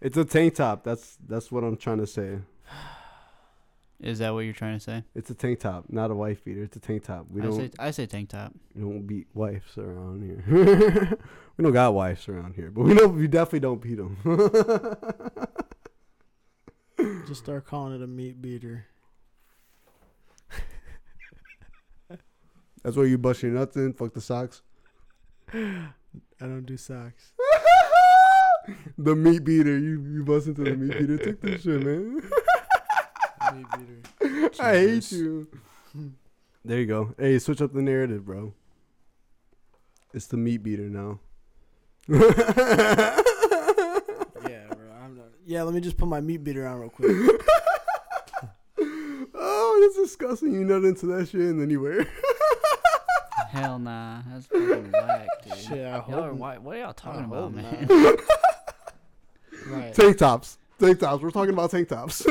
It's a tank top. That's that's what I'm trying to say. Is that what you're trying to say? It's a tank top, not a wife beater. It's a tank top. We I don't say I say tank top. we don't beat wives around here. we don't got wives around here, but we know we definitely don't beat them. Just start calling it a meat beater. That's where you bust your nuts in. Fuck the socks. I don't do socks. the meat beater. You you bust into the meat beater. Take this shit, man. meat beater. I hate you. There you go. Hey, switch up the narrative, bro. It's the meat beater now. Yeah, bro. I'm not. Yeah, let me just put my meat beater on real quick. oh, that's disgusting. You nut into that shit and then you wear. Hell nah, that's fucking whack, dude. Shit, I Y'all are, hope. why, what are y'all talking I about, man? Right. tank tops. Tank tops. We're talking about tank tops.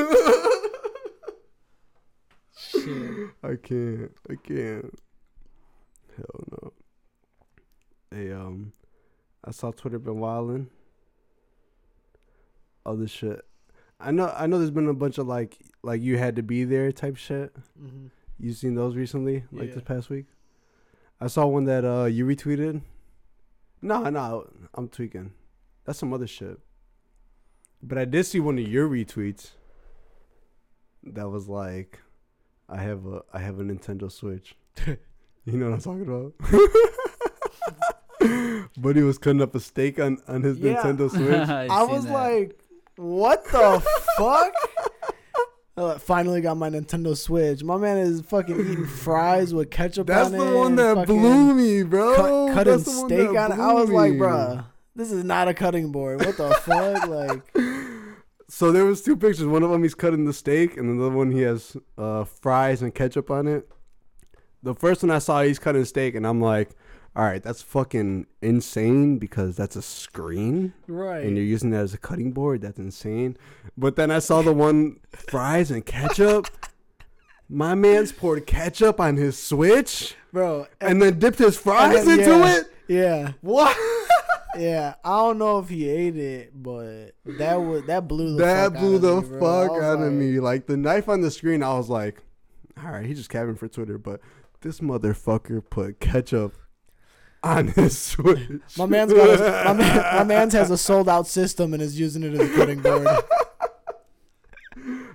Shit. I can't. I can't. Hell no. Hey, um, I saw Twitter been wilding. Other shit. I know. I know. There's been a bunch of like, like you had to be there type shit. hmm You seen those recently, like Yeah. this past week? I saw one that uh you retweeted. No, no, I'm tweaking. That's some other shit. But I did see one of your retweets. That was like, I have a I have a Nintendo Switch. you know what I'm talking about? but he was cutting up a steak on on his Yeah. Nintendo Switch. I was like, what the fuck? Uh, finally got my Nintendo Switch. My man is fucking eating fries with ketchup That's on it. That's the it. one that blew me, bro. Cut, cutting That's the one steak on it. I was like, bro, this is not a cutting board. What the fuck? Like, So there was two pictures. One of them he's cutting the steak, and the other one he has uh, fries and ketchup on it. The first one I saw, he's cutting steak, and I'm like, "All right, that's fucking insane because that's a screen, right. and you're using that as a cutting board. That's insane." But then I saw the one fries and ketchup. My man's poured ketchup on his switch, Bro, and then dipped his fries then- into yeah. it. yeah, What? Yeah. I don't know if he ate it, but that was that blew the that fuck blew out the of me, fuck out of me. Like the knife on the screen, I was like, all right, he's just capping for Twitter, but this motherfucker put ketchup on his switch. My man's got a, my, man, my man's has a sold out system and is using it as a cutting board.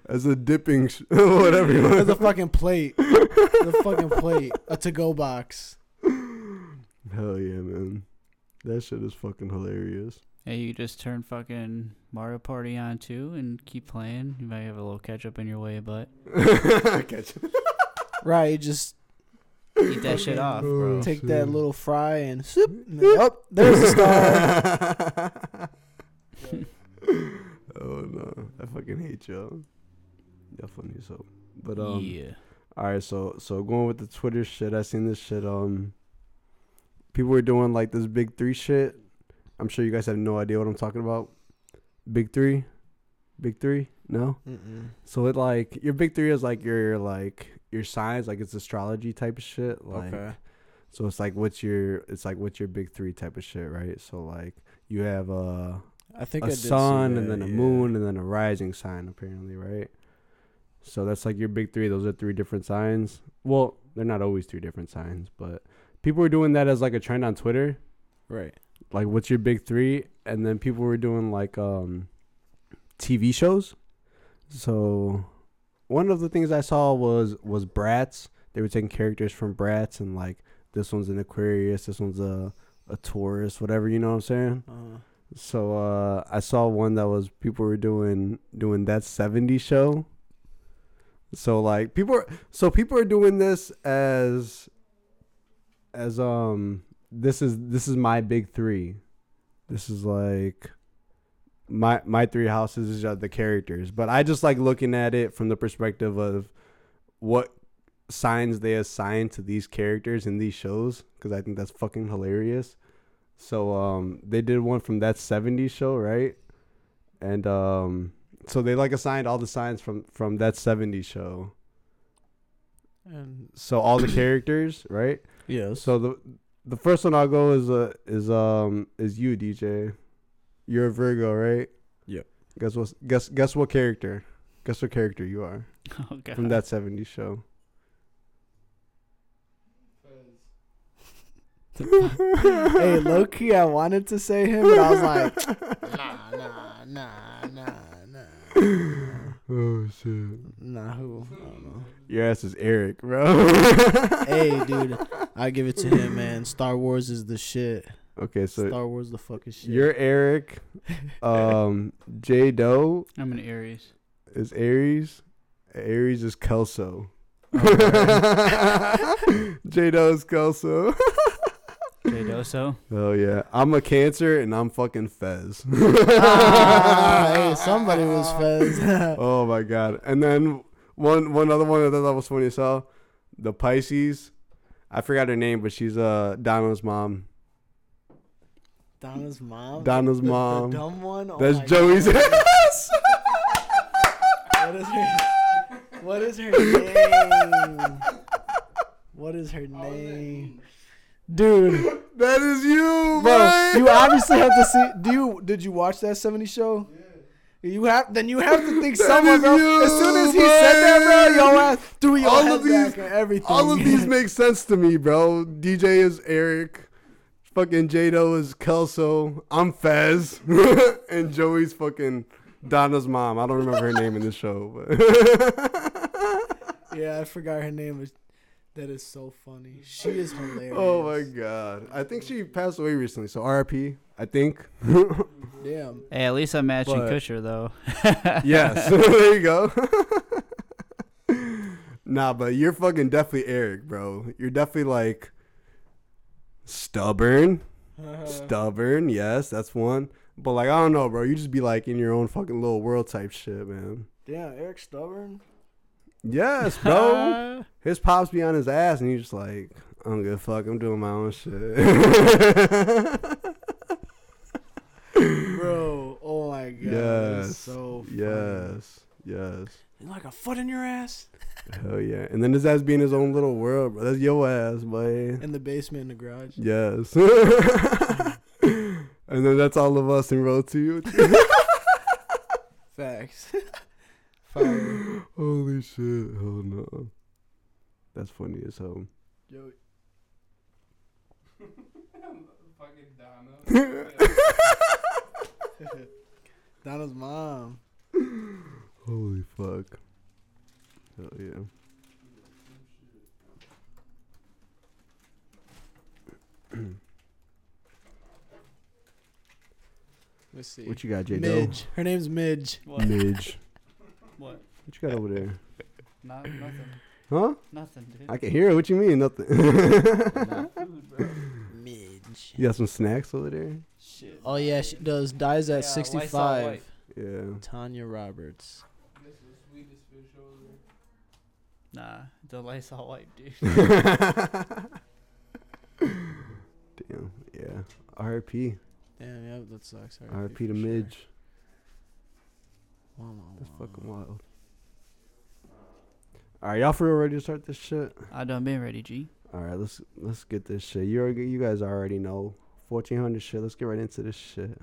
as a dipping, sh- whatever you want. As a fucking plate. The fucking plate. A to go box. Hell yeah, man. That shit is fucking hilarious. Hey, you just turn fucking Mario Party on too and keep playing. You might have a little ketchup in your way, but Ketchup. Right, just eat that shit off, bro. Oh, take shit. that little fry and soup. Oh, there's a star. oh no, I fucking hate y'all. Definitely so. But um, yeah. All right, so so going with the Twitter shit, I seen this shit. Um, people were doing like this big three shit. I'm sure you guys have no idea what I'm talking about. Big three, big three. No. Mm-mm. So it like your big three is like your like your signs, like it's astrology type of shit. Like, Okay. So it's like what's your it's like what's your big three type of shit, right? So like you have a I think I a see sun and then a yeah. moon and then a rising sign apparently right so that's like your big three those are three different signs well they're not always three different signs but people were doing that as like a trend on twitter. Right. like what's your big three? And then people were doing like um tv shows. So one of the things i saw was was brats they were taking characters from brats and like this one's an aquarius this one's a a taurus whatever you know what i'm saying? Uh, so uh, I saw one that was people were doing doing that 70 show. So like people are so people are doing this as as um this is this is my big 3. This is like my my three houses are the characters, but I just like looking at it from the perspective of what signs they assign to these characters in these shows cuz I think that's fucking hilarious. So um they did one from that 70s show, right? And um so they like assigned all the signs from from that 70s show. and So all the characters, right? Yes. So the the first one I'll go is uh is um is you DJ. You're a Virgo, right? Yep. Guess what? Guess guess what character? Guess what character you are Oh god. from that '70s show? hey, low key, I wanted to say him, but I was like, nah, nah, nah, nah, nah. Oh shit! Nah, who? I don't know. Your ass is Eric, bro. Hey, dude, I give it to him, man. Star Wars is the shit. Okay, so Star Wars the fucking shit. you're Eric. Um, J Doe I'm an Aries. is Aries. Aries is Kelso. Oh, J Doe is Kelso. Jay Doso. Oh yeah, I'm a Cancer and I'm fucking Fez. ah, hey, somebody was Fez. oh my god! And then one one other one that I thought was funny as hell, the Pisces. I forgot her name, but she's uh Donna's mom. Donna's mom. Donna's The- the mom. dumb one. Oh That's Joey's God. ass. What is her? What is her name? What is her name? Dude, that is you, bro, boy. you obviously have to see. Do you? Did you watch that '70s show? You have. Then you have to think someone. Bro. you, as soon as he said that, bro, yo ass threw your All head of these- back and everything. All of these make sense to me, bro. DJ is Eric. Fucking Jado is Kelso. I'm Fez. and Joey's fucking Donna's mom. I don't remember her name in the show, but yeah, I forgot her name. but That is so funny. She is hilarious. Oh my god. I think she passed away recently, so RIP, I think. Damn. Hey, at least I'm matching But- Kutcher though. yes. there you go. nah, but you're fucking definitely Eric, bro. You're definitely like stubborn. Stubborn, yes, that's one. But like I don't know, bro. You just be like in your own fucking little world type shit, man. Damn, Eric stubborn. Yes, bro. his pops be on his ass, and he's just like, I don't give a fuck. I'm doing my own shit. Bro, oh my god. yes, so funny. yes, yes. You like a foot in your ass? Hell yeah. And then his ass be in his own little world, bro. That's your ass, boy. In the basement in the garage. Yes. and then that's all of us in row two. Facts. Fire. Holy shit. Oh no. That's funny as hell. Yo, Fucking Donna. Donna's mom. Holy fuck. Hell yeah. Let's see. What you got, J Midge. Her name's Midge. What? Midge. What? What you got over there? Not nothing. Huh? Nothing, dude. I can hear it. What you mean? Nothing. Food. Midge. you got some snacks over there? Shit. Oh yeah, she does. Dies at Yeah, 65. Yeah. Tanya Roberts. Nah, the Lysol wipe, dude. Damn. Yeah. R.I.P. Damn, yeah, that sucks. RIP R.I.P. to for sure. Midge. Wow, wow, That's wow. fucking wild. All right, y'all for real ready to start this shit? I done been ready, G. All right, let's let's get this shit. You already, you guys already know fourteen hundred shit. Let's get right into this shit.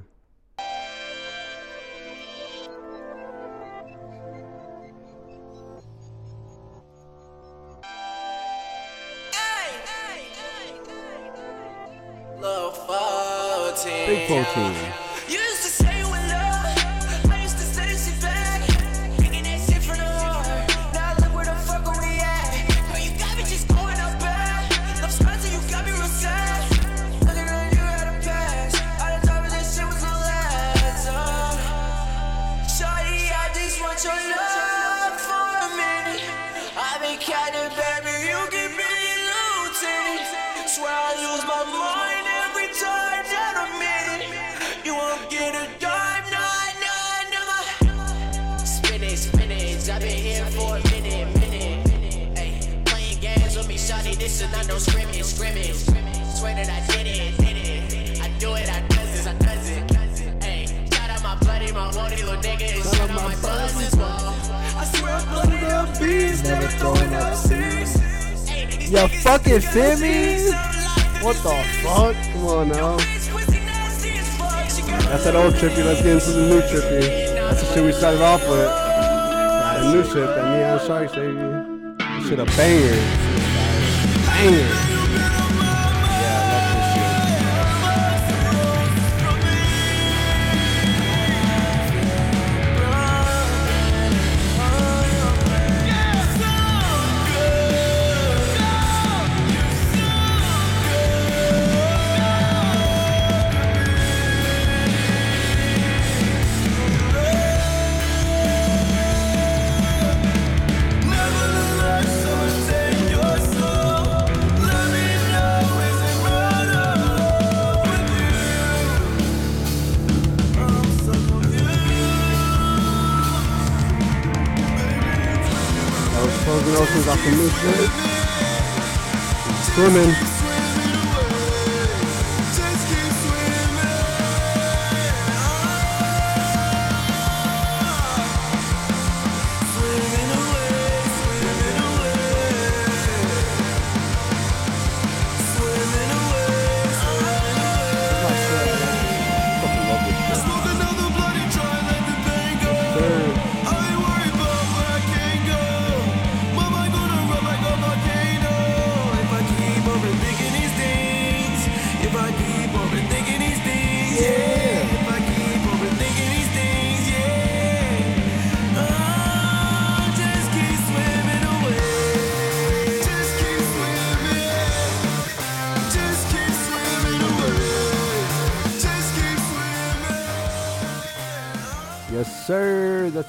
Swimming.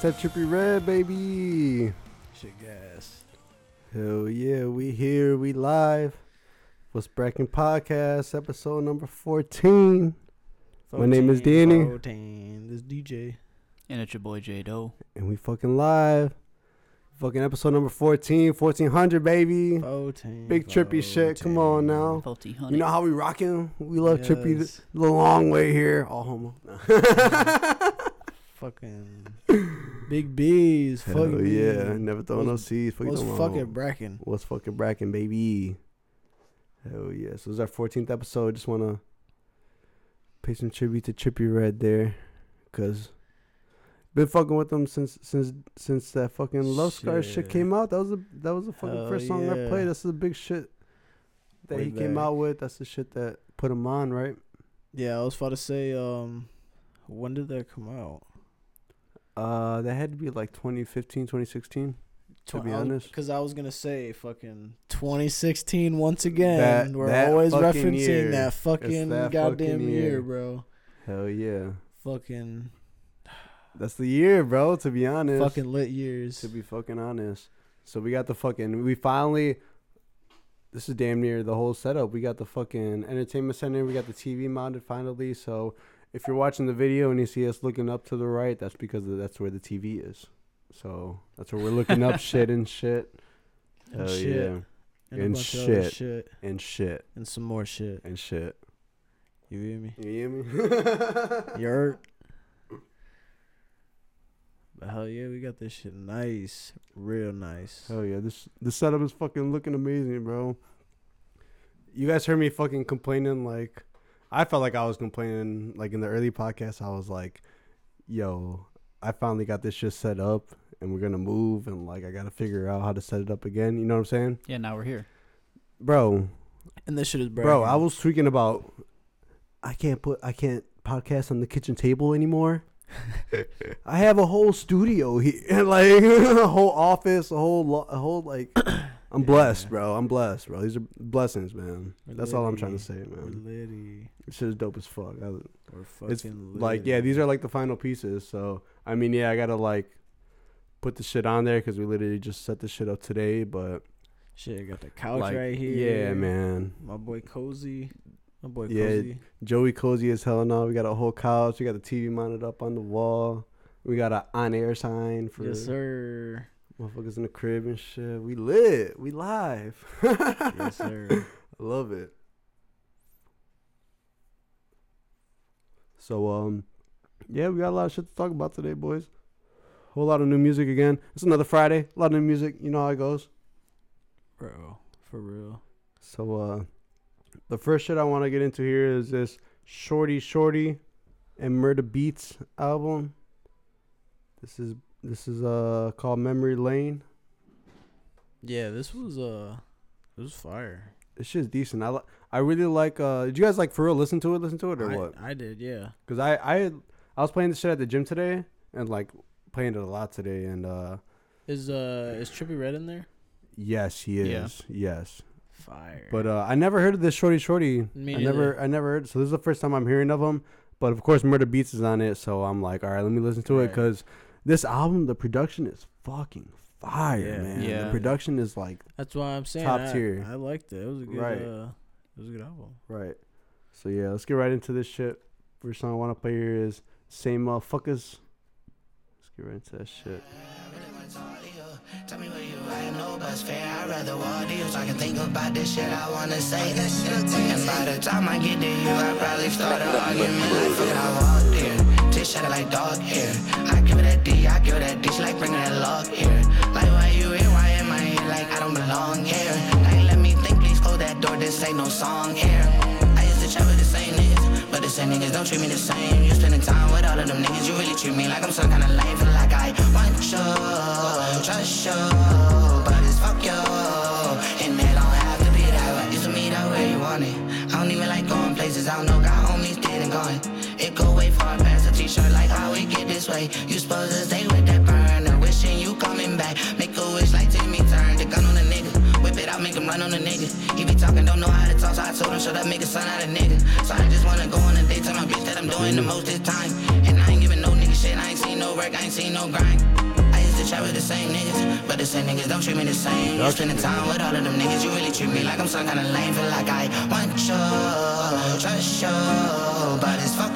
That Trippie Redd, baby. Shit gas. Hell yeah, we here, we live. What's Bracken Podcast, episode number 14. My name is Danny. 14. This DJ. And it's your boy J Doe. And we fucking live. Fucking episode number 14, 1400, baby. 14. Big trippy shit. Come on now. Faulty You know how we rocking? We love trippy Yes. the, the long way here. All homo. Fucking Big B's. Hell Fuck yeah. me. Never throwing no seeds. Fuck What's fucking? Bracken? What's fucking Bracken, baby? Hell yeah. So this is our 14th episode. Just want to pay some tribute to Trippie Redd there. Because been fucking with them since since since that fucking Love Scars shit came out. That was a that was the fucking Hell first song I yeah. played. That's the big shit that Way he came out with. That's the shit that put him on, right? Yeah, I was about to say, um, when did that come out? Uh, that had to be like 2015, 2016. To be honest. Because I was going to say fucking 2016 once again. That- We're that always referencing year. that fucking that goddamn fucking year. year. bro. Hell yeah. Fucking, That's the year, bro. To be honest. fucking lit years. To be fucking honest. So we got the fucking we finally this is damn near the whole setup. We got the fucking entertainment center, we got the TV mounted finally. So if you're watching the video and you see us looking up to the right, that's because that's where the TV is. So that's where we're looking up shit and shit. and Hell shit. yeah. And, And bunch of other shit. shit. And shit. And some more shit. And shit. You hear me? You hear me? You heard? But hell yeah, we got this shit nice. Real nice. Hell yeah, this the setup is fucking looking amazing, bro. You guys heard me fucking complaining like I felt like I was complaining like in the early podcast. I was like, "Yo, I finally got this shit set up, and we're gonna move, and like I gotta figure out how to set it up again." You know what I'm saying, Yeah, now we're here. bro? And this shit is Bro, I was tweaking about I can't put I can't podcast on the kitchen table anymore. I have a whole studio here, like a whole office, a whole, lo- a whole like. I'm blessed, Yeah. bro. I'm blessed, bro. These are blessings, man. That's all I'm trying to say, We're man. litty. This shit is dope as fuck. I, We're fucking it's litty. like, yeah, these are like the final pieces. So, I mean, yeah, I gotta like put the shit on there because we literally just set the shit up today. But Shit, I got the couch like, right here. yeah, man. My boy Cozy. My boy Yeah, Cozy. Joey cozy as hell now. We got a whole couch. We got the TV mounted up on the wall. We got an on air sign for Yes, sir. Motherfuckers in the crib and shit. We lit. We live. yes, sir. I love it. So um, yeah, we got a lot of shit to talk about today, boys. Whole lot of new music again. It's another Friday. A lot of new music. You know how it goes. Bro, for real. So uh, the first shit I want to get into here is this Shordie Shordie and Murda Beatz album. This is this is uh called Memory Lane. Yeah, this was uh, it was fire. This shit's decent. I li- I really like. uh Did you guys like for real listen to it? Listen to it or I, what? I did, yeah. Because I I had- I was playing this shit at the gym today and like playing it a lot today and uh Is uh, is Trippie Redd in there? yes he Yeah. is yes Fire. but uh I never heard of this Shordie Shordie. Me I never. I never heard. So this is the first time I'm hearing of him. But of course Murda Beatz is on it, so I'm like, all right, let me listen to it because this album, the production is fucking fire, Yeah. man. The production is like That's why I'm saying Top I, tier. I liked it. It was a good. Right. Uh, it was a good album. Right. So yeah, let's get right into this shit. First song I want to play here is "Same Motherfuckers." Let's get right into that shit. Tell me where you at, no bus fare. I'd rather walk to you so I can think about this shit I wanna say. And by the time I get to you, I probably start an argument like fuck it, I walked here. This shit like dog hair. I give it that D, I give it that D. She like bringing that log here. Like why you here? Why am I here? Like I don't belong here. Like let me think, please close that door. This ain't no song here. I used to chat with the same niggas, but the same niggas don't treat me the same. You spending time with all of them niggas, you really treat me like I'm some kind of lame. Feel like I want you, trust you, but it's fuck you. And it don't have to be that way. Used to meet up where you want it. I don't even like going places I don't know. This way. You supposed to stay with that burner, wishing you coming back. Make a wish like Timmy turn the gun on a nigga. Whip it out, make him run on a nigga. He be talking, don't know how to talk, so I told him, shut up, make a son out of nigga. So I just wanna go on a date, tell my bitch that I'm doing the most this time. And I ain't giving no nigga shit, I ain't seen no work, I ain't seen no grind. I used to chat with the same niggas, but the same niggas don't treat me the same. You spending time with all of them niggas, you really treat me like I'm some kind of lame. Feel like I want you, trust you, but it's fuck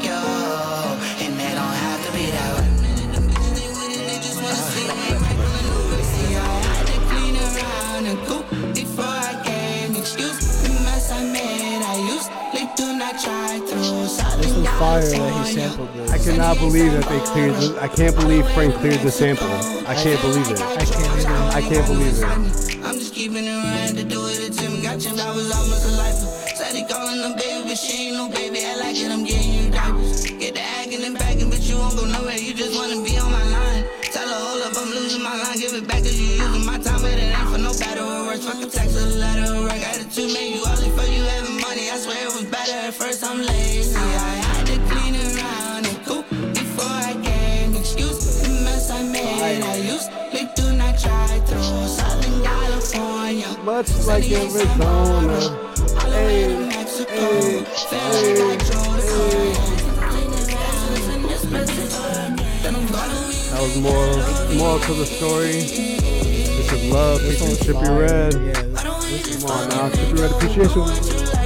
This was fire that he sampled this. I cannot believe that they cleared. This. I can't believe Frank cleared the sample. I can't believe it. I can't even. I can't believe it. I'm just keeping it around to do it to me. Got you, I was almost a lifer. Said he calling a baby, but she ain't no baby. I like it, I'm getting you diapers. Get the acting and backing, but you won't go nowhere. You just wanna be on my line. Tell her, hold up, I'm losing my line. Give it back, cause you using my time, but it ain't for no better or worse. Fuck a text or a letter or work. Attitude made you all better. I'm lazy. I had to clean around and coop before I came. Excuse the mess I made. I used to do not try through Southern California. Much like Arizona. Hey, hey, hey, That was more, more to the story. This is love. This is Trippy Fire. Red. Yeah, this Come on now, Trippie Redd appreciation.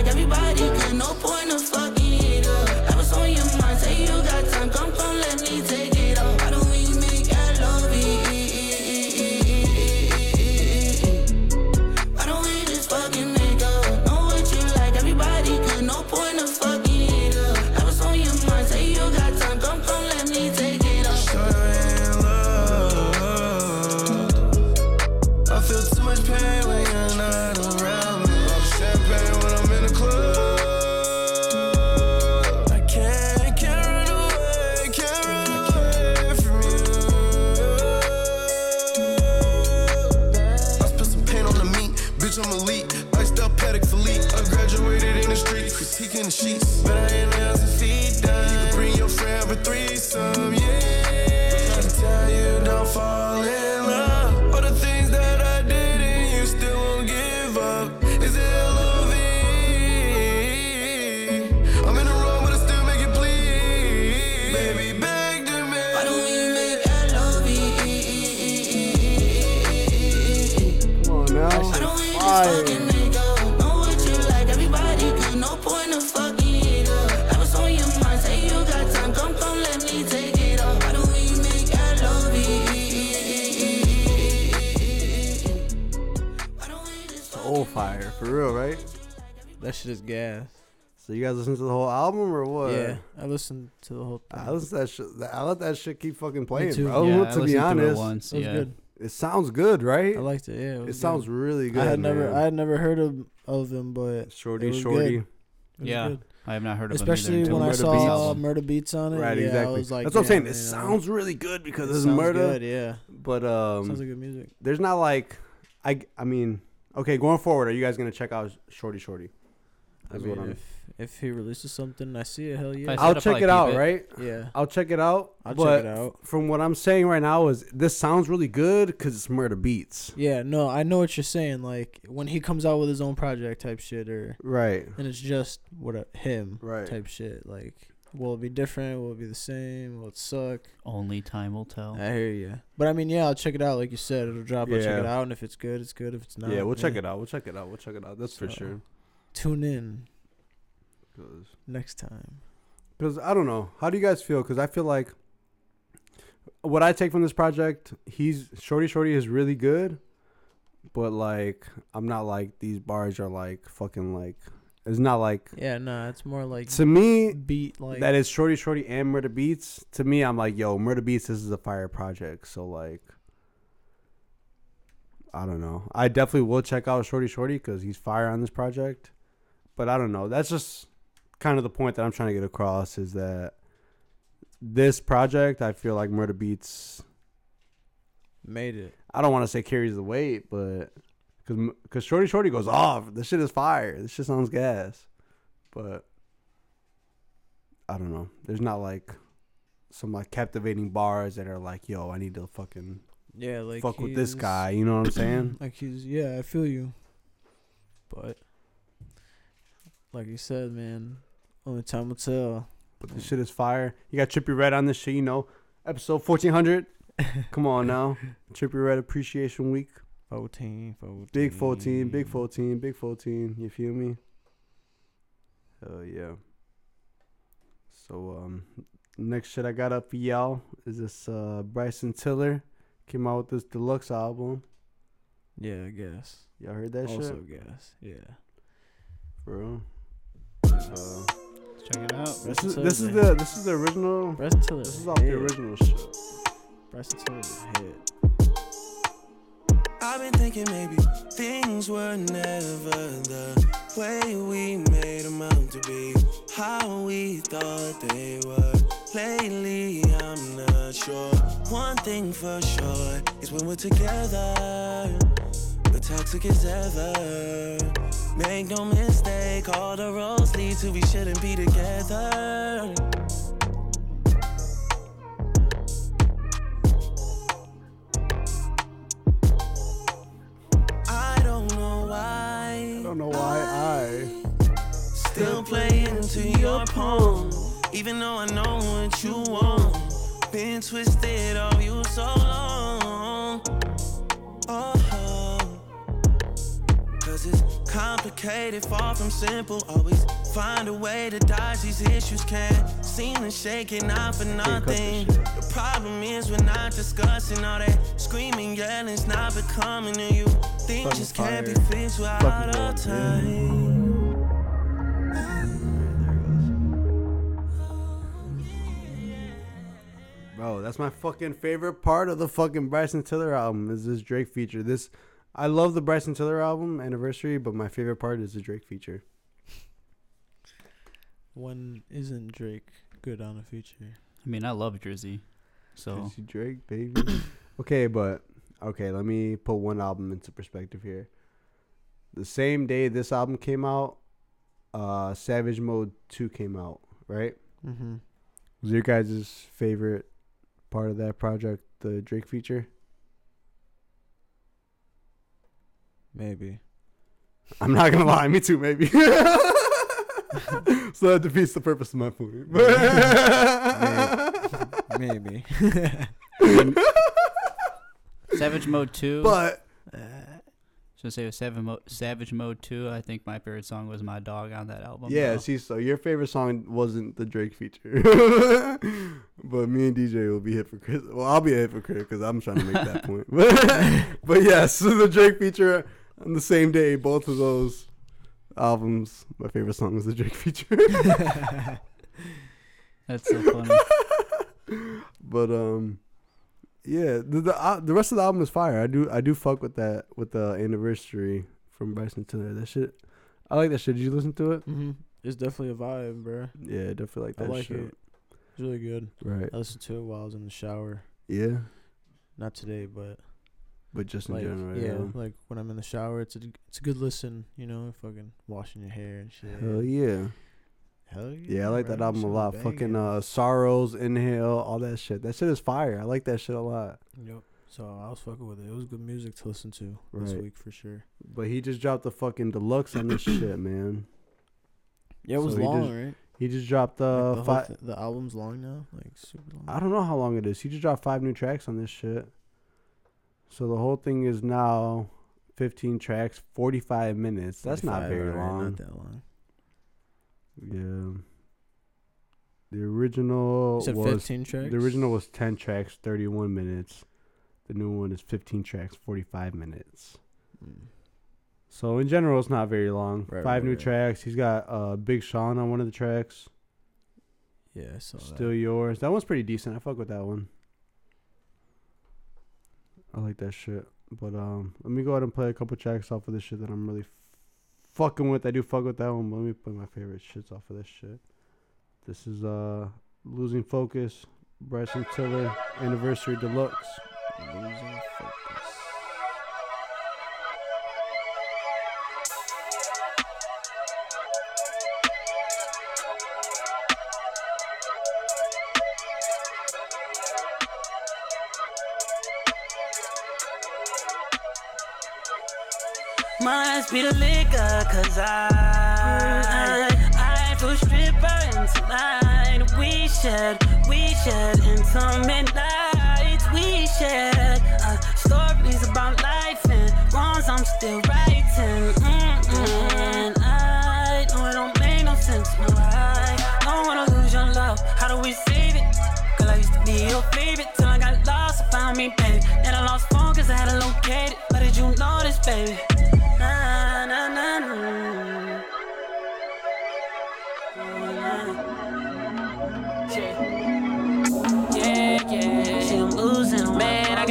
That shit is gas. So you guys listen to the whole album or what? Yeah, I listened to the whole thing. I listen to that shit. I let that shit keep fucking playing, too. bro. yeah, to listened be to it honest, once. it was yeah. good. it sounds good, right? I liked it. Yeah, it, it was sounds really good. I had never. I had never heard of of him, but shorty, it was shorty. good. it was Yeah, good. I have not heard of Especially them when I Murder saw Beats. Murda Beatz on it. right, yeah, exactly. I was like, That's what I'm saying. damn, It you know, sounds really good because it it's sounds murder. Good, yeah, But um, sounds like good music. there's not like I. I mean, okay, going forward, are you guys gonna check out Shordie Shordie? I mean, what I'm. if if he releases something, I see it. Hell yeah, I I'll check it out. it. Right. yeah. I'll check it out. I'll but check it out. From what I'm saying right now is this sounds really good because it's Murda Beatz. Yeah, no, I know what you're saying. Like when he comes out with his own project type shit, or Right. and it's just what a, him Right. type shit. Like, will it be different? Will it be the same? Will it suck? Only time will tell. I hear you. But I mean, yeah, I'll check it out. Like you said, it'll drop. I'll check it out, and if it's good, it's good. If it's not, yeah, we'll check it out. We'll check it out. We'll check it out. That's for sure. Tune in 'Cause- next time. Because I don't know. How do you guys feel? Because I feel like what I take from this project, he's Shordie Shordie is really good, but like I'm not like these bars are like fucking like it's not like Yeah, no, it's more like to me beat like that is Shordie Shordie and Murda Beatz. To me, I'm like yo, Murda Beatz. This is a fire project. So like. I don't know. I definitely will check out Shordie Shordie because he's fire on this project. But I don't know. That's just kind of the point that I'm trying to get across is that this project, I feel like Murda Beatz. made it. I don't want to say carries the weight, but because because Shordie Shordie goes off. This shit is fire. This shit sounds gas. But I don't know. There's not like some like captivating bars that are like, yo, I need to fucking Yeah, like fuck with this guy. You know what I'm saying? like he's yeah, I feel you. But like you said, man, only time will tell. But this shit is fire. You got Trippie Redd on this shit, you know. Episode 1400. Come on now. Trippie Redd Appreciation Week. 14, 14. Big 14, big 14, big 14. You feel me? Hell yeah. So, um, next shit I got up for y'all is this uh, Bryson Tiller. Came out with this deluxe album. Yeah, I guess. Y'all heard that also shit? Also, guess. Yeah. Bro. Uh, Let's check it out. this is this is the this is the original. Bryson Tiller. This is off the original shit. Bryson Tiller's a hit. I've been thinking maybe things were never the way we made them out to be. How we thought they were. Lately, I'm not sure. One thing for sure is when we're together, the toxic is ever. Make no mistake, all the roads lead to we shouldn't be together. I don't know why. I don't know why I. Still playing into your palm. Even though I know what you want. Been twisted of you so long. Oh, Cause it's complicated, far from simple. Always find a way to dodge these issues. Can't seem to shake it, not for nothing. The problem is we're not discussing all that screaming, yelling's not becoming to you. Things Fucking just can't be fixed without Lord, time. Bro, that's my fucking favorite part of the fucking Bryson Tiller album is this Drake feature. This I love the Bryson Tiller album anniversary, but my favorite part is the Drake feature. When isn't Drake good on a feature? I mean, I love Drizzy, so Juicy Drake, baby. okay, but okay, let me put one album into perspective here. The same day this album came out, uh Savage Mode 2 came out, right? Mm-hmm. Was your guys' favorite part of that project the Drake feature? Maybe. I'm not gonna lie, me too, maybe. so that defeats the purpose of my point. Maybe. Savage Mode Two. but uh, So say with Savage Mode, Savage Mode Two. I think my favorite song was My Dog on that album. yeah, though. see, so your favorite song wasn't the Drake feature, but me and DJ will be hypocrites. Well, I'll be a hypocrite because I'm trying to make that point. But, but yes, the Drake feature on the same day, both of those albums. My favorite song was the Drake feature. that's so funny. But um, yeah, the the, uh, the rest of the album is fire. I do I do fuck with that with the anniversary from Bryson Tiller. That shit, I like that shit. Did you listen to it? mm-hmm. It's definitely a vibe, bro. Yeah, definitely like I that like shit. it. It's really good. Right. I listened to it while I was in the shower. Yeah. Not today, but But just in like general, yeah, like when I'm in the shower, it's a it's a good listen. You know, fucking washing your hair and shit. Hell yeah. Hell yeah. Yeah, I like bro, that album a lot. banging. Fucking uh Sorrows, Inhale, all that shit. That shit is fire. I like that shit a lot. Yep. So I was fucking with it. It was good music to listen to this week for sure. But he just dropped the fucking deluxe on this shit, man. Yeah, it was So he long, just- right? He just dropped Like, uh the, five thi- the album's long now, like super long. I don't know how long it is. He just dropped five new tracks on this shit. So the whole thing is now 15 tracks, 45 minutes. That's not very alright, long. Not that long. Yeah. The original was 15 tracks. the original was 10 tracks, 31 minutes. The new one is 15 tracks, 45 minutes. Mm. So in general, it's not very long. Right, Five right, new right. tracks. He's got uh, Big Sean on one of the tracks. Yeah, I saw Still that. yours. That one's pretty decent. I fuck with that one. I like that shit. But um, let me go ahead and play a couple tracks off of this shit that I'm really fucking with. I do fuck with that one. But let me play my favorite shits off of this shit. This is uh, losing focus. Bryson Tiller anniversary deluxe. Losing focus. Must be the liquor, cause I, I feel stripper and tonight we shared, we shared intimate nights, we shared uh, stories about life and wrongs I'm still writing. Mm-mm. And I know it don't make no sense, no, I don't wanna lose your love. How do we save it? Girl, I used to be your favorite till I got lost, I found me, baby.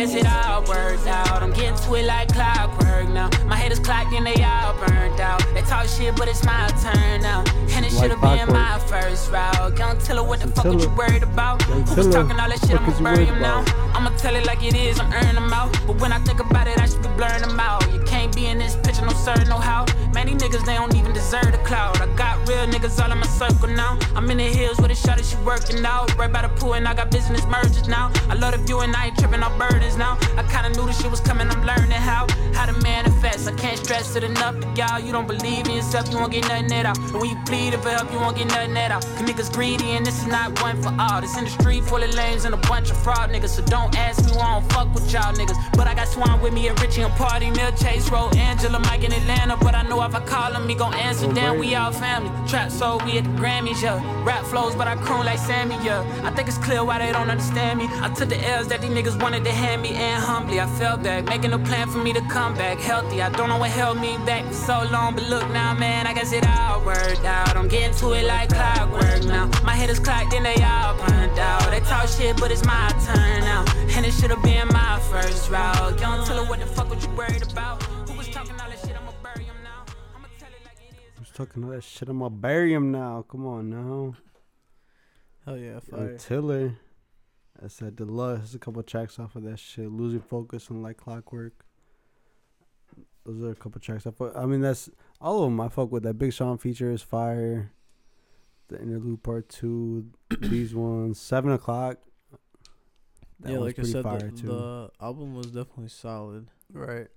Guess it all worked out. I'm getting to it like clockwork now. My head is clocked and they all burned out. They talk shit, but it's my turn now. And it Like should have been my first route. Young Tiller, what the fuck what you worried about? Young Who was talking all that shit? I'ma bury him now. I'ma tell it like it is, I'm earning them out. But when I think about it, I should be blurring them out. You can't be in this no sir, no how. Man, these niggas, they don't even deserve the cloud. I got real niggas all in my circle now. I'm in the hills with a shot that she working out. Right by the pool, and I got business mergers now. I love the view, and I ain't tripping on burdens now. I kinda knew this shit was coming, I'm learning how. How to manifest, I can't stress it enough. To y'all, you don't believe in yourself, you won't get nothing at all. And when you plead for help, you won't get nothing at all. Cause niggas greedy, and this is not one for all. This industry full of lames and a bunch of fraud niggas. So don't ask me why I don't fuck with y'all niggas. But I got Swan with me and Richie and Party, Mill Chase Road, Angela, Mike in Atlanta. But I know if I call him, he gon' answer. Damn, we all family. Trap soul, we at the Grammys, yeah. Rap flows, but I croon like Sammy, yeah. I think it's clear why they don't understand me. I took the L's that these niggas wanted to hand me, and humbly I fell back. Making a plan for me to come back healthy. I don't know what held me back for so long, but look now, man, I guess it all worked out. I'm getting to it like clockwork now. My head is clocked, then they all burned out. They talk shit, but it's my turn now. And it should've been my first route. Young Tiller, what the fuck was you worried about? It is. Who's talking all that shit? I'm gonna bury him now. Come on now. Hell yeah, Young fire. Tiller. I said deluxe. There's a couple tracks off of that shit. Losing focus and like clockwork. Those are a couple tracks. I fuck, I mean that's all of them. I fuck with that Big Sean feature is fire. The interlude part two. these ones seven o'clock. That yeah, like I pretty said, fire the, too. the album was definitely solid, right,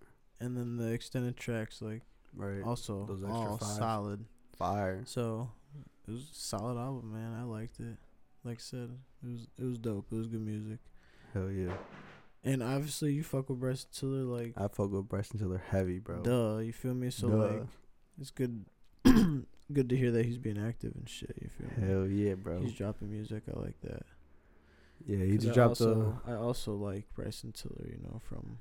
and then the extended tracks, like right. also Those extra all fives. solid. fire. So it was a solid album, man. I liked it. Like I said, it was it was dope. It was good music. Hell yeah. And obviously, you fuck with Bryson Tiller, like I fuck with Bryson Tiller heavy, bro. duh. You feel me? So Duh. like, it's good, good to hear that he's being active and shit. You feel me? Hell yeah, bro. He's dropping music. I like that. Yeah, he just dropped also, I also like Bryson Tiller. You know from.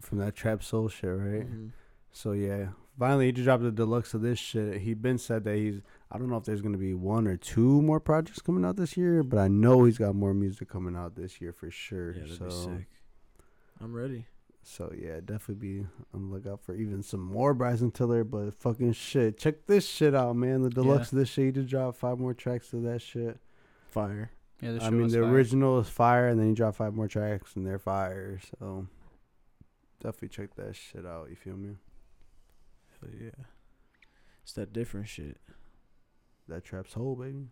from that trap soul shit, right? Mhm. So yeah, finally he just dropped the deluxe of this shit. He been said that he's. I don't know if there's gonna be one or two more projects coming out this year, but I know he's got more music coming out this year for sure. Yeah, that'd so be sick. I'm ready. So yeah, definitely be on the lookout for even some more Bryson Tiller. But fucking shit, check this shit out, man. The deluxe of this shit, he just dropped five more tracks of that shit. Fire. Yeah, the show I mean, the fire. original is fire, and then he dropped five more tracks, and they're fire. So definitely check that shit out. You feel me? Hell yeah. It's that different shit. That trap's whole, baby.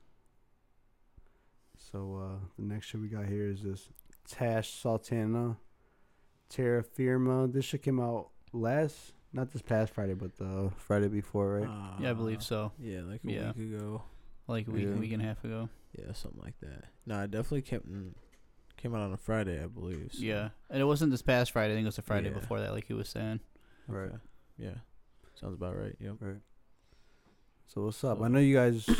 So uh the next shit we got here is this Tash Sultana Terra Firma. This shit came out last, not this past Friday, but the Friday before, right? Yeah, I believe Uh, so. Yeah, like a Yeah. week ago. Like a week, Yeah. week and a half ago. Yeah, something like that. No, it definitely came came out on a Friday, I believe. so- Yeah, and it wasn't this past Friday. I think it was the Friday Yeah. before that, like he was saying. Right. Okay. Yeah. Sounds about right. Yep. Right. So what's up? So- I know you guys.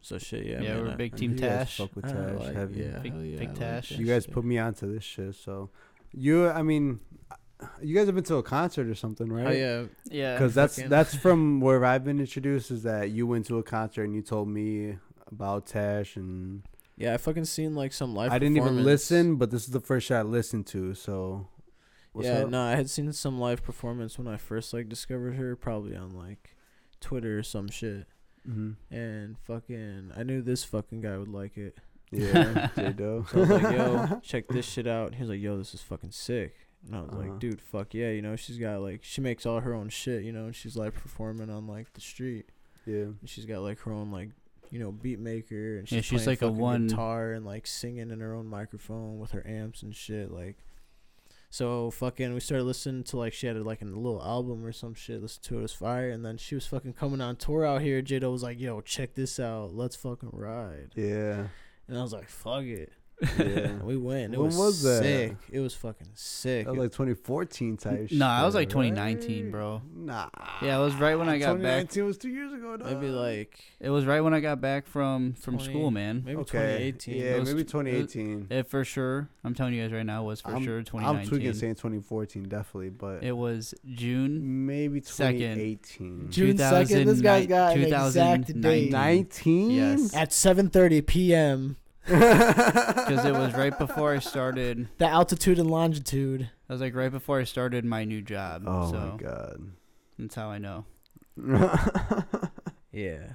So shit. Yeah. Yeah, man, we're I- big I team know you guys Tash. Fuck with I Tash. like- heavy. yeah, Big- hell yeah, big I like Tash. You guys put me onto this shit. So you, I mean, you guys have been to a concert or something, right? Oh yeah. Yeah, Because that's fucking- that's from where I've been introduced. Is that you went to a concert and you told me about Tash and Yeah, I fucking seen like some live. I didn't even listen, but this is the first shit I listened to. So, what's yeah, up? no, I had seen some live performance when I first like discovered her, probably on like Twitter or some shit. hmm And fucking, I knew this fucking guy would like it. Yeah, J Do. So I was like, yo, check this shit out. And he was like, yo, this is fucking sick. And I was Uh-huh. like, dude, fuck yeah, you know, she's got like, she makes all her own shit, you know, and she's like performing on like the street. yeah, And she's got like her own like, you know, beat maker. And she's, Yeah, she's playing like a fucking one- guitar and like singing in her own microphone with her amps and shit. Like, so fucking, we started listening to like she had like a little album or some shit. Listen to it, it was fire. And then she was fucking coming on tour out here. Jado was like, yo, check this out. Let's fucking ride. yeah, And I was like, fuck it. Yeah. We went. It When was, was that? sick. It was fucking sick. That was like 2014 type. Nah, I was like 2019, right? bro. Nah. Yeah, it was right when I got back. 2019 was two years ago. maybe like It was right when I got back from from 20 school, man. maybe okay, 2018. Yeah, It was- maybe it- 2018. It for sure. I'm telling you guys right now it was for I'm- sure I'm tweaking saying 2014, definitely, but it was June. maybe second. 2018. June 2nd, this guy's got an exact date. 19. Yes. At 7:30 p.m. Because it was right before I started. The altitude and longitude. I was like right before I started my new job. Oh so my god. that's how I know. Yeah.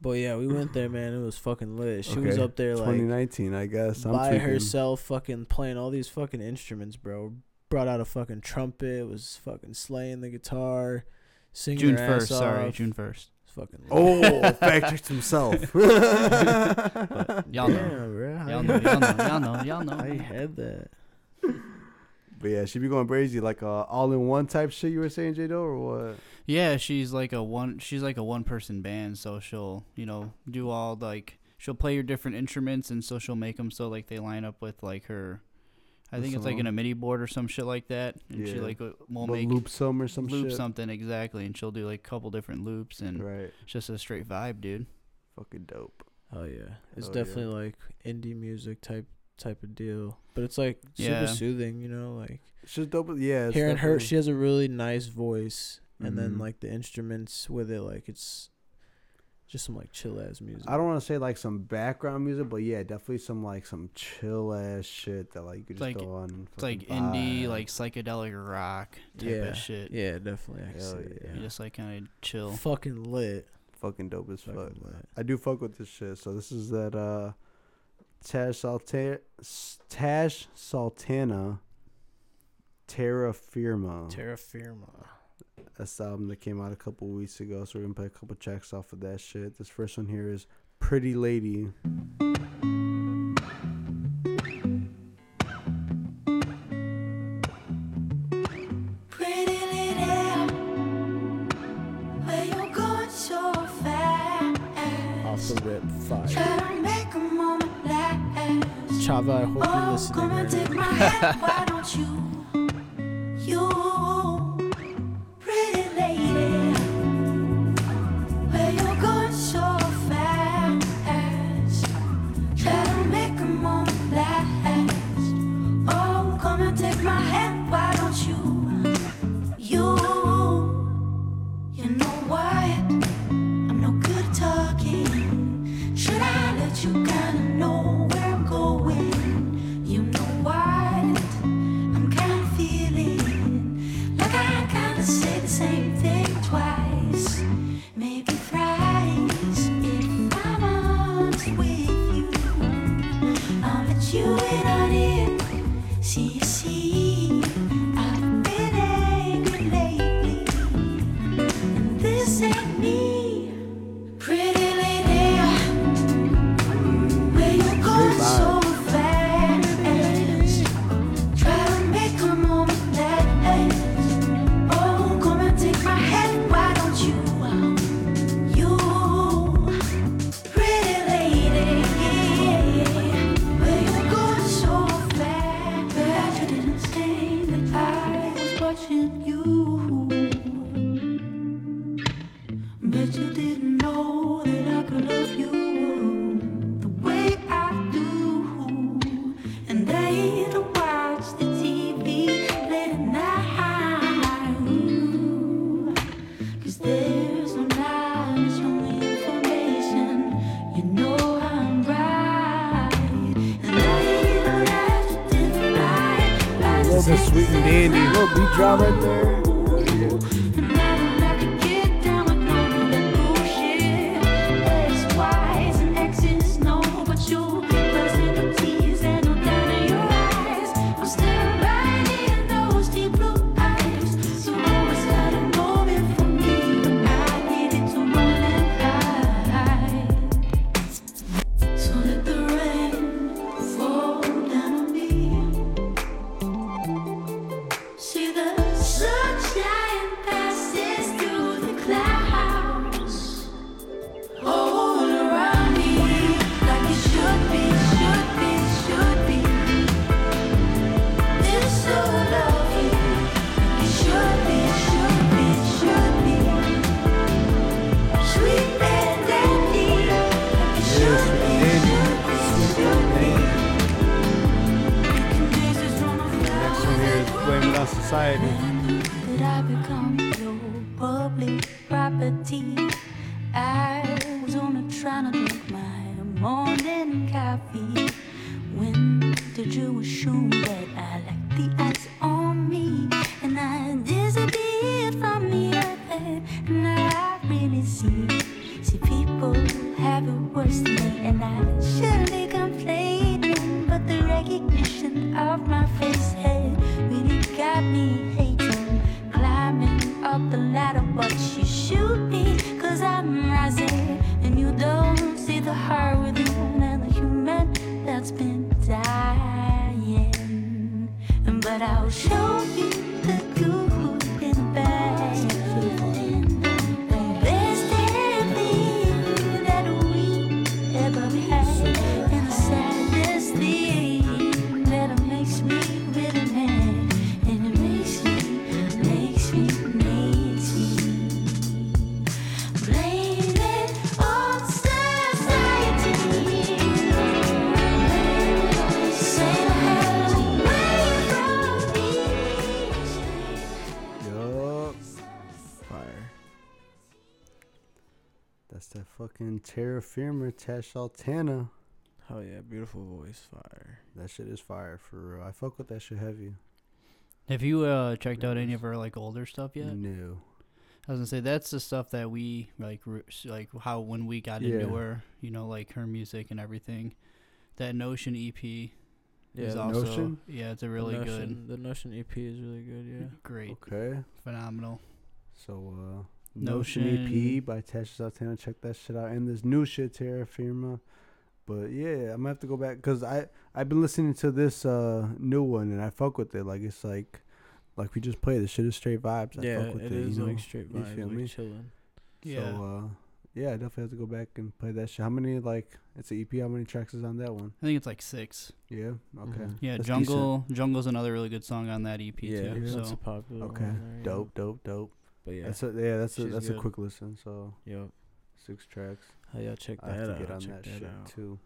But yeah, we went there, man. It was fucking lit. She was up there like 2019, I guess. I'm by tweaking. herself, fucking playing all these fucking instruments, bro. Brought out a fucking trumpet, was fucking slaying the guitar, singing June first. Sorry. June first. It's fucking. Oh, fact checked himself. Y'all know. Damn, bro. Y'all know. Y'all know. Y'all know. Y'all know. How you had that? But yeah, she be going crazy, like uh, all in one type shit. You were saying, J Do, or what? Yeah, she's like a one. She's like a one person band, so she'll you know do all like she'll play your different instruments, and so she'll make them so like they line up with like her. I think it's like in a MIDI board or some shit like that, and she Yeah. like w- will But make loop some or some loop shit. something exactly, and she'll do like a couple different loops, and Right. it's just a straight vibe, dude. Fucking dope. Oh yeah, it's Hell yeah. definitely like indie music type type of deal, but it's like super Yeah. soothing, you know, like It's just dope. Yeah. It's hearing her. definitely- She has a really nice voice, and then Mhm. like the instruments with it, like it's just some like chill ass music. I don't want to say like some background music, but yeah, definitely some like some chill ass shit that like you could just Like- throw on. and It's like fucking indie, like psychedelic rock type yeah, of shit. yeah, definitely. I Hell see yeah. You just like kind of chill. Fucking lit. fucking dope as Fucking fuck. lit. I do fuck with this shit. So this is that uh Tash Salta- S- Tash Sultana Terra Firma. Terra Firma. That's the album that came out a couple weeks ago. So we're gonna play a couple tracks off of that shit. This first one here is Pretty Lady. Pretty lady, where you going so fast? Off the rip, fire. Try to make a. Chava, I hope you're listening. right Firma Tash Sultana. Hell yeah, beautiful voice. Fire. That shit is fire for real. I fuck with that shit heavy. Have you uh checked out any of her like older stuff yet? No. I was gonna say that's the stuff that we like, re- like how when we got Yeah. into her, you know, like her music and everything. That Notion EP Yeah, is the also Notion? yeah, it's a the really good. The Notion EP is really good. Yeah. great, Okay. phenomenal. So, uh, Notion EP by Tasha Sultana. Check that shit out. And this new shit, Terra Firma. But yeah, I'm gonna have to go back because I I've been listening to this uh new one and I fuck with it. Like it's like like we just played. This shit is straight vibes. I yeah, fuck with it it. is you like know? straight You vibes, feel like me? chilling. Yeah, So uh, yeah, I definitely have to go back and play that shit. How many like it's an EP? How many tracks is on that one? I think it's like six. Yeah. Okay. Mhm. Yeah, That's Jungle Jungle's another really good song on that EP Yeah, too. Yeah. that's So a popular Okay. one. there, yeah. Dope. Dope. Dope. But yeah, That's a, yeah. That's a She's that's a quick listen. So yep. six tracks. Hell yeah, check that I that have to out. get on check that, that shit out. too.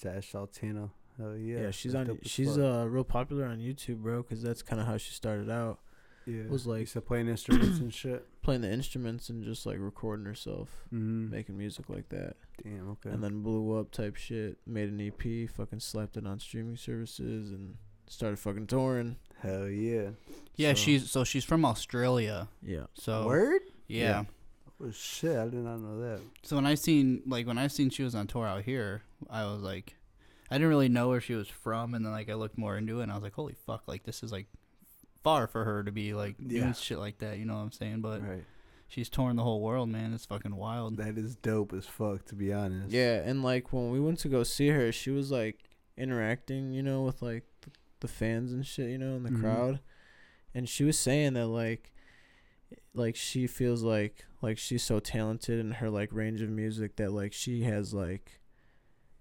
Tash Sultana. Hell yeah. Yeah, she's that's on. She's fuck. uh real popular on YouTube, bro. Cause that's kind of how she started out, yeah. was like- used to playing instruments and shit. playing the instruments and just like recording herself, Mm-hmm. making music like that, Damn. Okay. and then blew up type shit. Made an EP, fucking slapped it on streaming services, and started fucking touring. Hell yeah. yeah, So- she's so she's from Australia. Yeah. So Word. yeah. Yeah. Oh shit! I did not know that. So when I seen like when I seen she was on tour out here, I was like, I didn't really know where she was from, and then like I looked more into it, and I was like, holy fuck, like this is like far for her to be like Yeah. doing shit like that. You know what I'm saying? But right. she's touring the whole world, man. It's fucking wild. That is dope as fuck. To be honest. Yeah, and like when we went to go see her, she was like interacting, you know, with like th- the fans and shit, you know, in the Mhm. crowd. And she was saying that like like she feels like like she's so talented in her like range of music that like she has like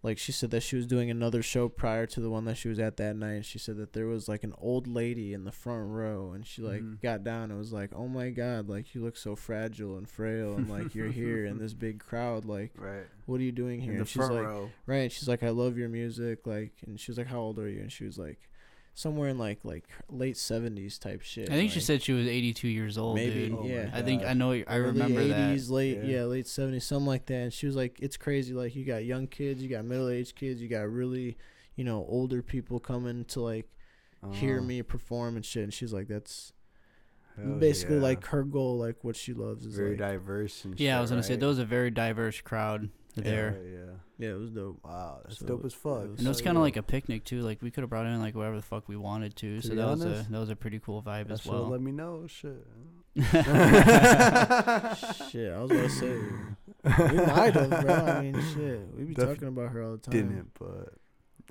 like she said that she was doing another show prior to the one that she was at that night. And she said that there was like an old lady in the front row, and she like Mhm. got down and was like, "Oh my god, like you look so fragile and frail, and like you're here in this big crowd. Like, Right. what are you doing here?" In the and she's front like, row. right. And she's like, "I love your music." Like, and she was like, "How old are you?" And she was like, somewhere in like like late seventies type shit. I think she said she was 82 years old, maybe dude. Oh yeah. I think I know. I early remember that. 80s, late Yeah. yeah. late 70s, something like that. And she was like, "It's crazy. Like you got young kids, you got middle aged kids, you got really, you know, older people coming to like hear Oh, me perform and shit." And she's like, "That's hell basically yeah. like her goal, like what she loves is very like, diverse and Yeah, I was gonna say right? there was a very diverse crowd there. Yeah, yeah. Yeah, it was dope. Wow, that's So, dope as fuck. it was And it was kind of like a picnic too. Like we could have brought in like whatever the fuck we wanted to. To so be that was a that was a pretty cool vibe That as well. let me know. Shit. shit, I was gonna say we might have, bro. I mean, shit, we be Def- talking about her all the time. Didn't, but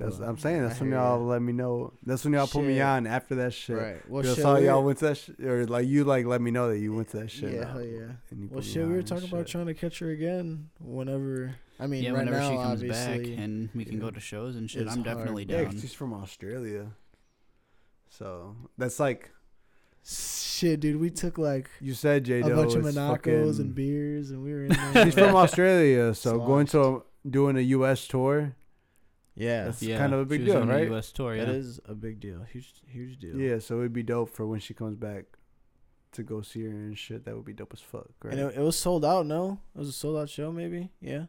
that's Well, I'm saying. I That's when y'all ya. let me know. That's when y'all put me on after that shit. Right. Well, Well, shit, saw we y'all went to that sh- or like you like let me know that you went to that shit. Yeah, hell yeah. and you Well, shit, we on were talking about trying to catch her again whenever. I mean, yeah, right whenever now, she comes back and we can Yeah. go to shows and shit, It's I'm hard. definitely down. Yeah, down. 'cause she's from Australia. So that's like Shit, dude, we took like you said, J. a bunch of Monacos and beers, and we were in there. She's from Australia, so going to a, doing a U.S. tour. Yeah, That's yeah, kind of a big she was deal, on right? A US tour, yeah. that is a big deal, huge, huge deal. Yeah, so it'd be dope for when she comes back to go see her and shit. That would be dope as fuck, right? and it, it was sold out. No, it was a sold out show, maybe. Yeah,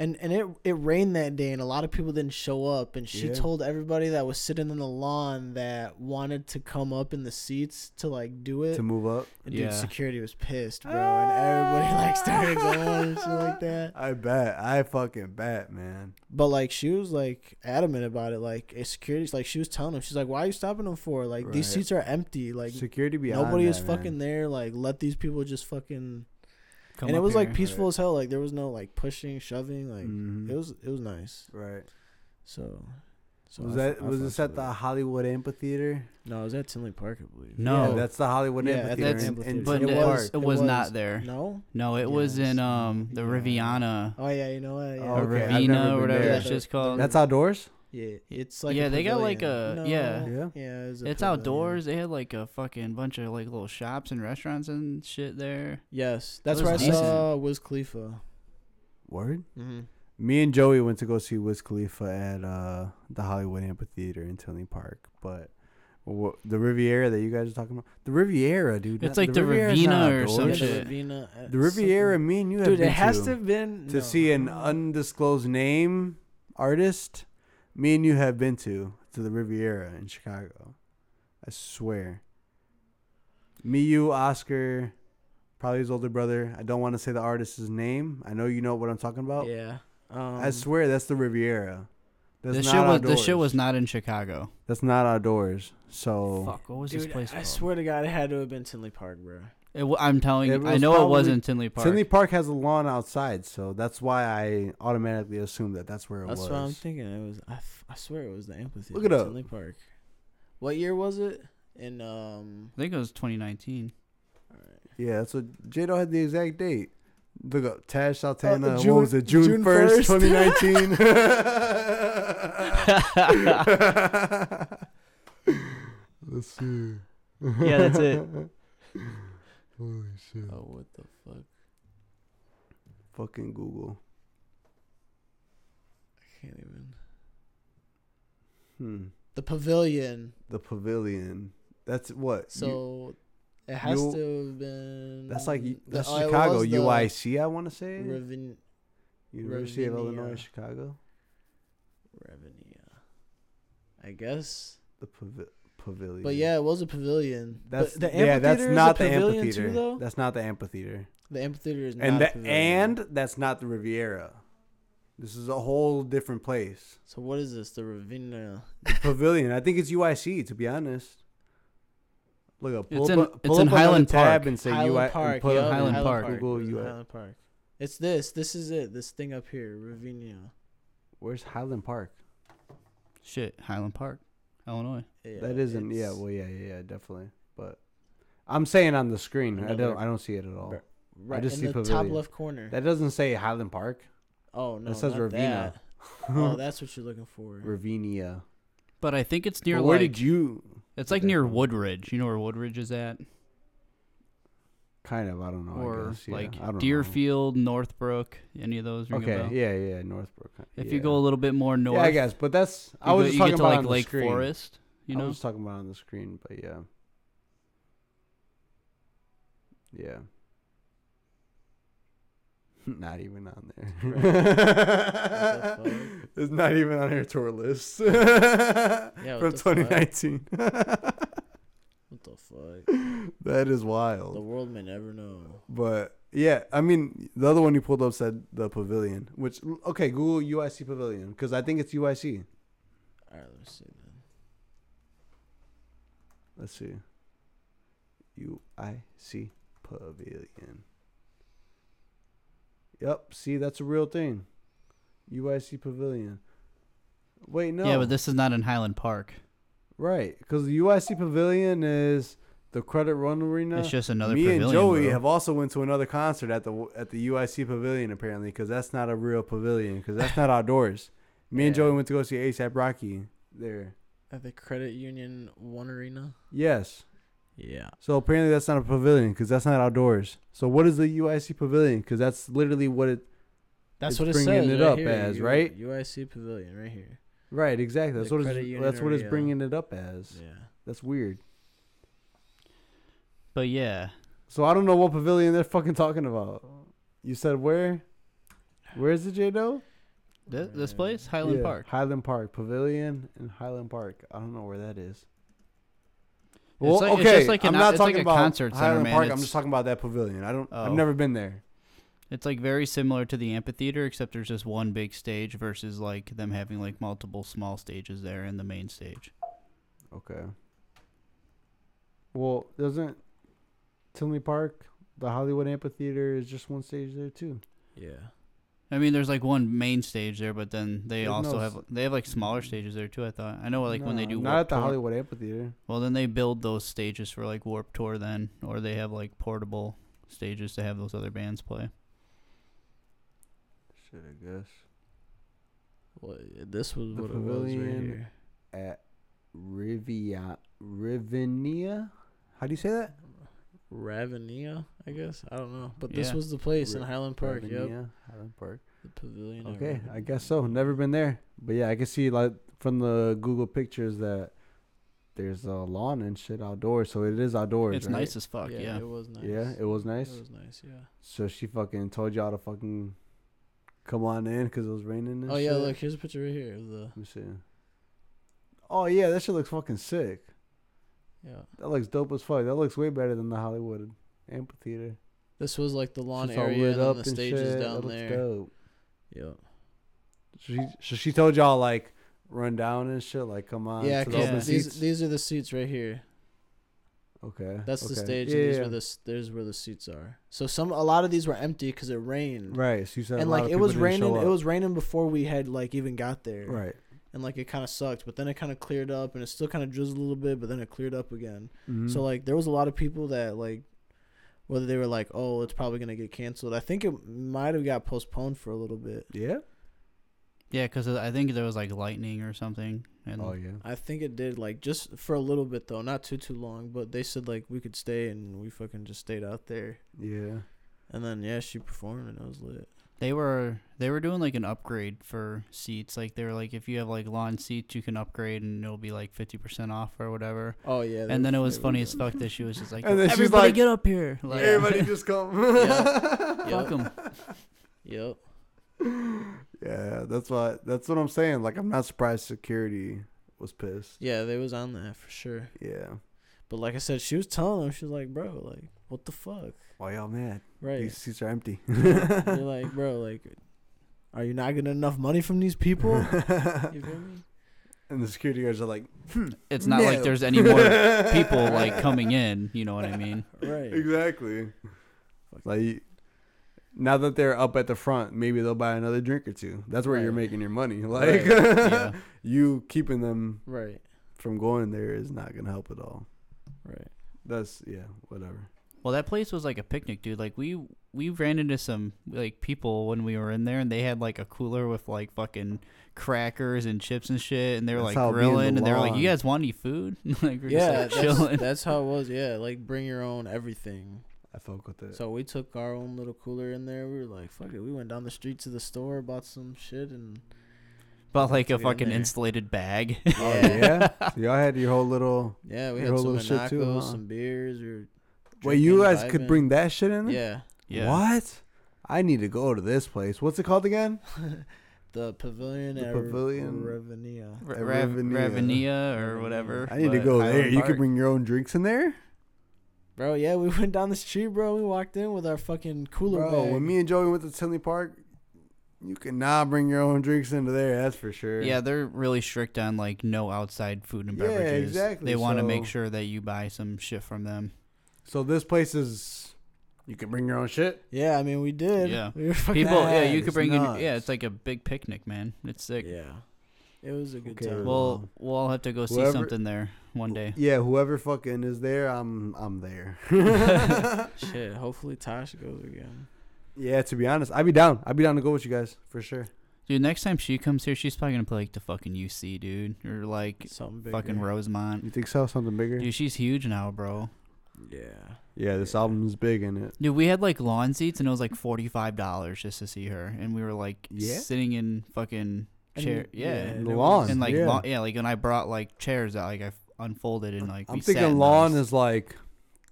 and and it it rained that day, and a lot of people didn't show up. And she Yeah. told everybody that was sitting on the lawn that wanted to come up in the seats to like do it. to move up. And Yeah. dude, security was pissed, bro, and everybody like started going and shit like that. I bet. I fucking bet, man. But like she was like adamant about it. Like security's like she was telling him, she's like, "Why are you stopping them for? Like these seats are empty. Like Security be nobody is that, fucking man. there. Like let these people just fucking." Come and it up was like here. peaceful as hell. Like there was no like pushing, shoving. Like Mhm. it was it was nice. right. So. So was I that I was fucks this at with the. Hollywood Amphitheater? No, it was at Tinley Park, I believe. No. yeah, that's the Hollywood Yeah, Amphitheater. the in- in but it It Park. was, was- it it was was- not there. No. No, it was in um the Yeah. Riviana Oh yeah, you know what? Yeah. Oh, or okay, Ravina or whatever there. that shit's called. That's outdoors. Yeah, it's like Yeah, a they got, like, a- No, yeah. Yeah. yeah. It's, it's pavilion. outdoors. They had like a fucking bunch of like little shops and restaurants and shit there. Yes, that's was where I saw Wiz Khalifa. Word. Mm-hmm. Me and Joey went to go see Wiz Khalifa at uh, the Hollywood Amphitheater in Tinley Park, but wha- the Riviera that you guys are talking about, the Riviera, dude. It's not- like the Riviera's not Ravina or some shit. The Riviera, me and you have Dude, it has to, to have been to no. see an undisclosed name artist. Me and you have been to to the Riviera in Chicago. I swear. Me, you, Oscar, probably his older brother. I don't want to say the artist's name. I know you know what I'm talking about. Yeah. Um, I swear that's the Riviera. That's This not shit was outdoors. this shit was not in Chicago. That's not outdoors. So Fuck, what was Dude, this place I called? swear to God, it had to have been Tinley Park, bro. It w- I'm telling It you, I was know it wasn't Tinley Park. Tinley Park has a lawn outside, so that's why I automatically assumed that that's where it That's was. That's what I'm thinking. It was. I, f- I swear it was the amphitheater. Look it up. Tinley Park. What year was it? In um. I think it was 2019. Yeah, that's what Jado had the exact date. Look up Tash Sultana. June- what was it? June June 1st. twenty nineteen. Let's see. Yeah, that's it. Holy shit! Oh, what the fuck? Fucking Google. I can't even. Hmm. The pavilion. The pavilion. That's what. you- So it has you- to have been. that's like the- that's it Chicago. was UIC. I want to say Revin, University of Illinois Chicago. Ravinia. I guess. The pavi- pavilion. But yeah, it was a pavilion. That's but the yeah. That's not the amphitheater. Too, though? That's not the amphitheater. The amphitheater is not and the, pavilion. and that's not the Riviera. This is a whole different place. So what is this? The Ravinia. The pavilion. I think it's UIC. To be honest. Look up. Pull It's up, in- a- pull it's up another Highland Park. and say Highland UI. and Park. put yeah, up Highland Highland Park. Park. Google It UI. Highland Park. It's this. This is it. This thing up here. Ravinia. Where's Highland Park? Shit, Highland Park, Illinois. Yeah, that isn't. Yeah. Well. Yeah. Yeah. Yeah. Definitely. But I'm saying on the screen. I don't. I don't see it at all. Right I just in see the top left corner. That doesn't say Highland Park. oh no, It says not Ravina. That. oh, that's what you're looking for. Ravinia. But I think it's near But where like did you? it's like near? Woodridge. You know where Woodridge is at? Kind of. I don't know. I or guess, yeah. like I don't know. Deerfield, Northbrook, any of those ring a Okay. Yeah. Yeah. Northbrook. If yeah. you go a little bit more north, Yeah, I guess. But that's. I was go- just talking about like Lake screen. Forest. You I was talking about on the screen, but yeah. Yeah. Not even on there. It's not even on our tour list what from 2019. What the fuck? that is wild. The world may never know. But yeah, I mean, the other one you pulled up said the pavilion, which okay, Google UIC pavilion because I think it's UIC. All right, let's see then. Let's see. UIC Pavilion. Yep, see, that's a real thing. UIC Pavilion. Wait, no. yeah, but this is not in Highland Park. Right, because the UIC Pavilion is the Credit Run Arena. It's just another Me pavilion. and Joey bro. have also went to another concert at the at the UIC Pavilion apparently because that's not a real pavilion because that's not outdoors. Me and Joey went to go see ASAP Rocky there. At the Credit Union One Arena. Yes. Yeah. So apparently that's not a pavilion because that's not outdoors. So what is the UIC pavilion? Because that's literally what it. That's It's what it bringing says it right up here, as, U- right? UIC Pavilion right here. Right, exactly. That's The what Credit it's. Union That's what it's Arena. bringing it up as. Yeah. That's weird. But yeah, So I don't know what pavilion they're fucking talking about. You said where? Where is it, J Do? this, this place Highland Park. Highland Park Pavilion in Highland Park. I don't know where that is. It's like- it's just like I'm an- not it's like talking a about concert center, Highland man. Park. I'm It's- just talking about that pavilion. I don't. I've Oh. never been there. It's like very similar to the amphitheater, except there's just one big stage versus like them having like multiple small stages there in the main stage. Okay. Well, doesn't Tinley Park, the Hollywood Amphitheater, is just one stage there too? Yeah. I mean, there's like one main stage there, but then they There's also no have they have like smaller stages there too. I thought I know like when they do not Warped at the Tour- Hollywood Amphitheater. Well, then they build those stages for like Warp Tour then, or they have like portable stages to have those other bands play. Shit, I guess Well, this was The what it was right pavilion. here. at Rivia Rivinia. How do you say that? Ravinia, I guess. I don't know. But this Yeah. was the place in Highland Park. Yep. Highland Park. The pavilion. Okay, I guess so. Never been there, but yeah, I can see like from the Google pictures that there's a lawn and shit outdoors, so it is outdoors. it's right? nice as fuck. yeah, Yeah. it was nice. Yeah, it was nice. It was nice. Yeah. So she fucking told y'all to fucking come on in because it was raining. And Oh yeah, shit? look, here's a picture right here of the. Let me see. Oh yeah, that shit looks fucking sick. Yeah. That looks dope as fuck. That looks way better than the Hollywood amphitheater. This was like the lawn area lit and up the and stages shit. That down looks there. Dope. Yep. So she, so she told y'all like run down and shit. Like come on. yeah, to the 'cause open these seats. these are the seats right here. Okay. That's the stage, Yeah, and these yeah. were the there's where the seats are. So some a lot of these were empty because it rained. Right. So you said And like it was raining. It was raining before we had like even got there. right. And like it kind of sucked, but then it kind of cleared up, and it still kind of drizzled a little bit, but then it cleared up again. Mhm. So like there was a lot of people that like whether they were like, "Oh, it's probably going to get canceled." I think it might have got postponed for a little bit. yeah. Yeah, because I think there was like lightning or something. And Oh yeah. I think it did like just for a little bit though, not too too long, but they said like we could stay and we fucking just stayed out there. Yeah. And then yeah, she performed and it was lit. They were they were doing like an upgrade for seats. Like they were like if you have like lawn seats, you can upgrade and it'll be like fifty percent off or whatever. Oh yeah. And then it was funny as fuck that she was just like, And then she's "Everybody like, get up here!" Like, Everybody just come. fuck 'em. Yep. Yeah, that's what that's what I'm saying. Like I'm not surprised security was pissed. Yeah, they was on that for sure. Yeah. But like I said, she was telling them, she was like, "Bro, like, what the fuck?" Why y'all mad? Right? These seats are empty. You're like, bro, like, are you not getting enough money from these people? You feel me? and the security guards are like, hmm, It's not like there's any more people like coming in. You know what I mean? Right. exactly. Like now that they're up at the front, maybe they'll buy another drink or two. That's where you're making your money. Like Yeah. you keeping them Right. from going there is not gonna help at all. Right. That's yeah, whatever. Well, that place was like a picnic, dude. Like we we ran into some like people when we were in there, and they had like a cooler with like fucking crackers and chips and shit, and they were That's like how it be in the grilling, and they were like, "You guys want any food?" like we're Yeah, just like chilling. that's, that's how it was. Yeah, like bring your own everything. I fuck with it. So we took our own little cooler in there. We were like, fuck it. We went down the street to the store, bought some shit, and Bought like a Took it in fucking insulated bag. Oh yeah, so y'all had your whole little. yeah, we had some little shit Monaco, too, huh? some beers. We were Wait, you drinking, guys could bring that shit in? there? Yeah, yeah. What? I need to go to this place. What's it called again? the pavilion. The at pavilion. Ravinia. R- At Rav- Ravinia. Ravinia or whatever. I need to go Highland there. You could bring your own drinks in there, Bro, yeah, we went down the street, bro. We walked in with our fucking cooler bro. bag. When me and Joey went to Tinley Park, you cannot bring your own drinks into there. That's for sure. Yeah, they're really strict on like no outside food and beverages. Yeah, beverages. exactly, They want to make sure that you buy some shit from them. So this place is, you can bring your own shit. yeah, I mean, we did. Yeah. we were fucking People, yeah, you could bring in. Yeah, it's like a big picnic, man. It's sick. Yeah, it was a good Okay, time. We'll we'll all have to go see something there one day. Yeah, whoever fucking is there, I'm I'm there. Shit, hopefully Tosh goes again. yeah, to be honest, I'd be down. I'd be down to go with you guys for sure. Dude, next time she comes here, she's probably gonna play like the fucking UC, dude, or like Something big. fucking Rosemont. You think so? Something bigger? Dude, she's huge now, bro. Yeah. Yeah, this album is big in it. Dude, we had like lawn seats and it was like forty five dollars just to see her, and we were like Yeah? sitting in fucking And chair, you- yeah, and The it lawn. and like yeah. lawn, yeah, like and I brought like chairs out, like I f- unfolded and like I'm we sat thinking in lawn those. is like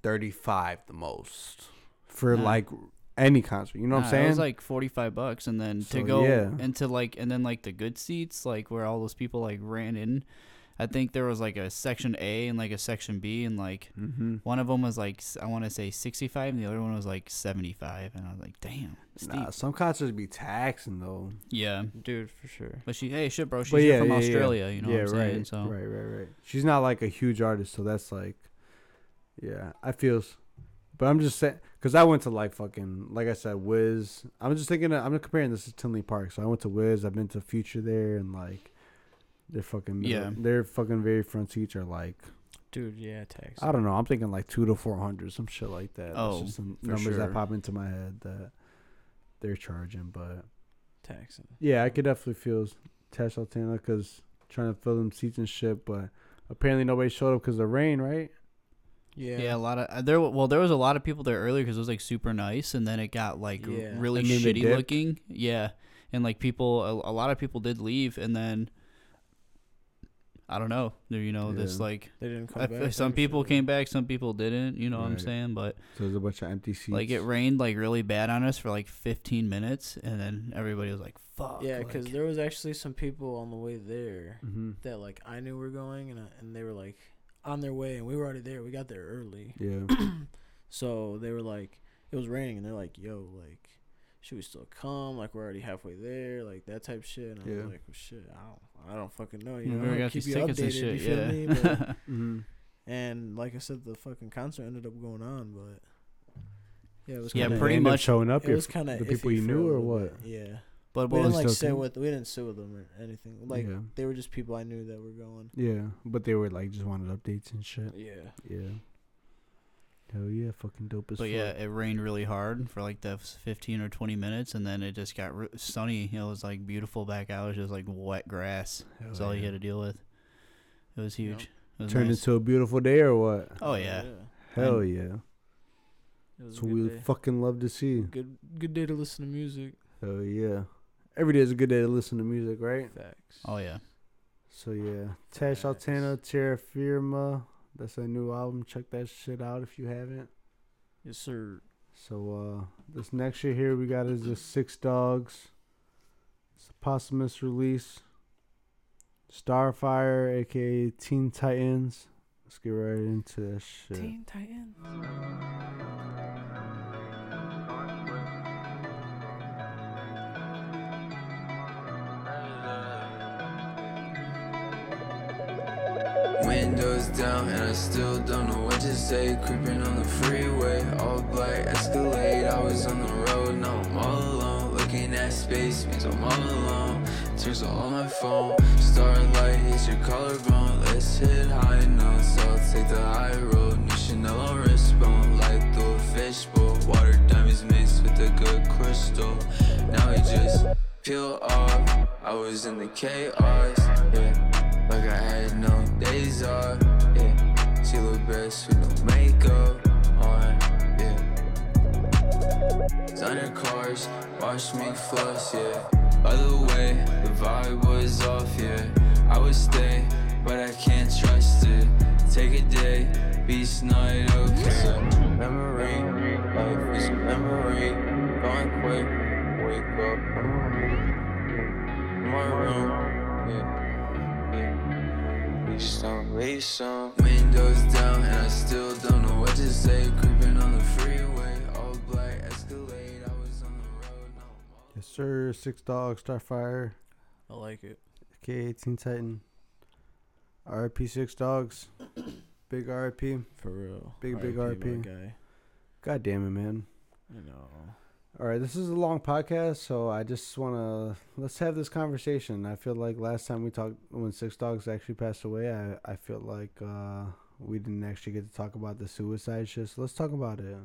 35 the most for like any concert. You know what Nah, I'm saying? It was like forty five bucks, and then So, to go yeah. into like and then like the good seats, like where all those people like ran in. I think there was like a section A and like a section B, and like mm-hmm. one of them was like I want to say sixty five, and the other one was like seventy five, and I was like, damn, steep. Nah, some concerts be taxing though. yeah. Dude, for sure. But she, hey, shit, bro, she's But here yeah, from yeah, yeah. Australia, you know yeah, what I'm right, saying? So right, right, right. She's not like a huge artist, so that's like, yeah, I feel. But I'm just saying, cause I went to like fucking, like I said, Wiz. I'm just thinking, of, I'm comparing this to Tinley Park. So I went to Wiz. I've been to Future there, and like, they're fucking, Yeah. their fucking very front seats are like, Dude, yeah, tax. I don't know. I'm thinking like two to four hundred, some shit like that. Oh, just some for numbers sure. that pop into my head that they're charging. But Taxing. yeah, I could definitely feel Tash Sultana because trying to fill them seats and shit. But apparently nobody showed up because of the rain, right? Yeah. yeah, a lot of uh, there. Well, there was a lot of people there earlier because it was like super nice, and then it got like Yeah. really And then they shitty looking. Yeah, and like people, a, a lot of people did leave, and then I don't know. You know, this like They didn't come I- back. some people came back, some people didn't. You know what I'm saying? But So there's a bunch of empty seats. like it rained like really bad on us for like 15 minutes, and then everybody was like, "Fuck." Yeah, because like- there was actually some people on the way there hmm that like I knew were going, and I, and they were like on their way, and we were already there. We got there early, Yeah. so they were like, it was raining, and they're like, "Yo, like, should we still come? Like, we're already halfway there, like that type shit." And I Yeah. was like, well, "Shit, I don't, I don't fucking know." You you know, I'll got keep you tickets and updated. shit. you feel yeah. me? But, hmm and like I said, the fucking concert ended up going on, but yeah, it was Yeah, kinda, pretty They end up much- showing up. It your- was kind of the people you knew or what? Yeah. but We didn't like sit with we didn't sit with them or anything. Like yeah. they were just people I knew that were going. Yeah, but they were like just wanted updates and shit. Yeah. Yeah. Hell yeah, fucking dope as But fuck. yeah, it rained really hard for like the f- 15 or 20 minutes, and then it just got r- sunny. You know, it was like beautiful back out. It was just like wet grass. Hell That's all you had to deal with. It was huge. It was Turned nice. into a beautiful day or what? Oh yeah. Hell And- yeah. It was That's what we day. fucking love to see. good good day to listen to music. Hell yeah. Every day is a good day to listen to music, right? Facts. Oh yeah. So yeah, Tash Sultana, Terra Firma. That's a new album. Check that shit out if you haven't. Yes, sir. So uh this next shit here we got is the Six Dogs. It's a posthumous release. Starfire, aka Teen Titans. Let's get right into that shit. Teen Titans. windows down and I still don't know what to say. Creeping on the freeway, all black Escalade. I was on the road, now I'm all alone. Looking at space means I'm all alone. Tears all on my phone Starlight hits your collarbone. Let's hit high notes, I'll take the high road. New Chanel on wristbone Light through a fishbowl. Water diamonds mixed with a good crystal. Now we just peel off. I was in the chaos, yeah. Like I had no days off, yeah. She look best with no makeup on, yeah. Designer cars, watch me floss, yeah. By the way, the vibe was off, yeah. I would stay, but I can't trust it. Take a day, beast night, okay. Memory, life is a memory. Going quick, wake up. My room, yeah, yeah. Reach some, reach some. Windows down, and I still don't know what to say. Creeping on the freeway, all black Escalade. I was on the road, now I'm Yes, sir. Six Dog, Starfire, I like it. K18 Titan. RP Six Dogs. Big RP. For real. Big, big RIP, RP. guy. God damn it, man. You know. All right, this is a long podcast, so I just want to let's have this conversation. I feel like last time we talked when Six Dogs actually passed away, I I feel like uh we didn't actually get to talk about the suicide shit. So let's talk about it.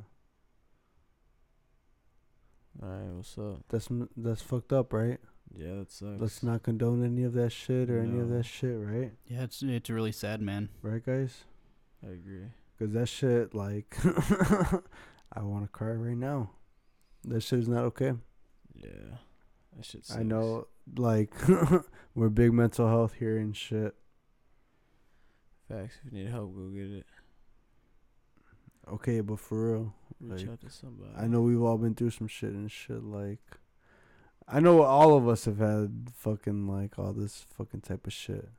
Alright, what's up? That's that's fucked up, right? Yeah, that sucks. Let's not condone any of that shit or any of that shit, right? Yeah, it's it's really sad, man. Right, guys? I agree. Cause that shit, like, I want to cry right now. That shit is not okay. Yeah. That shit I know, like, we're big mental health here and shit. Facts. If you need help, go get it. Okay, but for real, Reach Like, out to somebody. I know we've all been through some shit and shit. Like, I know all of us have had fucking like all this fucking type of shit,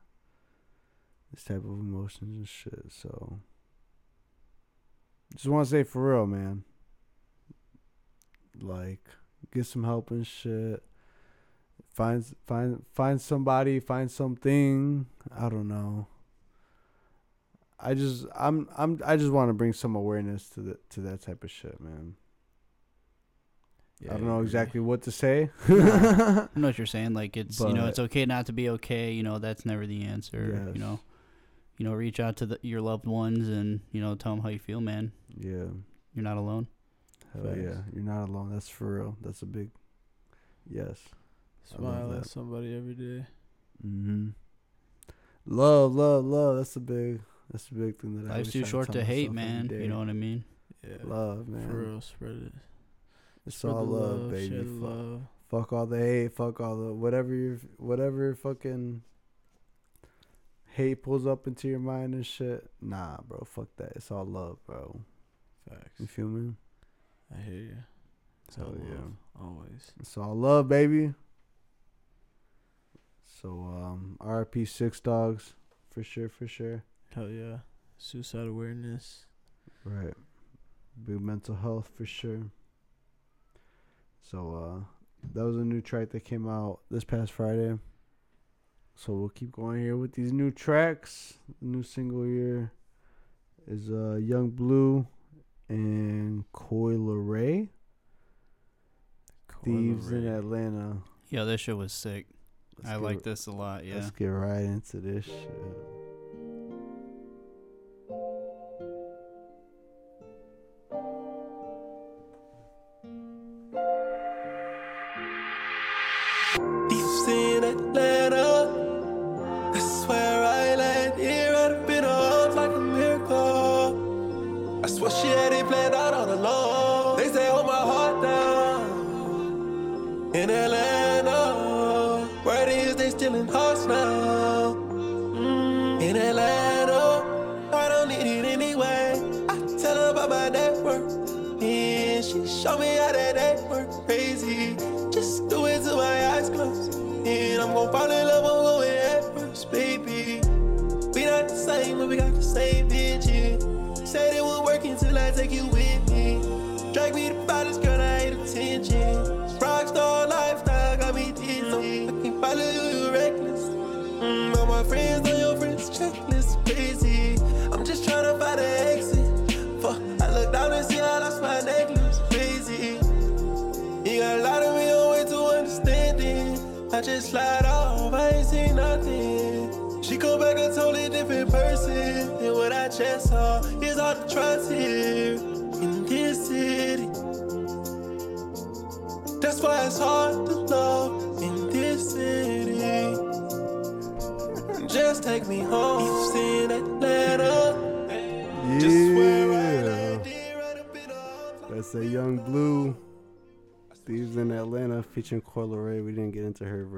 this type of emotions and shit. So, just want to say for real, man. Like, get some help and shit. Find find find somebody, find something. I don't know. I just I'm I'm I just want to bring some awareness to the to that type of shit, man. Yeah, I don't know exactly what to say. I know what you're saying. Like it's you know it's okay not to be okay. You know that's never the answer. Yes. You know, you know reach out to the, your loved ones and you know tell them how you feel, man. yeah, You're not alone. Hell Facts. yeah, you're not alone. That's for real. That's a big yes. Smile at somebody every day. Mm-hmm. Love, love, love. That's a big. That's a big thing that I Life's always too try short tell to hate, man. You know what I mean? Yeah. Love, man. For real, spread it. It's Spread all love, love, baby. Fuck, love. fuck all the hate. Fuck all the whatever you whatever fucking hate pulls up into your mind and shit. Nah, bro. Fuck that. It's all love, bro. Facts. You feel me? I hear you. It's Hell yeah. love, Always. It's all love, baby. So, um, RP Six Dogs, for sure, for sure. Hell yeah. Suicide awareness. Right. Big mental health, for sure. So, uh, that was a new track that came out this past Friday. So we'll keep going here with these new tracks. The new single here is uh Yung Bleu and Coi Leray. Thieves in Atlanta. Yeah, this shit was sick. Let's I like this a lot. Yeah. Let's get right into this shit.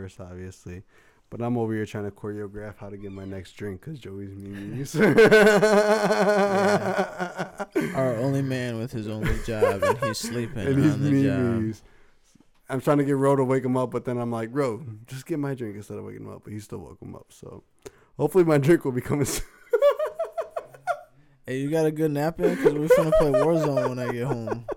Verse, obviously. But I'm over here trying to choreograph how to get my next drink because Joey's memes. Our only man with his only job, and he's sleeping and he's on the job. I'm trying to get Ro to wake him up, but then I'm like, Ro, just get my drink instead of waking him up. But he still woke him up. So hopefully my drink will be coming soon. Hey, you got a good nap in? Because we're finna play Warzone when I get home.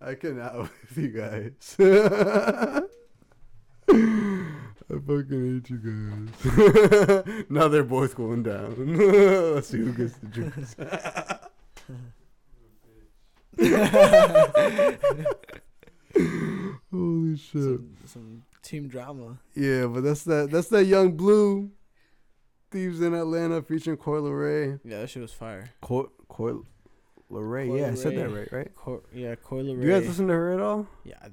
I cannot with you guys. I fucking hate you guys. now they're both going down. Let's see who gets the juice. Holy shit. Some, some team drama. Yeah, but that's that that's that Yung Bleu Thieves in Atlanta featuring Coi Leray. Yeah, that shit was fire. Coil Coil Ray, Coi yeah, I said that right, right? Co- yeah, Coil You guys listen to her at all? Yeah,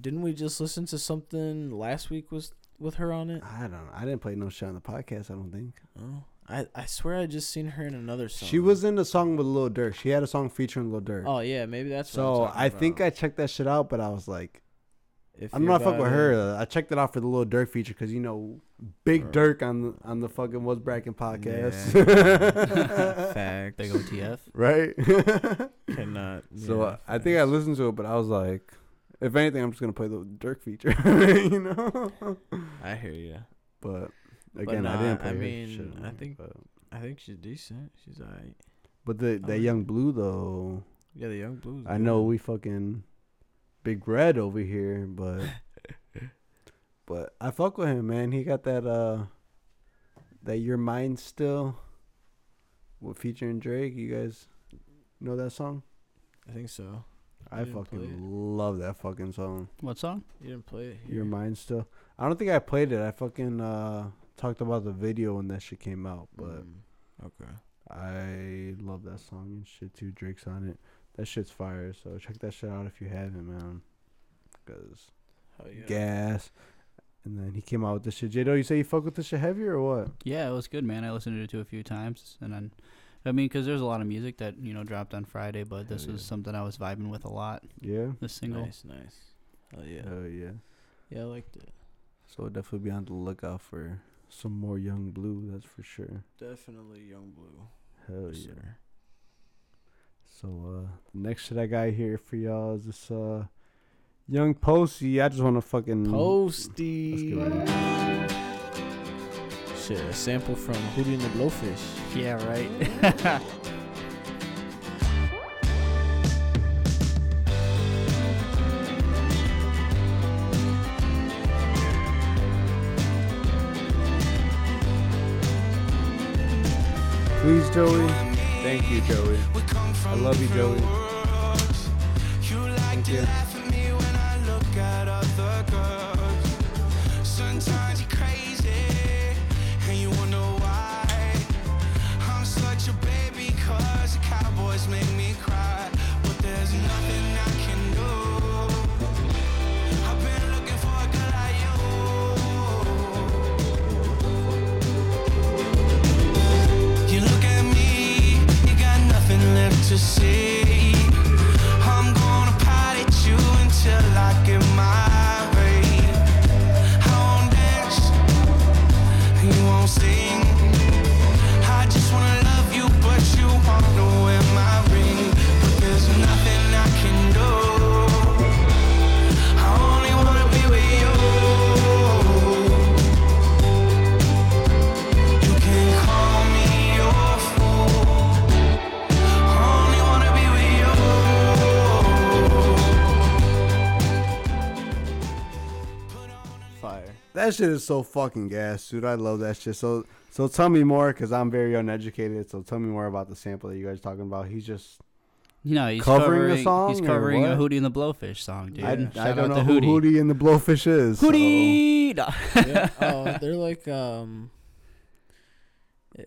didn't we just listen to something last week was with her on it? I don't know. I didn't play no shit on the podcast, I don't think. Oh, I I swear I just seen her in another song. She was in a song with Lil Durk. She had a song featuring Lil Durk. Oh yeah, maybe that's. what so I think. I checked that shit out, but I was like, If I'm you not fuck with it- her. I checked it out for the Lil Durk feature because you know, Big Bro. Durk on the on the fucking What's Brackin' podcast, Facts. Big OTF. right? Cannot. so yeah, uh, I think I listened to it, but I was like, if anything, I'm just gonna play the Durk feature, you know. I hear you. But again, I nah, didn't play I mean, shit, I think- But, I think she's decent. She's alright. but the that Um, Yung Bleu though, Yeah, the Yung Bleus. I know we fucking big red over here, but but I fuck with him, man. He got that uh that your mind still with featuring Drake. You guys know that song? I think so. I You fucking love that fucking song. What song? You didn't play it. Your here. mind still. I don't think I played it. I fucking uh talked about the video when that shit came out, but Mm, okay. I love that song and shit too. Drake's on it. That shit's fire. So check that shit out if you haven't, man. Cause Oh yeah. gas. And then he came out with this shit. Jado, you say you fuck with this shit heavy or what? Yeah, it was good, man. I listened to it to a few times, and then, I mean, because there's a lot of music that you know dropped on Friday, but this Hell was yeah. something I was vibing with a lot. Yeah. This single. Nice, nice. Oh yeah. Hell yeah. Yeah, I liked it. So definitely be on the lookout for some more Yung Bleu. That's for sure. Definitely Yung Bleu. Hell Yes, yeah. sir. So uh, next shit I got here for y'all is this uh, Young Posty. I just want to fucking Posty. Let's get right Shit, a sample from Hootie and the Blowfish. Yeah, right. Please, Joey. Thank you, Joey. I love you, Joey. You like Thank to you. That shit is so fucking gas, dude. I love that shit. So, so tell me more, cause I'm very uneducated. So tell me more about the sample that you guys talking about. He's just you know, he's Covering a song He's covering a? Hootie and the Blowfish song, dude. I, Shout I don't out know to who Hootie. Hootie and the Blowfish is. Hootie. No. yeah. Oh, they're like um. Yeah.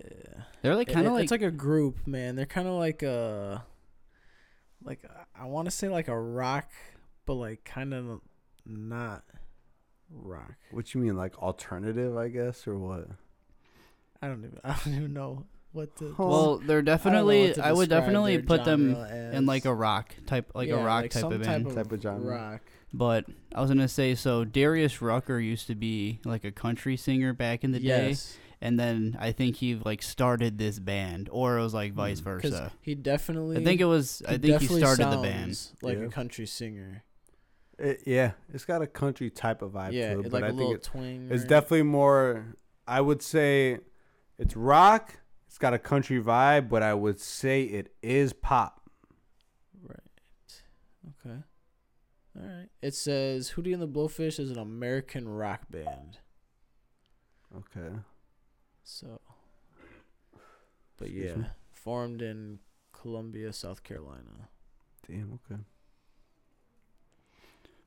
They're like It- kind it- of like, it's like a group, man. They're kind of like a, like I want to say like a rock, but like kind of not. Rock. What you mean, like alternative? I guess or what? I don't even. I don't even know what to. Well, they're I don't know definitely. what to I, would definitely put them genre in like a rock type, like Yeah, a rock like type some of type band. of Type of genre. rock. But I was gonna say, so Darius Rucker used to be like a country singer back in the day, and then I think he like started this band, or it was like vice Mm, versa. he definitely. I think it was. I think he started the band. like Yeah. a country singer. It, yeah, it's got a country type of vibe yeah, to it, but like I think it, twang. it's definitely more. I would say it's rock. It's got a country vibe, but I would say it is pop. Right. Okay. All right. It says Hootie and the Blowfish is an American rock band. Okay. So. But Excuse yeah, me? formed in Columbia, South Carolina. Damn. Okay.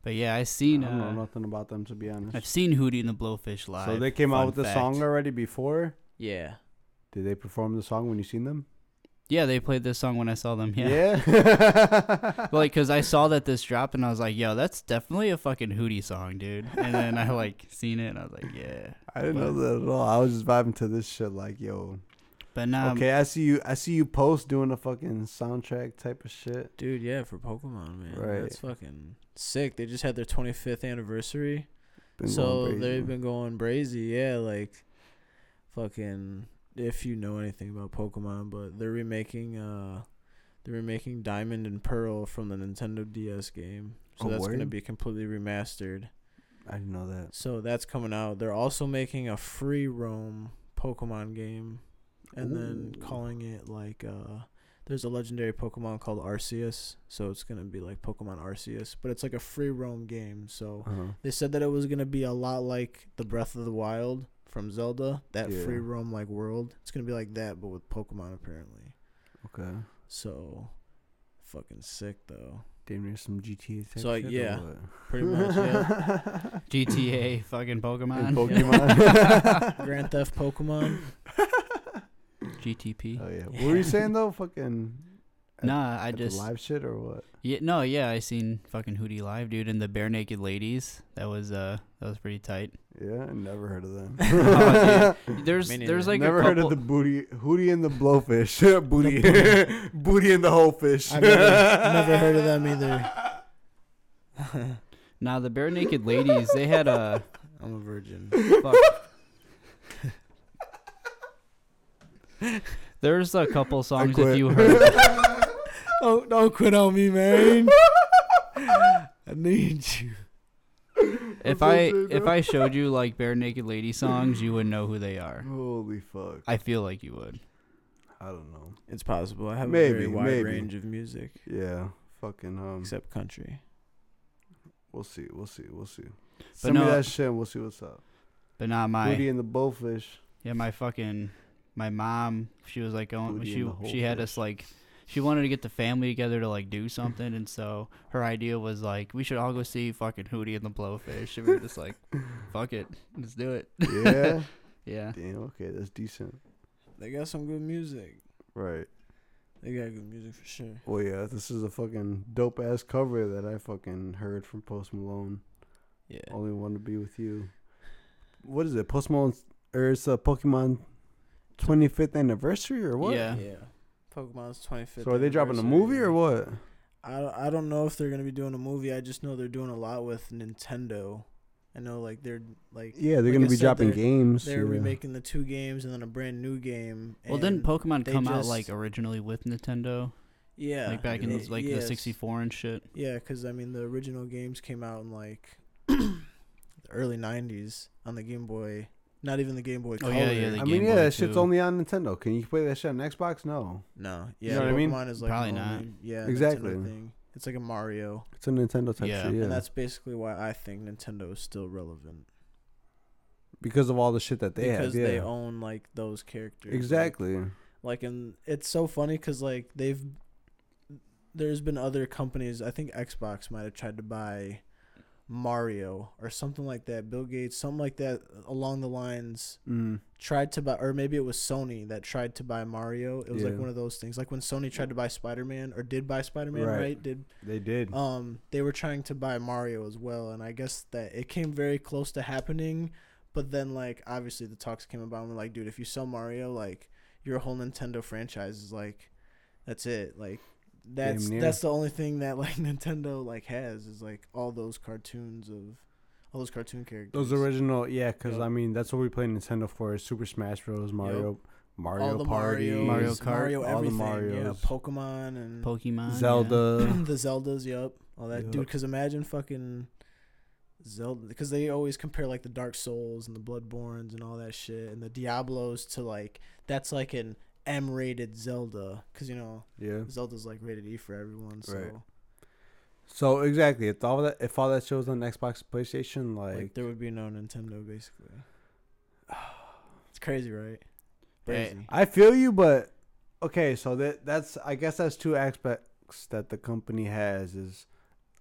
But yeah, I seen. I don't know Uh, nothing about them to be honest. I've seen Hootie and the Blowfish live. So they came Fun out with the song already before. Yeah. Did they perform the song when you seen them? Yeah, they played this song when I saw them. Yeah. Yeah. like, cause I saw that this dropped, and I was like, "Yo, that's definitely a fucking Hootie song, dude." And then I like seen it, and I was like, "Yeah." I didn't know that at all. I was just vibing to this shit like, yo. But now, okay, I see you. I see you post doing a fucking soundtrack type of shit. Dude, yeah, for Pokemon, man. Right. That's fucking sick. They just had their 25th anniversary. Been so they've been going brazy, yeah. Like, fucking, if you know anything about Pokemon, but they're remaking, uh, they're remaking Diamond and Pearl from the Nintendo DS game. So Oh, that's gonna be completely remastered. I didn't know that. So that's coming out. They're also making a free roam Pokemon game, and then calling it like, uh, there's a legendary Pokemon called Arceus. So it's gonna be like Pokemon Arceus, but it's like a free roam game. So Uh-huh. they said that it was gonna be a lot like the Breath of the Wild from Zelda, that Yeah. free roam like world. It's gonna be like that, but with Pokemon apparently. Okay. So, fucking sick though. Damn near some GTA type So, like, shit or yeah. Pretty much, yeah. GTA, fucking Pokemon, And Pokemon. Grand Theft Pokemon. GTP. Oh yeah. What were you saying though? Fucking. at- Nah, I at the just live shit or what? yeah, no, yeah, I seen fucking Hootie live, dude, and the bare naked ladies. That was uh, that was pretty tight. Yeah, I never heard of them. Oh, There's there's like never a heard of the booty, hootie and the blowfish, booty, booty and the whole fish. I've never, never heard of them either. Now the bare naked ladies, they had a I'm a virgin. fuck. There's a couple songs if quit. you heard. don't don't quit on me, man. I need you. If I if I showed you like bare naked lady songs, you would know who they are. Holy fuck! I feel like you would. I don't know. It's possible. I have a Maybe, very wide maybe. range of music, Yeah, fucking um. except country. We'll see. We'll see. We'll see. But Send me no- that shit. and We'll see what's up. But not my Booty and the blowfish. yeah my fucking my mom. She was like going. Booty She and the whole she had fish. us like. She wanted to get the family together to like do something, and so her idea was like we should all go see fucking Hootie and the Blowfish. And we were just like, "Fuck it, let's do it." Yeah. yeah. Damn. Okay, that's decent. They got some good music. Right. They got good music for sure. Oh yeah. This is a fucking dope ass cover that I fucking heard from Post Malone. Yeah. Only want to be with you. What is it? Post Malone's or it's a Pokemon 25th anniversary or what? Yeah. Yeah. Pokemon's 25th. So are they dropping a movie or what? I don't, I don't know if they're gonna be doing a movie. I just know they're doing a lot with Nintendo. I know like they're like Yeah, they're like gonna I be said, dropping they're- games. They're yeah. remaking the two games and then a brand new game. Well, didn't Pokemon they come out like originally with Nintendo, Yeah, like back in it- like yes. the 64 and shit? Yeah, because I mean the original games came out in like the early '90s on the Game Boy. Not even the Game Boy Oh, Color. yeah, yeah, the I Game mean, yeah, Boy that shit's too. only on Nintendo. Can you play that shit on Xbox? No, no, You yeah, know what I mean? Pokemon is like Probably an not. Yeah, Nintendo Exactly. Thing. It's like a Mario, it's a Nintendo type Yeah. shit. Yeah, and that's basically why I think Nintendo is still relevant because of all the shit that they because have. Yeah, they own like those characters. like- exactly. Like, and it's so funny because like they've there's been other companies. I think Xbox might have tried to buy Mario or something like that. Bill Gates, something like that along the lines Mm. tried to buy or maybe it was Sony that tried to buy Mario. It was like one of those things. Like when Sony tried to buy Spider-Man or did buy Spider-Man, Right. right? Did They did. um they were trying to buy Mario as well and I guess that it came very close to happening, but then like obviously the talks came about and we're like, dude, if you sell Mario, like your whole Nintendo franchise is like that's it. Like that's that's the only thing that like Nintendo like has is like all those cartoons of all those cartoon characters. Those original, yeah, because Yup. I mean that's what we play Nintendo for: is Super Smash Bros, Mario, Mario all the Party, Marios, Mario Kart, Mario all the everything, yeah, Pokemon and Pokemon, yeah. Zelda. the Zeldas, yep, all that, dude. Because imagine fucking Zelda, because they always compare like the Dark Souls and the Bloodbornes and all that shit, and the Diablos to like that's like an M-rated Zelda, because you know yeah. Zelda's like rated E for everyone, so Right. So exactly, if all that if all that shows on Xbox, PlayStation, like, like, there would be no Nintendo basically. It's crazy, right? Hey, Crazy. I feel you, but okay, so that that's I guess that's two aspects that the company has is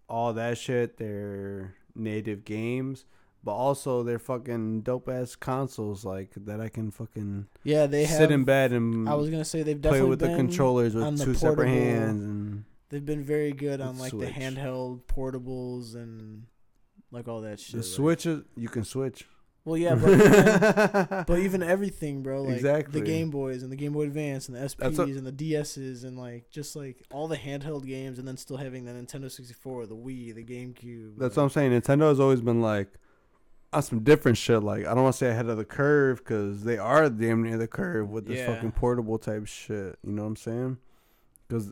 all that shit, their native games, but also they're fucking dope ass consoles like that I can fucking Yeah, they have. sit in bed and I was gonna say they've play definitely with the controllers with two separate hands and They've been very good on like the handheld portables and like all that shit. the like- switches you can switch. Well, yeah, but even, but even everything, bro. Like Exactly. the Game Boys and the Game Boy Advance and the SPs what- and the DSs and like just like all the handheld games, and then still having the Nintendo 64, the Wii, the GameCube. That's like, what I'm saying. Nintendo has always been like on some different shit. Like I don't want to say ahead of the curve because they are damn near the curve with this Yeah. fucking portable type shit. You know what I'm saying? Because,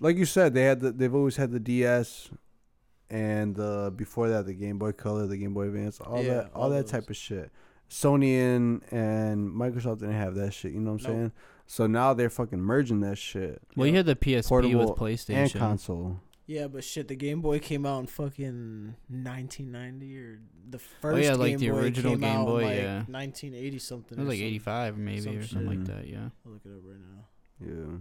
like you said, they had the, they've always had the DS, and uh, before that the Game Boy Color, the Game Boy Advance, all Yeah, that, all, all that those. type of shit. Sony and and Microsoft didn't have that shit. You know what I'm Nope. saying? So now they're fucking merging that shit Well, you had the PSP Portable with and PlayStation. console. Yeah, but shit, the Game Boy came out in fucking 1990 or the first. Oh, yeah, like Game the Boy original came Game out in, Boy, like, yeah. 1980 something. It was or like some- 85 maybe some or something like that, yeah. I'll look it up right now. Yeah.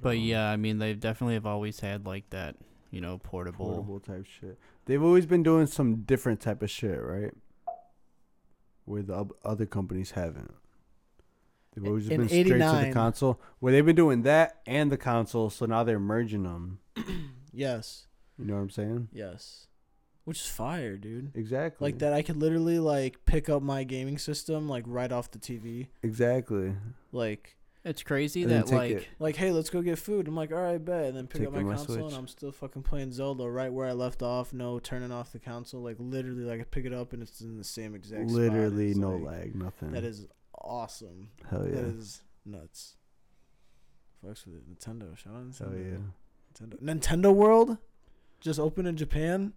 But um, yeah, I mean, they definitely have always had like that, you know, portable. portable type shit. They've always been doing some different type of shit, right? Where the other companies haven't. They've always In been straight to the 89 console. Where they've been doing that and the console, so now they're merging them. Yes, You know what I'm saying? yes, which is fire, dude. Exactly. Like that, I could literally like pick up my gaming system like right off the TV. Exactly. Like, It's crazy And then that take like it. like, hey, let's go get food. I'm like, all right, bet. And then pick Take up my on my console, and I'm still fucking playing Zelda right where I left off. No turning off the console. Like literally, like I pick it up and it's in the same exact. spot. Literally It's, no like, lag, nothing. That is awesome. Hell yeah. That is nuts. Fucks with it. Nintendo. Shout out Hell Nintendo. yeah. Nintendo. Nintendo World, just opened in Japan.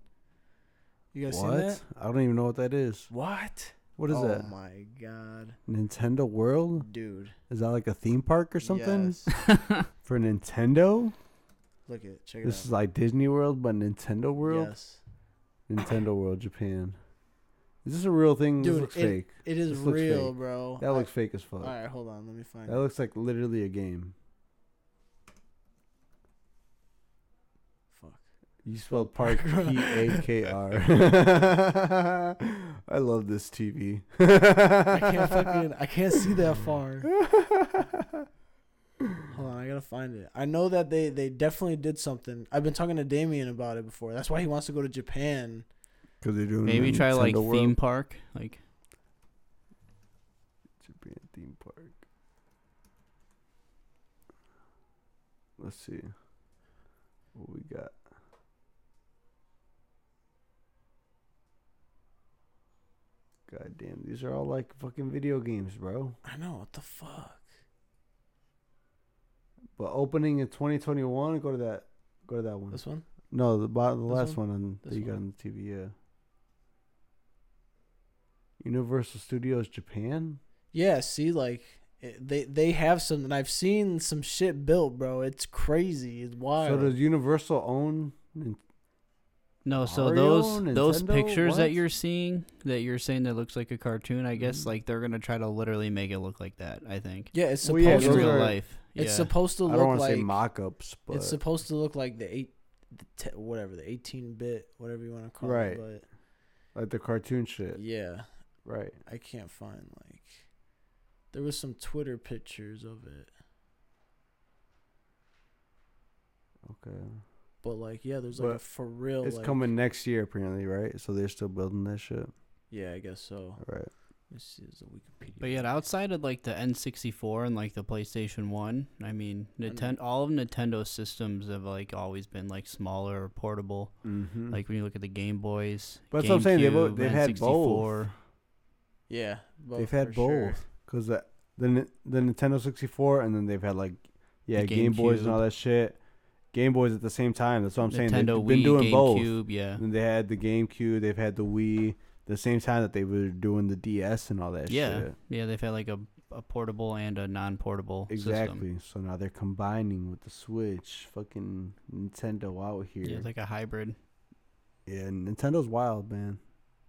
You guys seen that? I don't even know what that is. What? What is oh that? Oh my god, Nintendo World? dude. Is that like a theme park or something? Yes. For Nintendo? Look it. Check it This out. is like Disney World, but Nintendo World? Yes. Nintendo World Japan. Is this a real thing? Dude, this looks it- fake. It is This real, fake. bro. That looks fake as fuck. All right, hold on. Let me find That it. looks like literally a game. Fuck. You spelled park P A K R. I love this TV. I can't fucking. I can't see that far. Hold on, I gotta find it. I know that they they definitely did something. I've been talking to Damien about it before. That's why he wants to go to Japan. Because they're doing maybe the try like Nintendo theme park, like Japan theme park. Let's see. What we got? God damn, these are all like fucking video games, bro. I know what the fuck. But opening in 2021, go to that. Go to that one. This one? No, the bottom, the This last one, on This that you got one? on the TV. Yeah. Universal Studios Japan. Yeah. See, like it, they they have something. I've seen some shit built, bro. It's crazy. It's wild. So does Universal own? No. So Mario, those those Nintendo? pictures that you're seeing, that you're saying that looks like a cartoon, I guess Mhm. like they're gonna try to literally make it look like that. I think yeah, it's Well, supposed yeah, in to. real are- life. It's yeah. supposed to I look don't want to like say mock-ups, but it's supposed to look like the eight the te- whatever the 18 bit, whatever you want to call Right. it. like the cartoon shit. Yeah, Right. I can't find like. There was some Twitter pictures of it, Okay. but like yeah, there's like a for real. It's like, coming next year apparently, right? So they're still building that shit. Yeah, I guess so. All right. This is the Wikipedia. But yet, outside of like the N64 and like the PlayStation One, I mean, Nintendo, all of Nintendo's systems have like always been like smaller or portable. Mm-hmm. Like when you look at the Game Boys, But that's what I'm saying, they've al- GameCube, they've had both. N64. yeah, they've had both because the, the the Nintendo 64 and then they've had like yeah The Game Boys and all that shit. Game Boys at the same time. That's what I'm saying. They've Nintendo been Wii, doing both. GameCube, yeah. And they had the GameCube. They've had the Wii. The same time that they were doing the DS and all that Yeah, shit. yeah, they've had like a, a portable and a non-portable Exactly. system. So now they're combining with the Switch. Fucking Nintendo out here. Yeah, it's like a hybrid. Yeah, Nintendo's wild, man.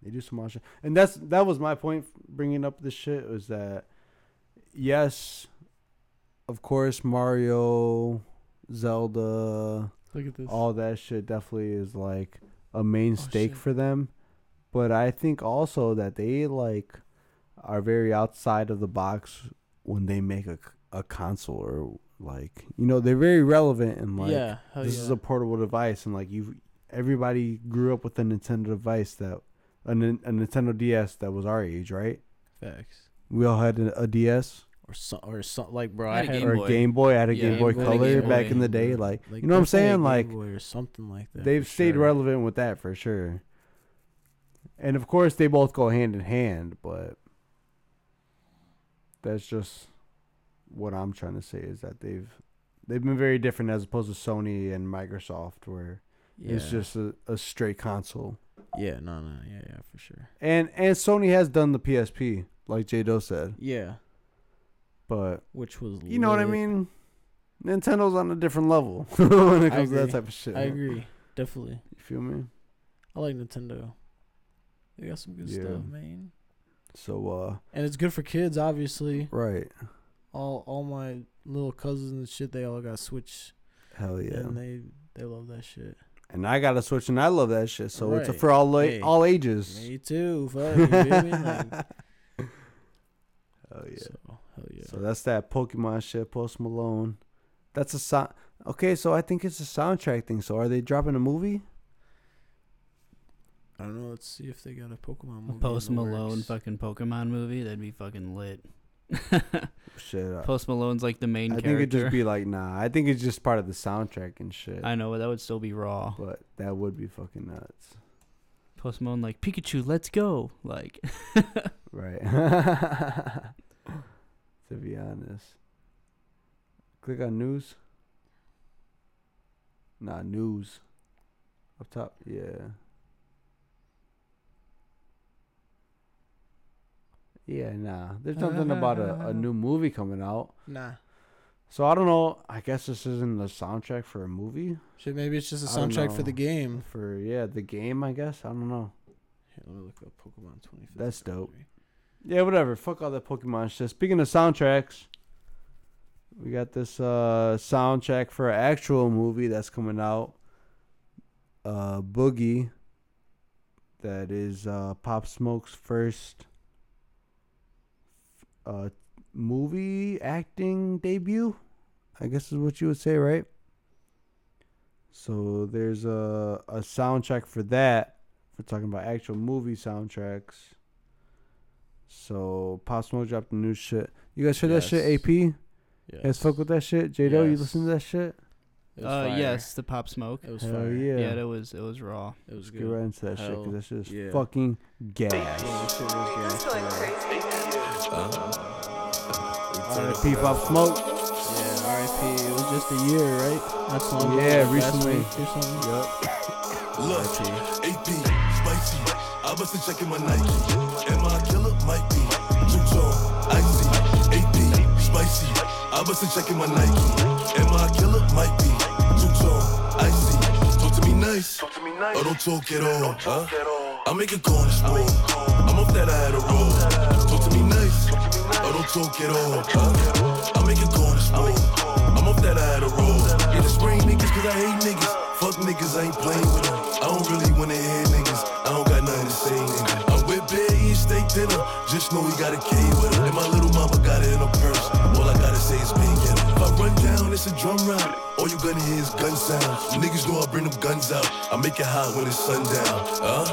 They do some shit, and that's that was my point bringing up this shit was that yes, of course Mario, Zelda, Look at this. all that shit definitely is like a main oh, stake shit. for them, but I think also that they like are very outside of the box when they make a a console or like you know they're very relevant and like yeah, this yeah. is a portable device and like you everybody grew up with a Nintendo device that a, a Nintendo DS that was our age, right? facts. We all had a, a DS Or some, or some, like bro, I I had a Game or Boy. a Game Boy. I had a Yeah, Game Boy Game Color Game back Boy. in the day. Like, like you know what I'm definitely a saying? Game Like Boy or something like that. they've stayed sure. relevant with that for sure. And of course, they both go hand in hand, but that's just what I'm trying to say is that they've they've been very different as opposed to Sony and Microsoft, where Yeah. it's just a, a straight console. Yeah, no, no, yeah, yeah, for sure. And and Sony has done the PSP, like J Do said, Yeah, but which was you know what I mean. Nintendo's on a different level when it comes to that type of shit. I agree, definitely. You feel me? I like Nintendo. They got some good Yeah. stuff, man. So uh, And it's good for kids, obviously. right, All all my little cousins and shit, they all got Switch, hell yeah. and they they love that shit. And I got a Switch, and I love that shit. So it's a, for all la- Hey. all ages. Me too. Fuck, you feel me? Like, Hell yeah. So, hell yeah. So that's that Pokemon shit. Post Malone. That's a sound. Okay, so I think it's a soundtrack thing. So are they dropping a movie? I don't know. Let's see if they got a Pokemon movie. in Post Malone works. fucking Pokemon movie. That'd be fucking lit. Shit. I- Post Malone's like the main character. I think it'd just be like nah. I think it's just part of the soundtrack and shit. I know, but that would still be raw. but that would be fucking nuts. Post Malone like Pikachu, let's go. Like Right. to be honest. Click on news. Nah, news. Up top. Yeah. Yeah, nah. There's nothing about a, a new movie coming out. Nah. So I don't know. I guess this isn't the soundtrack for a movie. Shit, maybe it's just a I don't soundtrack for the game. For yeah, the game, I guess. I don't know. Here, let me look up Pokemon 25. That's dope. Yeah, whatever. Fuck all that Pokemon shit. Speaking of soundtracks, we got this uh soundtrack for an actual movie that's coming out. Uh Boogie. That is uh Pop Smoke's first uh movie acting debut. I guess is what you would say, right? So there's a a soundtrack for that. If we're talking about actual movie soundtracks. So Pop Smoke dropped the new shit. You guys heard that shit, Yes. AP? You Yes. guys fuck with that shit? J Do, you Yes. listen to that shit? Uh yes, the Pop Smoke. It was Hell fire. yeah. Yeah, that was it was raw. It was Let's good. get right into that shit because that shit is yeah. fucking gas. Yeah, that shit was gas, bro. R.I.P. Pop Smoke. Yeah, R.I.P. It was just a year, right? Not so long ago, Yeah, like last recently. week or something. Yup. Look, AP, spicy. I must have checking my Nike. Am I a killer? Might be. Two tone, icy. AP, spicy. I must have checking my Nike. Am I a killer? Might be. Two tone, icy. Talk to me nice. Talk to me nice. Or don't talk at all. Huh? I make a corner smoke. I'm off that Adderall. Or don't talk at all. I make a corner smoke. I'm off that Adderall. Yeah, the spring niggas cause I hate niggas. Fuck niggas, I ain't playing with them. I don't really wanna hear niggas. I don't got nothing to say, nigga. I'm with Bear eating steak dinner. Just know he got a K with her. And my little mama got it in her purse. All I gotta say is pink in If I run down, it's a drum round. All you gonna hear is gun sounds. Niggas know I bring them guns out. I make it hot when it's sundown. Huh?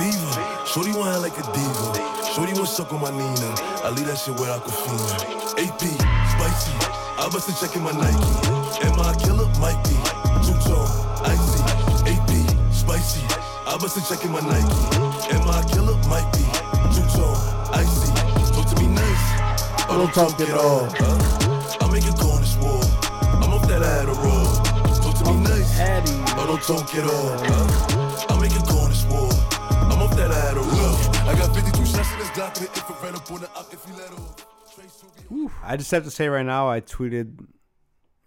Fever. Shorty want like a diva. Shorty want suck on my Nina. I leave that shit where I can feel it AP, spicy. I bust a check in my Nike. Am I a killer? Might be. Two tone, icy. AP, spicy. I bust a check in my Nike. Am I a killer? Might be. Two tone, icy. Talk to me nice. I Don't talk at all. I make it go on this wall. I'm off that Adderall. Talk to me nice. I don't talk at all. I make it go I got 52 shots in this Glock with infrared up on the op if you let off. Straight I just have to say right now, I tweeted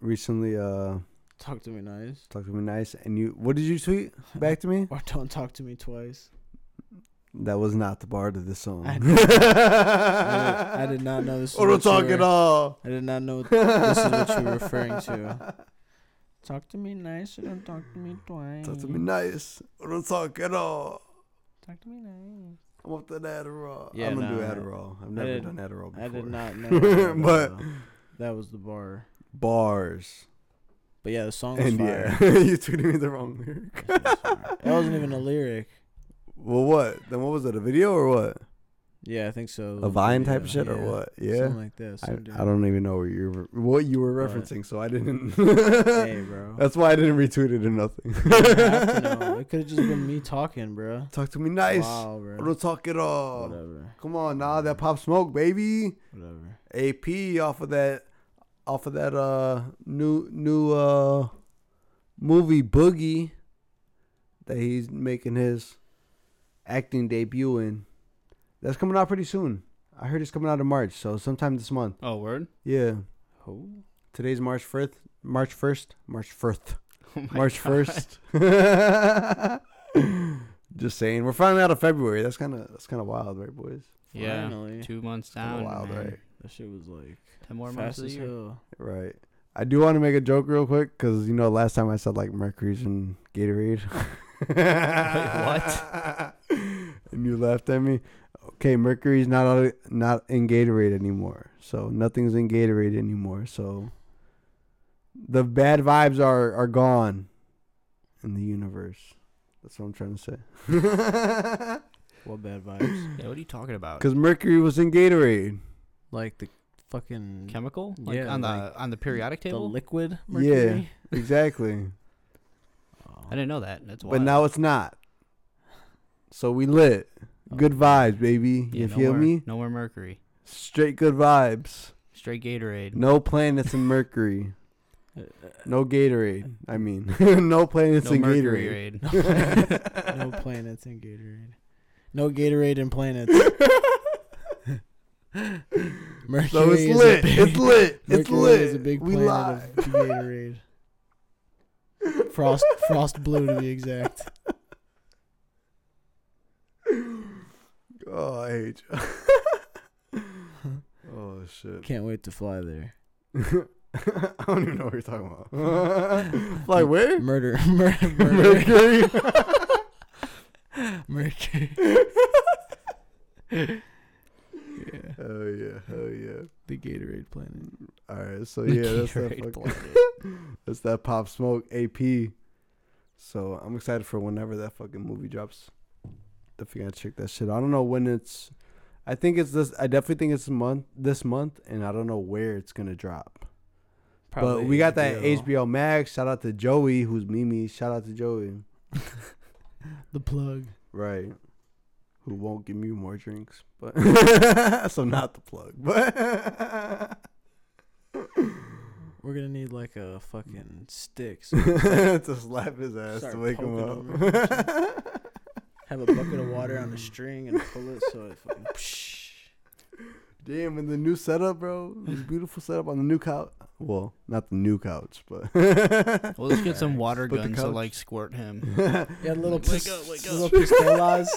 recently. Uh, Talk to me nice. talk to me nice, and you. What did you tweet back to me? Or don't talk to me twice. That was not the bar to this song. I did- I did, I did not know this. is Or don't what you talk were- at all. I did not know this is what you were referring to. Talk to me nice or don't talk to me twice. Talk to me nice. Or don't talk at all. Talk to me nice. I'm off that Adderall. Yeah, I'm gonna do nah, Adderall. I've never did- done Adderall before. I did not know. but that was the bar. bars. But yeah, the song was And fire. yeah, you tweeted me the wrong lyric. That wasn't even a lyric. well, what? Then what was it? A video or what? Yeah, I think so. A Vine type Yeah, shit or what? Yeah. Something like that. I. I don't even know what you were what you were But- referencing, so I didn't. Hey, bro. That's why I didn't retweet it or nothing. You have to know. It could have just been me talking, bro. Talk to me nice. Wow, bro. don't talk at all. Whatever. Come on, nah, that pop smoke, baby. Whatever. AP off of that, off of that uh new new uh movie Boogie that he's making his acting debut in. That's coming out pretty soon. I heard it's coming out in March, so sometime this month. Oh, word. Yeah, Who? today's March first. March oh first. March first. Oh March first. Just saying, we're finally out of February. That's kind of that's kind of wild, right, boys? Yeah, Finally. two months Kinda down. wild, man. right? That shit was like Ten more months fast of the as year. hell. Right. I do want to make a joke real quick because you know last time I said like Mercury's and Gatorade. what? and you laughed at me. Okay, Mercury's not not in Gatorade anymore. So nothing's in Gatorade anymore. So the bad vibes are are gone in the universe. That's what I'm trying to say. What bad vibes? Yeah, what are you talking about? Because Mercury was in Gatorade. like the fucking Chemical? Like Yeah, on the like on the periodic table, the table? liquid Yeah. Exactly. Oh. I didn't know that. That's why. But now it's not. So we lit. Good vibes, baby. yeah, you no feel more, me? No more mercury. Straight good vibes. Straight Gatorade. No planets in Mercury. No Gatorade. I mean, no planets no in mercury Gatorade. raid. no planets in Gatorade. No Gatorade in planets. Mercury So it's is a lit. big- It's lit. It's Mercury lit. is a big we planet live. of Gatorade. Frost, frost blue to be exact. Oh, I hate you. oh shit. Can't wait to fly there. I don't even know what you're talking about. fly where? Murder, murder, murder, Mercury. Mercury. Hell yeah. Oh yeah. The Gatorade planet. All right. So The yeah, that's that, fucking, that's that pop smoke AP. So I'm excited for whenever that fucking movie drops. Definitely gotta check that shit. I don't know when it's. I think it's this. I definitely think it's month this month, and I don't know where it's gonna drop. but we got that HBO Max. Shout out to Joey, who's Mimi. Shout out to Joey. The plug. Right. Who won't give me more drinks, but so not the plug, but We're gonna need like a fucking stick. So to slap his ass to wake him up. Have a bucket of water on a string and pull it so it fucking. Damn, and the new setup, bro. The beautiful setup on the new couch. Well, not the new couch, but Well, let's get some water But guns to like squirt him. Yeah, little Wake pis- up, wake little pistolas.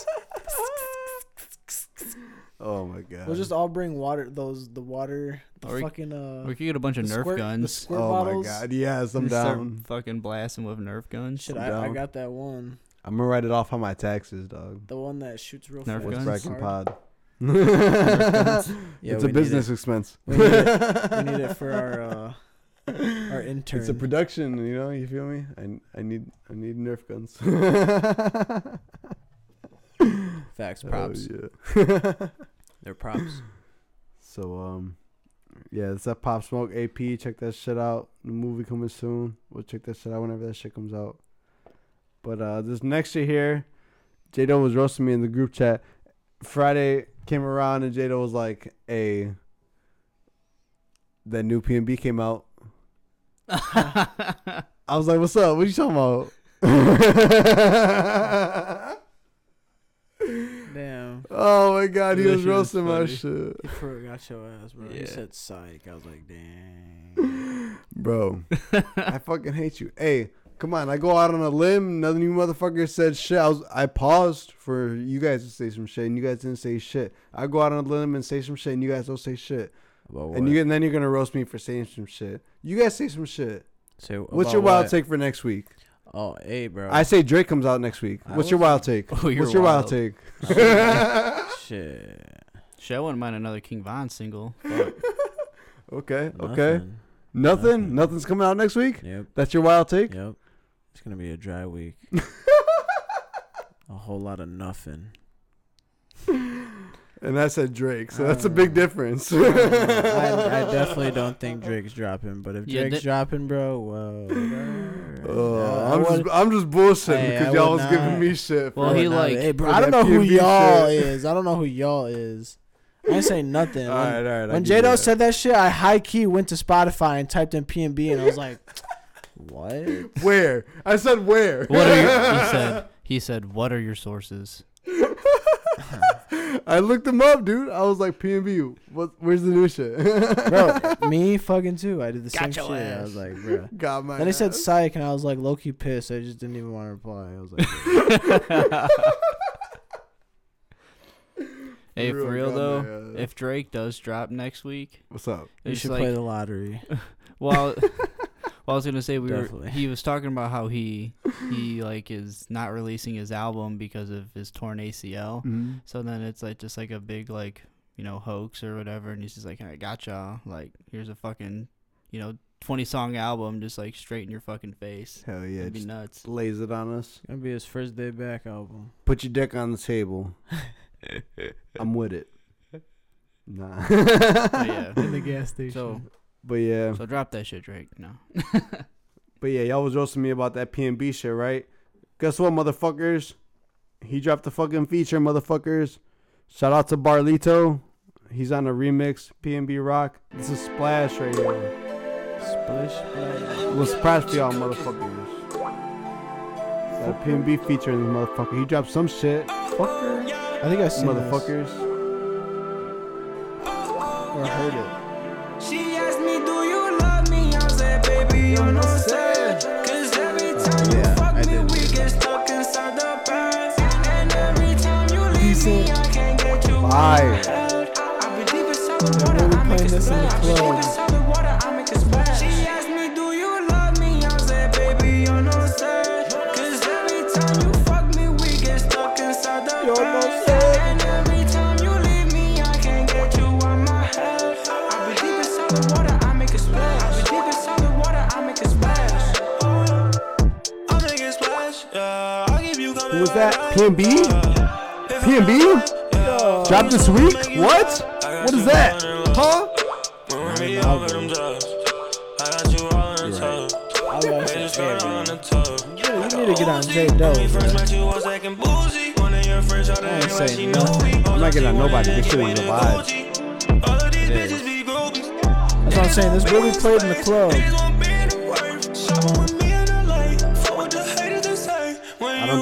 Oh my god. We'll just all bring water. Those the water. The Or we- fucking uh. we could get a bunch of Nerf squirt- The guns. squirt oh bottles. my god. Yes, I'm start down. Fucking blasting with Nerf guns. Shit, I'm I, I got that one. I'm gonna write it off on my taxes, dog. The one that shoots real Nerf fast. What's guns? Bracken Hard. Pod? Yeah, it's we a need business it. expense. We need it. We need it for our uh, our intern. It's a production, you know. You feel me? I, I need I need Nerf guns. Facts, Oh, props. yeah. They're props. So um, yeah, it's that Pop Smoke AP. Check that shit out. The movie coming soon. We'll check that shit out whenever that shit comes out. But uh, this next shit here, Jado was roasting me in the group chat. Friday came around and Jado was like, "Hey, that new PNB came out." I was like, "What's up? What you talking about?" Damn. oh my god, he That was shit is roasting my funny. shit. He forgot your ass, bro. He said psych. I was like, dang. Bro, I fucking hate you. Hey, come on. I go out on a limb. None of you motherfuckers said shit. I was I paused for you guys to say some shit, and you guys didn't say shit. I go out on a limb and say some shit, and you guys don't say shit. About And you and then you're gonna roast me for saying some shit. You guys say some shit. Say, What's about your wild what? take for next week? Oh, hey, bro. I say Drake comes out next week. I What's your wild take? Oh, you're What's your wild wild. take? Shit. Shit, I wouldn't mind another King Von single. Fuck. Okay, okay. Nothing. Nothing? Nothing. Nothing's coming out next week? Yep. That's your wild take? Yep. It's gonna be a dry week. a whole lot of nothing. And I said Drake, so that's a big Uh, difference. I, I definitely don't think Drake's dropping, but if Yeah, Drake's that- dropping, bro, well, whatever. Oh, I I'm would- just I'm just bullshitting Hey, because I y'all would was giving not- me shit. Well, for he like- hey, bro, I don't know who PNB y'all shit. is. I don't know who y'all is. I ain't saying nothing. All When- right, all right. I When give you Jado that. said that shit, I high key went to Spotify and typed in PNB, and I was like, "What?" where I said where. What are your, he said? He said, "What are your sources?" I looked them up, dude. I was like PNB. What? Where's the new shit, bro, me fucking too. I did the same shit. your I was like, bro. Got my. Then he said ass. psych, and I was like low key pissed. I just didn't even want to reply. I was like, Hey, for real got though, my if Drake does drop next week, What's up? "You it's should like, play the lottery." well, well, I was gonna say we Definitely. were. He was talking about how he he like is not releasing his album because of his torn ACL. Mhm. So then it's like just like a big like you know hoax or whatever, and he's just like, I got y'all. Like here's a fucking you know twenty song album, just like straight in your fucking face. Hell yeah, It'd be nuts. lays it on us. Gonna be his first day back album. Put your dick on the table. I'm with it. Nah. But yeah. In the gas station. So But yeah, so drop that shit, Drake. No. but yeah, y'all was roasting me about that PNB shit, right? Guess what, motherfuckers? He dropped the fucking feature, motherfuckers. Shout out to Barlito. He's on a remix, PNB Rock. This is Splash right here. Splish, splash. Little splash for y'all motherfuckers. Got a PNB feature in this motherfucker. He dropped some shit, Fucker. I think I seen this. motherfuckers. or heard it. You're no sad. Cause every time you yeah, fuck I me, we get stuck inside the past. And every time you leave me, I can't get you Fire. out. I be deep inside water, we I make playing it this in the splash. Deep club. inside the water, I make it splash. She asked me, Do you love me? I said, Baby, you're no sad. Cause every time you fuck me, we get stuck inside the past. PNB? PNB? Drop this week? What? What is that? Huh? You need to get on J Doe. I ain't saying nothing. I'm not getting on nobody. This shit is a vibe. That's what I'm saying. This really played in the club.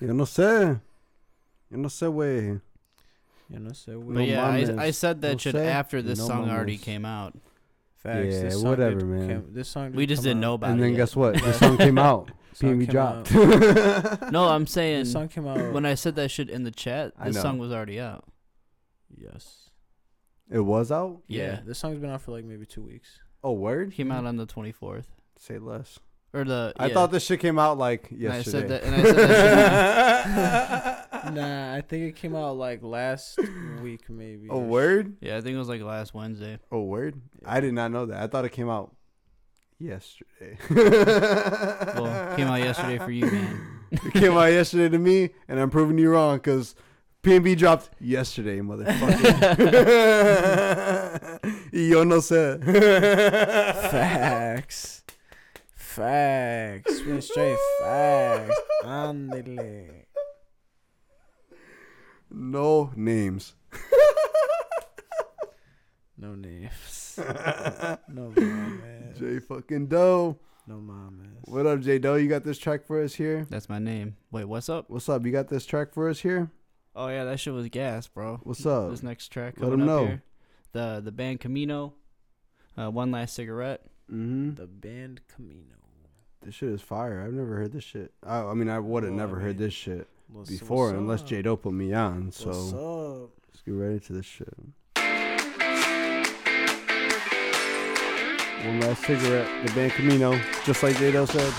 Yo no sé. Yo no sé. Yo no sé, way. Yo no sé. But No yeah, I. I said that No shit sé. after this No song already came out. Facts. Yeah, this song whatever, did- man. came- this song We just didn't know about And it And then yet. guess what? The song came out. Song dropped. out- No, I'm saying This song came out. when I said that shit in the chat, this song was already out. yes. it was out. Yeah. This song's been out for like maybe two weeks. Oh, word. Came out on the 24th. Say less. Or the I yeah. thought this shit came out like And I yesterday. said that and I said that nah, I think it came out like last week maybe. oh, or word. Yeah, I think it was like last Wednesday. Oh, word. I did not know that. I thought it came out yesterday. Well, came out yesterday for you, man. it came out yesterday to me, and I'm proving you wrong because PNB dropped yesterday, motherfucker. Yo no sé. Facts. Facts. Spin straight facts. Andele. No names. No names. no mames. J fucking Doe. No mames. What up, J Doe? You got this track for us here? That's my name. Wait, what's up? What's up? You got this track for us here? Oh yeah, that shit was gas, bro. What's up? This next track Let coming 'em up know. here. The the band Camino. Uh, one last cigarette. Mm-hmm. The band Camino. This shit is fire. I've never heard this shit. I, I mean, I would have Well, I never heard this shit What's- before, what's unless up? J Doe put me on. So What's up? let's get ready to this shit. One last cigarette. The band Camino, just like J Doe said.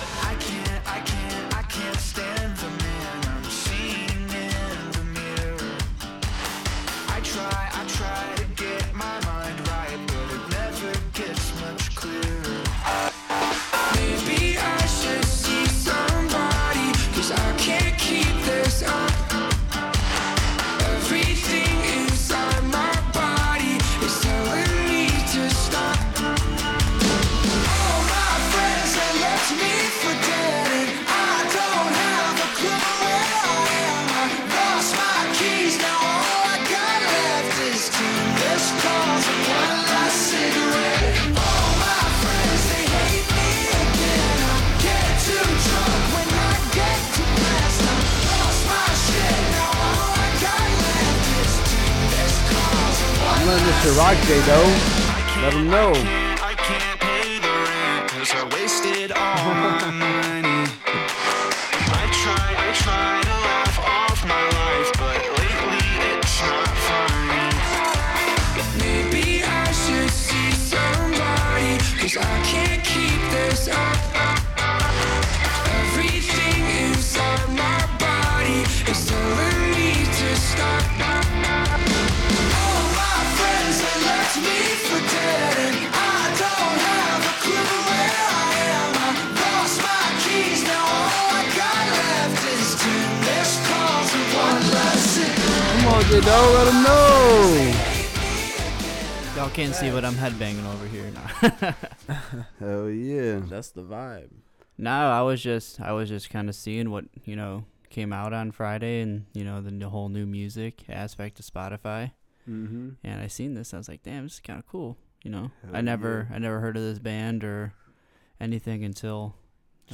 Rock, J though. Let them know. Cigarette. Come on, J Doe. Let them know. Y'all can't see, but I'm headbanging over here now. Hell yeah. That's the vibe. no, I was just I was just kind of seeing what you know came out on Friday, and you know the whole new music aspect of Spotify. Mm-hmm. And I seen this, I was like, damn, this is kind of cool. You know, Hell I never I never heard of this band or anything until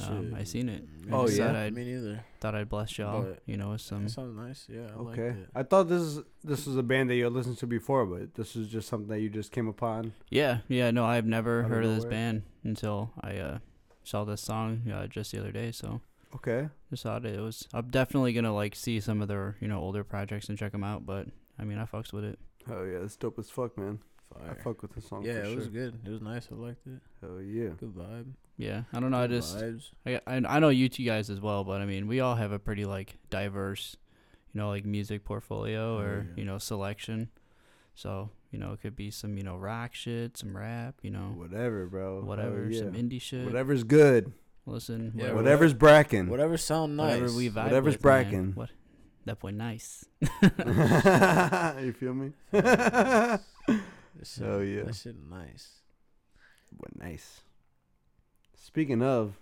um, I seen it. Oh, neither. yeah? I Me neither. thought I'd bless y'all. But- you know, with some That sounds nice. Yeah. I liked Okay. it. I thought this is this was a band that you had listened to before, but this is just something that you just came upon. Yeah, yeah, no, I've never Out heard of this nowhere? band until I uh, saw this song uh, just the other day. So Okay. just thought it was. I'm definitely gonna like see some of their you know older projects and check them out. But I mean, I fucks with it. Oh yeah, it's dope as fuck, man. I fuck with the song. Yeah, for it was good. It was nice. I liked it. Hell yeah. Good vibe. Yeah, I don't know. I just vibes. I, I I know you two guys as well, but I mean, we all have a pretty like diverse, you know, like music portfolio Oh, or yeah. you know selection. So you know, it could be some you know rock shit, some rap, you know, Whatever, bro. Hell whatever, yeah. some indie shit. Whatever's good. Listen, Yeah, whatever, Whatever's bracking. Whatever sound nice. whatever we vibe Whatever's with, man. What? That boy nice. you feel me? That shit, Hell uh, yeah. That shit nice. What nice. Speaking of,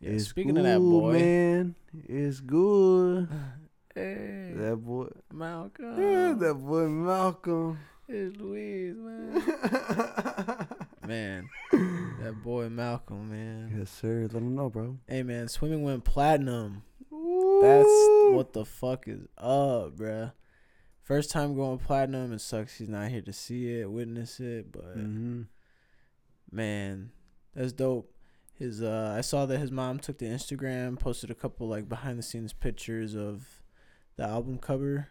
Yeah, speaking of that boy. man, it's good. Hey, That boy, Malcolm. yeah, that boy Malcolm. It's Louise, man. man, That boy Malcolm, man. Yes, sir. Let him know, bro. Hey, man, swimming went platinum. That's what the fuck is up, bruh. First time going platinum. It sucks he's not here to see it, witness it, but Mm-hmm. man, that's dope. His uh, I saw that his mom took to Instagram, posted a couple like behind the scenes pictures of the album cover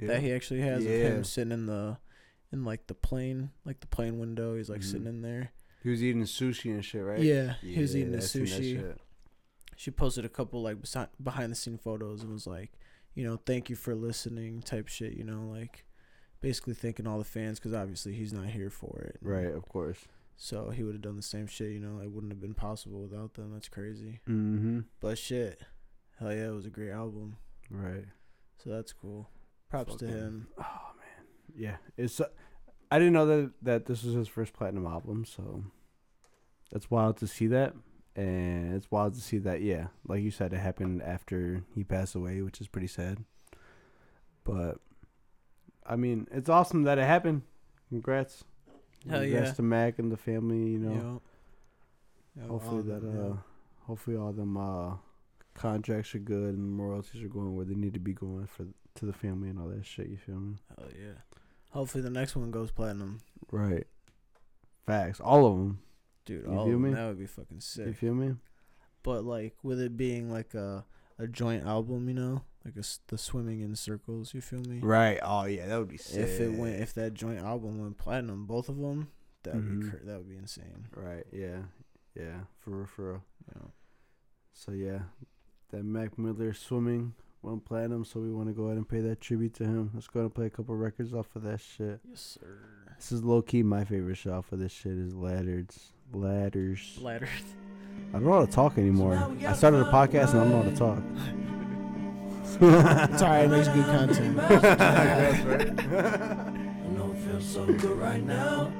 that he actually has of him sitting in the in like the plane, like the plane window. He's like Mhm. sitting in there. He was eating sushi and shit, right? Yeah, he was eating the I seen that sushi. She posted a couple like besi- behind the scene photos and was like, you know, thank you for listening type shit. You know, like basically thanking all the fans because obviously he's not here for it. Right, of course. So he would have done the same shit. You know, it wouldn't have been possible without them. That's crazy. Mm-hmm. But shit, hell yeah, it was a great album. Right. So that's cool. Props to him. Oh man. Yeah. It's. Uh, I didn't know that that this was his first platinum album, so that's wild to see that, and it's wild to see that. Yeah, like you said, it happened after he passed away, which is pretty sad. But I mean, it's awesome that it happened. Congrats. Hell Congrats yeah. to Mac and the family. You know. Yo. Yo, hopefully all that them, uh hopefully all them uh contracts are good and royalties are going where they need to be going for to the family and all that shit you feel me Hell yeah. Hopefully the next one goes platinum. right facts all of them Dude, You all feel me? that would be fucking sick. you feel me but like with it being like a a joint album, you know, like a the swimming in circles. You feel me? right oh yeah that would be sick If it went, if that joint album went platinum, both of them, that would be Mhm. cr- that would be insane. right yeah yeah for real for real You so yeah that Mac Miller swimming went platinum so we want to go ahead and pay that tribute to him let's go ahead and play a couple records off of that shit Yes, sir. this is low key my favorite shot for this shit is ladders ladders Ladder. I don't know how to talk anymore. I started a podcast and I don't know how to talk. it's alright. It makes good content. I know it feels so good right now,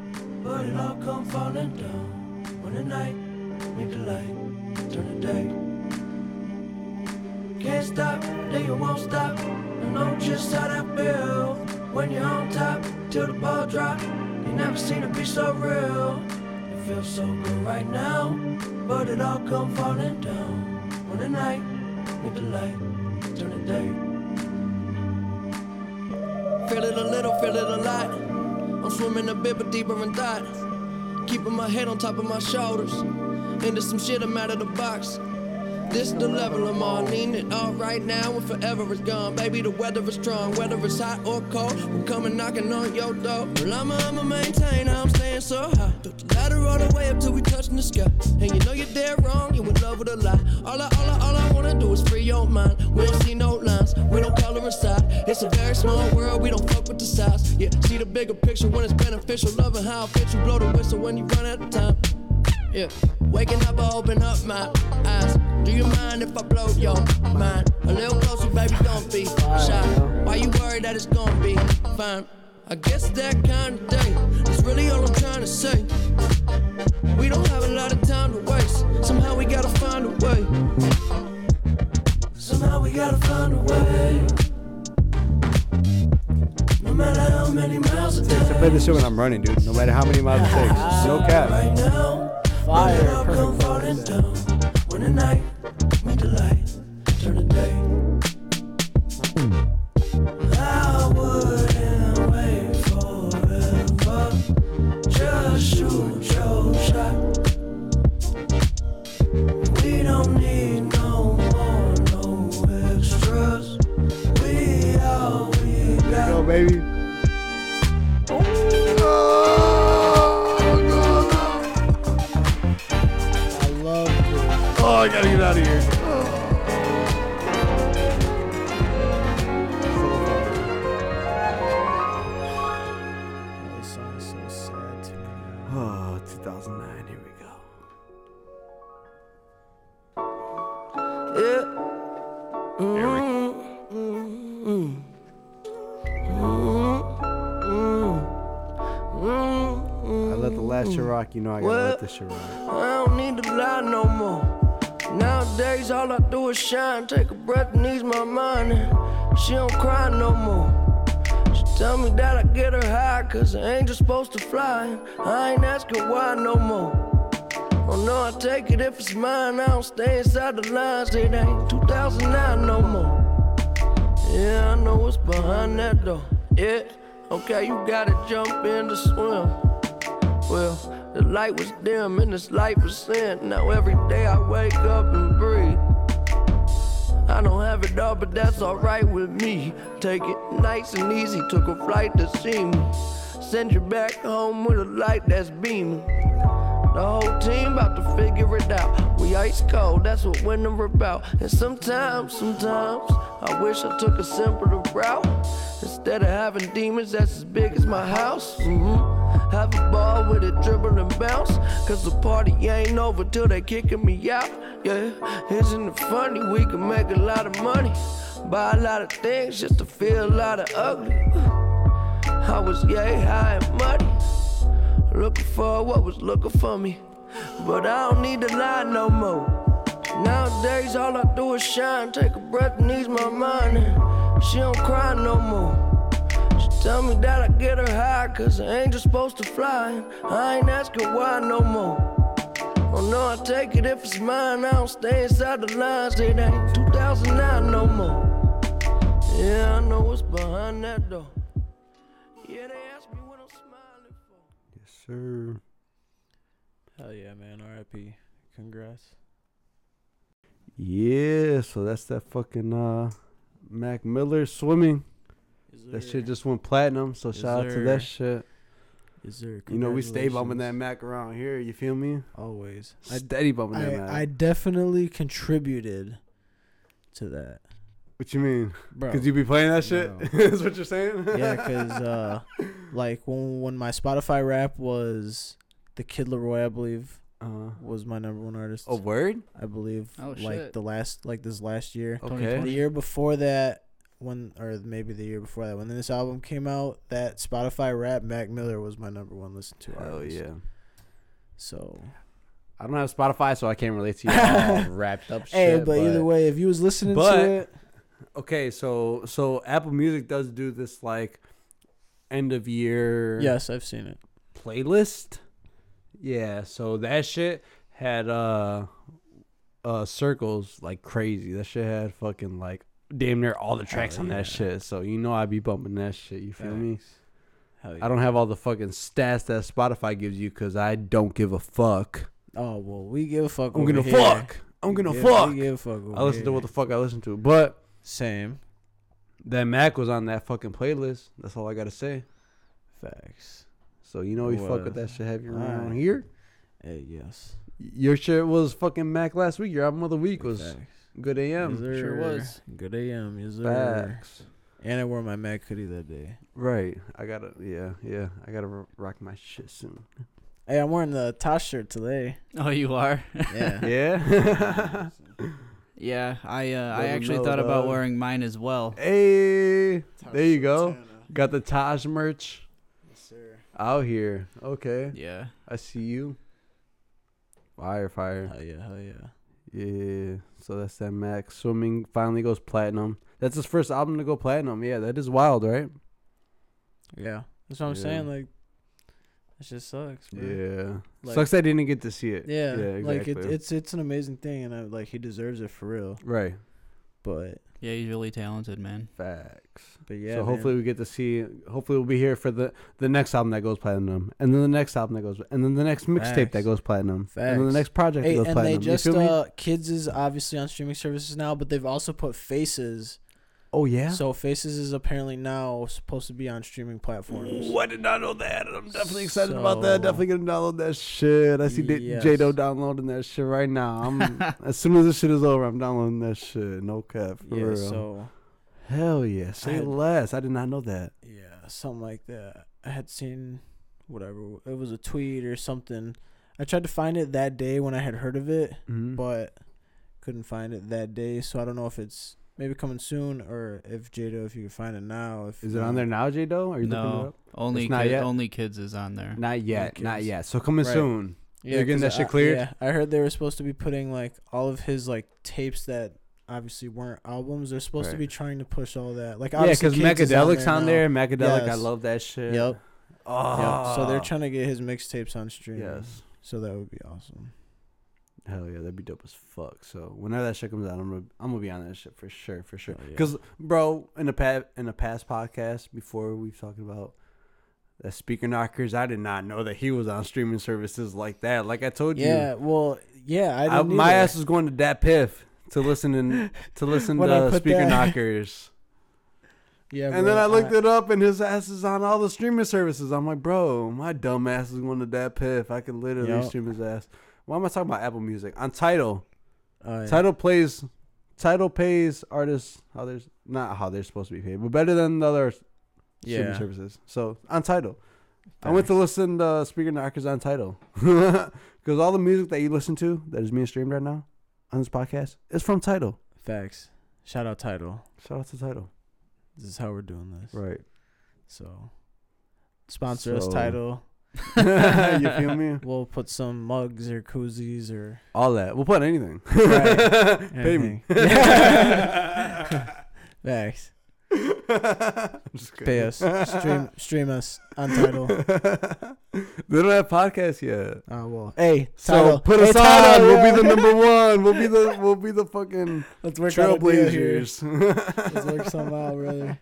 but it all come falling down. When the night meet the light, turn the day. Can't stop, then you won't stop. I know just how that feel. When you're on top, till the ball drop. You never seen it be so real. Feels so good right now, but it all come falling down. When the night meet the light, turn the day. Feel it a little, feel it a lot. I'm swimming a bit, but deeper in thought. Keeping my head on top of my shoulders. Into some shit, I'm out of the box. This the level I'm on, needing it all right now and forever is gone. Baby, the weather is strong, whether it's hot or cold. We're coming knocking on your door. Well, I'ma, I'ma maintain how I'm staying so high. Took the ladder all the way up till we touching the sky. And you know you're dead wrong, you in love with a lie. All I, all I, all I wanna do is free your mind. We don't see no lines, we don't color inside. It's a very small world, we don't fuck with the size. Yeah, see the bigger picture when it's beneficial. Loving how it fits you, blow the whistle when you run out of time. Yeah, waking up, I open up my eyes. Do you mind if I blow your mind? A little closer, baby, don't be shy. Why you worried that it's gonna be fine? I guess that kind of day is really all I'm trying to say. We don't have a lot of time to waste. Somehow we gotta find a way. Somehow we gotta find a way. No matter how many miles it takes. I play this shit when I'm running, dude. No matter how many miles it takes. No cap. right now. Fire. When it all come Perfect. Falling down. When the night meet the light, turn the day. I wouldn't wait forever. Just shoot your shot. We don't need no more, no extras. We all we got. Go, baby. I gotta get out of here. This song is so sad to me. Oh, 2009. Here we go. Yeah. Mm-hmm. Mm-hmm. I let the last shit. You know I gotta let this shit rock. I don't need to lie no more. Nowadays, all I do is shine. Take a breath and ease my mind. And she don't cry no more. She tell me that I get her high, cause an angel supposed to fly. I ain't asking why no more. Oh no, I take it if it's mine. I don't stay inside the lines. It ain't 2009 no more. Yeah, I know what's behind that door. Yeah, okay, you gotta jump in to swim. Well, the light was dim and this light was sin. Now every day I wake up and breathe. I don't have it all, but that's alright with me. Take it nice and easy, took a flight to see me. Send you back home with a light that's beaming. The whole team about to figure it out. We ice cold, that's what winter about. And sometimes, sometimes, I wish I took a simpler route. Instead of having demons that's as big as my house. hmm Have a ball with it, dribble and bounce. Cause the party ain't over till they kicking me out. Yeah, isn't it funny? We can make a lot of money. Buy a lot of things just to feel a lot of ugly. I was yay high and muddy. Looking for what was looking for me. But I don't need to lie no more. Nowadays, all I do is shine. Take a breath and ease my mind. And she don't cry no more. She tell me that I get her high, cause I ain't just supposed to fly. I ain't asking why no more. Oh no, I take it if it's mine. I don't stay inside the lines. It ain't 2009 no more. Yeah, I know what's behind that door. Yeah, they ask me what I'm smiling for. Yes, sir. Hell yeah, man. R.I.P. Congrats. Yeah, so that's that fucking uh Mac Miller swimming. Yes, That shit just went platinum, so Yes, shout out to that shit. Yes, sir. You know, we stay bumping that Mac around here, you feel me? Always. I, Steady bumping that I, Mac. I definitely contributed to that. what you mean? Bro. Cause you be playing that shit? Bro. That's what you're saying? yeah, because uh, like when when my Spotify rap was the Kid LAROI, I believe, uh, was my number one artist. A word? I believe. Oh, shit. like the last, like this last year. Okay. The year before that, when or maybe the year before that, when this album came out, that Spotify rap Mac Miller was my number one listen to artist. yeah. So I don't have Spotify, so I can't relate to you all wrapped up shit. hey, but, either way, if you was listening but- to it, Okay, so so Apple Music does do this like end of year yes, I've seen it. playlist. Yeah, so that shit had uh uh circles like crazy. That shit had fucking like damn near all the tracks Hell on that shit. So you know I be bumping that shit. You feel me? Hell I don't have all the fucking stats that Spotify gives you because I don't give a fuck. Oh well, we give a fuck. I'm over gonna here. fuck. I'm gonna give- fuck. We give a fuck. I listen to what the fuck I listen to, but same that Mac was on that fucking playlist. That's all I gotta say. facts. So you know we fuck with that shit heavy around Alright. here. Hey, yes. Your shit was fucking Mac last week. Your album of the week was Facts. GO:OD AM. Yes, Sure sir. was. GO:OD AM. Yes, sir. Facts. And I wore my Mac hoodie that day. Right. I gotta. Yeah. Yeah. I gotta ro- rock my shit soon. Hey, I'm wearing the Tash shirt today. Oh, you are? Yeah. Yeah. yeah, I uh, I actually thought about dog. wearing mine as well. hey. There you go. Got the Tash merch Yes, sir. out here. Okay. Yeah. I see you. Fire, fire. Hell yeah, hell yeah. Yeah. So that's that Max. Swimming finally goes platinum. That's his first album to go platinum. Yeah, that is wild, right? Yeah. That's what I'm Yeah. saying. Like, that just sucks, bro. Yeah. Like- Sucks I didn't get to see it. Yeah. Yeah, Like, it, it's it's an amazing thing, and I, like, he deserves it for real. Right. But, Yeah, he's really talented, man. Facts. but yeah. so man. hopefully we get to see. Hopefully we'll be here for the the next album that goes platinum, and then the next album that goes, and then the next mixtape that goes platinum, and then the next project Hey, that goes and platinum. they just you feel me? uh, kids is obviously on streaming services now, but they've also put Faces. oh yeah. So Faces is apparently now supposed to be on streaming platforms. Ooh, I did not know that. I'm definitely excited about that. Definitely gonna download that shit. I see Yes. yes. Jado downloading that shit right now. I'm as soon as this shit is over, I'm downloading that shit. No cap, for Yeah, real. so Hell yeah, say had- less. I did not know that. yeah, something like that. I had seen whatever it was a tweet or something. I tried to find it that day when I had heard of it, Mhm. but couldn't find it that day. So I don't know if it's maybe coming soon or if Jado, if you can find it now. If Is it on there now, Jado? Are you looking it No, up? only It's not kid, yet? only kids is on there. Not yet, not yet. So coming Right. soon. Yeah, They're getting 'cause that shit I- cleared? yeah, I heard they were supposed to be putting like all of his like tapes that obviously weren't albums. They're supposed to be trying to push all that. Like Yeah, obviously because Kids is Macadelic's on now. there. Mechadelic, I Yes. love that shit. Yep. Oh, Yep. So they're ah. trying to get his mixtapes on stream. Yes. So that would be awesome. Hell yeah, that'd be dope as fuck. So whenever that shit comes out, I'm gonna I'm gonna be on that shit for sure, for sure. Hell yeah. Because bro, in the past in the past podcast before we've talked about the Speaker Knockerz, I did not know that he was on streaming services like that. Like I told you, Yeah, well, yeah, I I, didn't my ass was going to DatPiff to listen and to listen When I to put speaker that- knockers. Yeah, And bro, then I looked it up, and his ass is on all the streaming services. I'm like, bro, my dumb ass is going to DatPiff. I can literally Yup. stream his ass. Why am I talking about Apple Music on Tidal? Oh, yeah. Tidal plays, Tidal pays artists how they're not how they're supposed to be paid, but better than the other streaming Yeah. services. So on Tidal, I went to listen to Speaker Knockerz on Tidal because all the music that you listen to that is being streamed right now on this podcast is from Tidal. Facts. Shout out Tidal. Shout out to Tidal. This is how we're doing this. Right. So, sponsor us, So- Tidal. you feel me? We'll put some mugs or koozies or All that. We'll put anything. Right. Pay me. Facts. Just Pay us. Stream stream us on Tidal. they don't have podcasts yet. Oh well. Hey, So Tidal. put Hey, us Tidal, on. We'll be the number one. We'll be the we'll be the fucking Let's work out a deal here. trailblazers. Let's work something out, brother.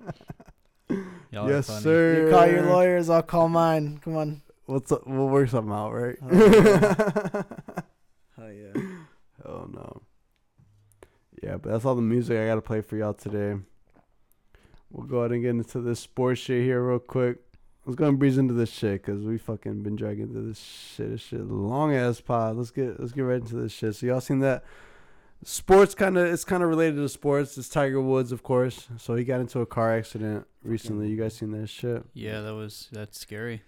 Y'all yes, sir. You call your lawyers, I'll call mine. Come on. What's up? We'll work something out, right? Oh yeah. oh no. Yeah, but that's all the music I gotta play for y'all today. We'll go ahead and get into this sports shit here real quick. Let's go and breeze into this shit because we fucking been dragging into this shit. This shit long ass pod. Let's get let's get right into this shit. So y'all seen that? Sports kind of it's kind of related to sports. It's Tiger Woods, of course. So he got into a car accident recently. You guys seen that shit? Yeah, that was that's scary.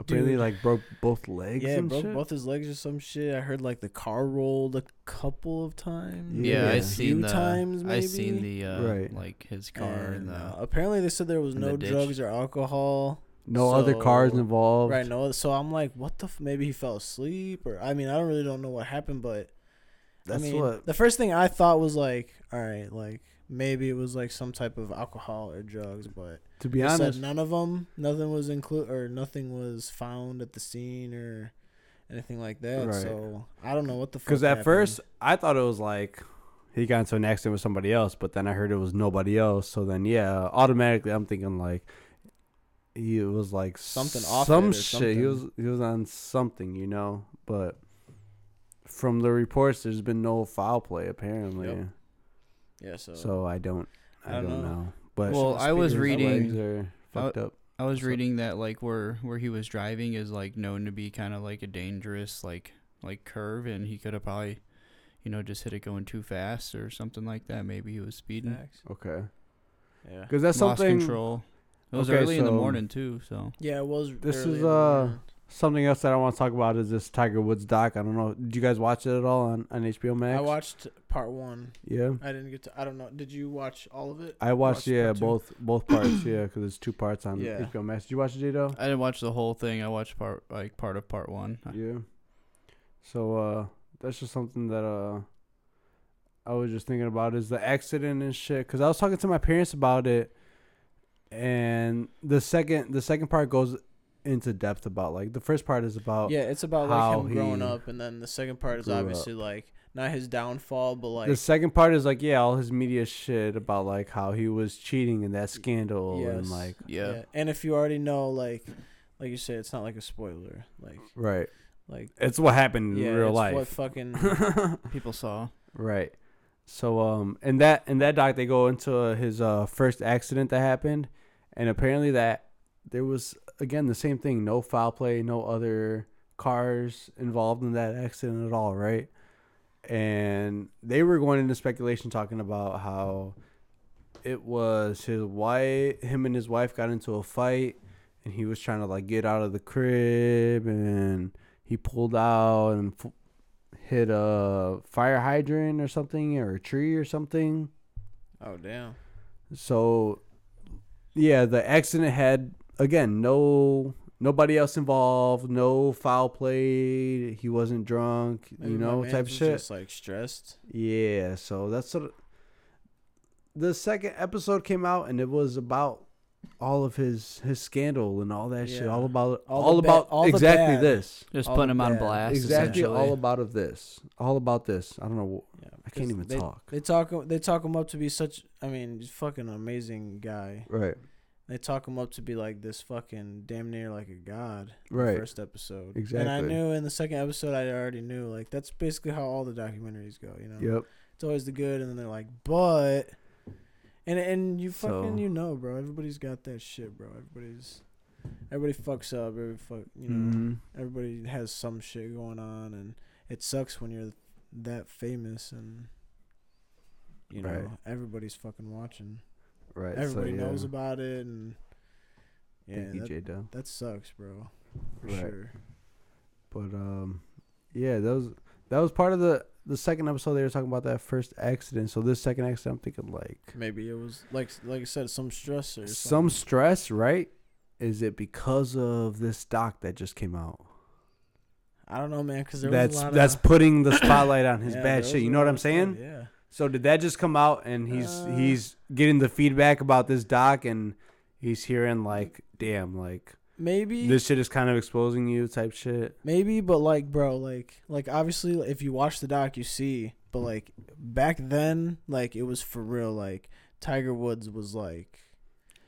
Apparently, Dude. like broke both legs. Yeah, and broke shit. both his legs or some shit. I heard like the car rolled a couple of times. Yeah, Yeah. I A seen few the times I seen the uh, Right. like his car and And, the uh, apparently they said there was in the no drugs or alcohol. No other cars involved. Right, no. So I'm like, what the? F-? Maybe he fell asleep, or I mean, I don't really don't know what happened, but That's I mean, what. the first thing I thought was like, all right, like maybe it was like some type of alcohol or drugs, but To be honest, none of them, nothing was include or nothing was found at the scene or anything like that. Right. So I don't know what the fuck. Because at happened. first I thought it was like he got into an accident with somebody else, but then I heard it was nobody else. So then yeah, automatically I'm thinking like he was like Something off some shit. He was he was on something, you know. But from the reports, there's been no foul play apparently. Yep. Yeah, so, So I don't I, I don't, don't know. know. But Well, I was reading- are fucked up. I was So- reading that like where where he was driving is like known to be kind of like a dangerous like like curve, and he could have probably, you know, just hit it going too fast or something like that. Maybe he was speeding, Facts. Okay, yeah, because that's lost something control. It was Okay, early in the morning too, so yeah, it was. This early is, in the uh, morning. Something else that I want to talk about is this Tiger Woods doc. I don't know. Did you guys watch it at all on, on HBO Max? I watched part one. Yeah. I didn't get to. I don't know. Did you watch all of it? I watched, Watched yeah, both both parts, yeah, because there's two parts on Yeah. HBO Max. Did you watch it, Jado? I didn't watch the whole thing. I watched part like part of part one. Yeah. So uh, that's just something that uh, I was just thinking about is the accident and shit. Because I was talking to my parents about it, and the second the second part goes into depth about like the first part is about Yeah, it's about like how him growing he up, and then the second part is grew obviously like not his downfall, but like the second part is like yeah all his media shit about like how he was cheating in that scandal and like Yeah. And if you already know, like, like you said, it's not like a spoiler. Like, right like it's what happened yeah, in real it's life What fucking People saw. Right. So um in that in that doc they go into uh, his uh first accident that happened and apparently that there was again the same thing no foul play no other cars involved in that accident at all right and they were going into speculation talking about how it was his wife him and his wife got into a fight and he was trying to like get out of the crib and he pulled out and f- hit a fire hydrant or something or a tree or something. oh damn. So yeah, the accident had again no nobody else involved, no foul play. He wasn't drunk, Maybe you know, mans type was shit. Just like stressed. Yeah, so that's sort of the second episode came out and it was about all of his his scandal and all that shit. All about All all, the ba- about all exactly this. Just All putting the him on blast. Exactly all about of this. All about this. I don't know. Yeah, I can't even they, talk. They talk they talk him up to be such I mean, fucking amazing guy. Right. They talk him up to be like this fucking damn near like a god. in Right. The first episode. Exactly. And I knew in the second episode I already knew like that's basically how all the documentaries go, you know. Yep. It's always the good and then they're like, "But and and you fucking So- you know, bro. Everybody's got that shit, bro. Everybody's everybody fucks up. Every fuck, you know. Mhm. Everybody has some shit going on and it sucks when you're that famous and you know, Right. everybody's fucking watching. Right. Everybody so, knows about it, and yeah, Thank you, that, that sucks, bro, for Right. sure. But um, yeah, that was that was part of the the second episode. They were talking about that first accident. So this second accident, I'm thinking like Maybe it was like like I said, some stress or some something. stress, right? Is it because of this doc that just came out? I don't know, man, because That's was a lot that's of, putting the spotlight on his Yeah, bad shit. You know what I'm of saying? Yeah. So did that just come out and he's Uh, he's getting the feedback about this doc and he's hearing like, damn, like Maybe this shit is kind of exposing you type shit. Maybe, but like, bro, like, like obviously, if you watch the doc, you see. But like back then, like it was for real. Like Tiger Woods was like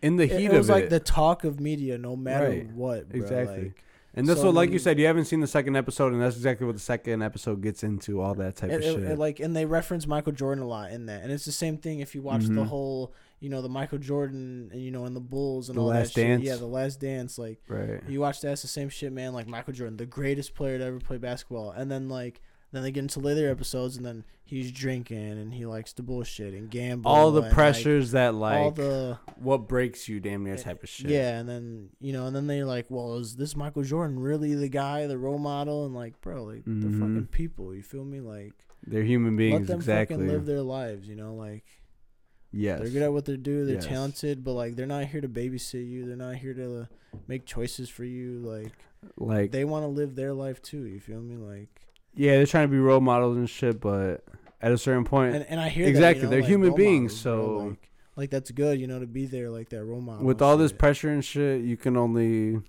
In the heat it it was like it. the talk of media, no matter Right. what. Bro. Exactly. Like, and that's so what, like you said, you haven't seen the second episode, and that's exactly what the second episode gets into. All that type of it- shit. it, like, and they reference Michael Jordan a lot in that, and it's the same thing if you watch the Mhm. whole, you know, the Michael Jordan, and you know, and the Bulls and The all Last that Dance. shit. Yeah, the Last Dance. Like, right. You watch that, it's the same shit, man. Like Michael Jordan, the greatest player to ever play basketball, and then like then they get into later episodes, and then he's drinking and he likes to bullshit and gamble. All the and, like, pressures that like all the what breaks you, damn near type of shit. yeah, and then you know, and then they're like, well, is this Michael Jordan really the guy, the role model? And like, bro, like they're Mhm. fucking people. You feel me? Like they're human let beings. them Exactly. fucking live their lives. You know, like. yes. They're good at what they do. They're Yes. talented, but like they're not here to babysit you. They're not here to make choices for you. Like like they want to live their life too. You feel me? Like yeah, they're trying to be role models and shit, but at a certain point, and, and I hear that, you exactly know, they're like, human beings. models, bro, so like, like that's good, you know, to be there like that role model. with and all this pressure and shit, you can only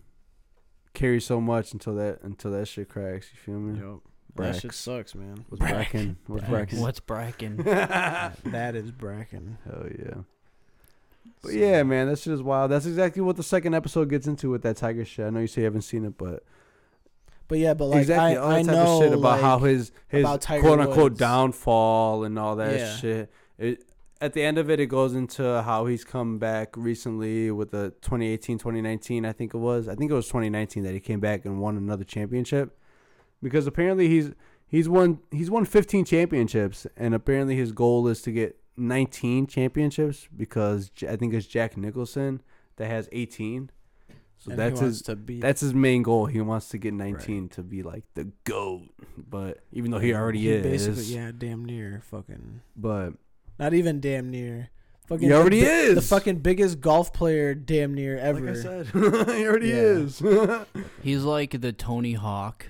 carry so much until that until that shit cracks. You feel me? Yup. that shit sucks, man. What's Bracken? What's Brax. Bracken? What's Bracken? that is Bracken. Hell yeah. But So- yeah, man, that shit is wild. That's exactly what the second episode gets into with that tiger shit. I know you say you haven't seen it, but But yeah, but like exactly I, all that I type know of shit about like, how his his quote unquote Woods. downfall and all that Yeah. shit. It at the end of it, it goes into how he's come back recently with the 2018, 2019, I think it was. I think it was 2019 that he came back and won another championship. Because apparently he's he's won he's won 15 championships and apparently his goal is to get 19 championships because I think it's Jack Nicholson that has 18. So and that's his to be that's his main goal. He wants to get 19 to be like the goat. But even though he already he is, Basically, yeah, damn near fucking. but Not even damn near. Fucking He the already bi- is. the fucking biggest golf player, damn near ever. like I said, he already is. He's like the Tony Hawk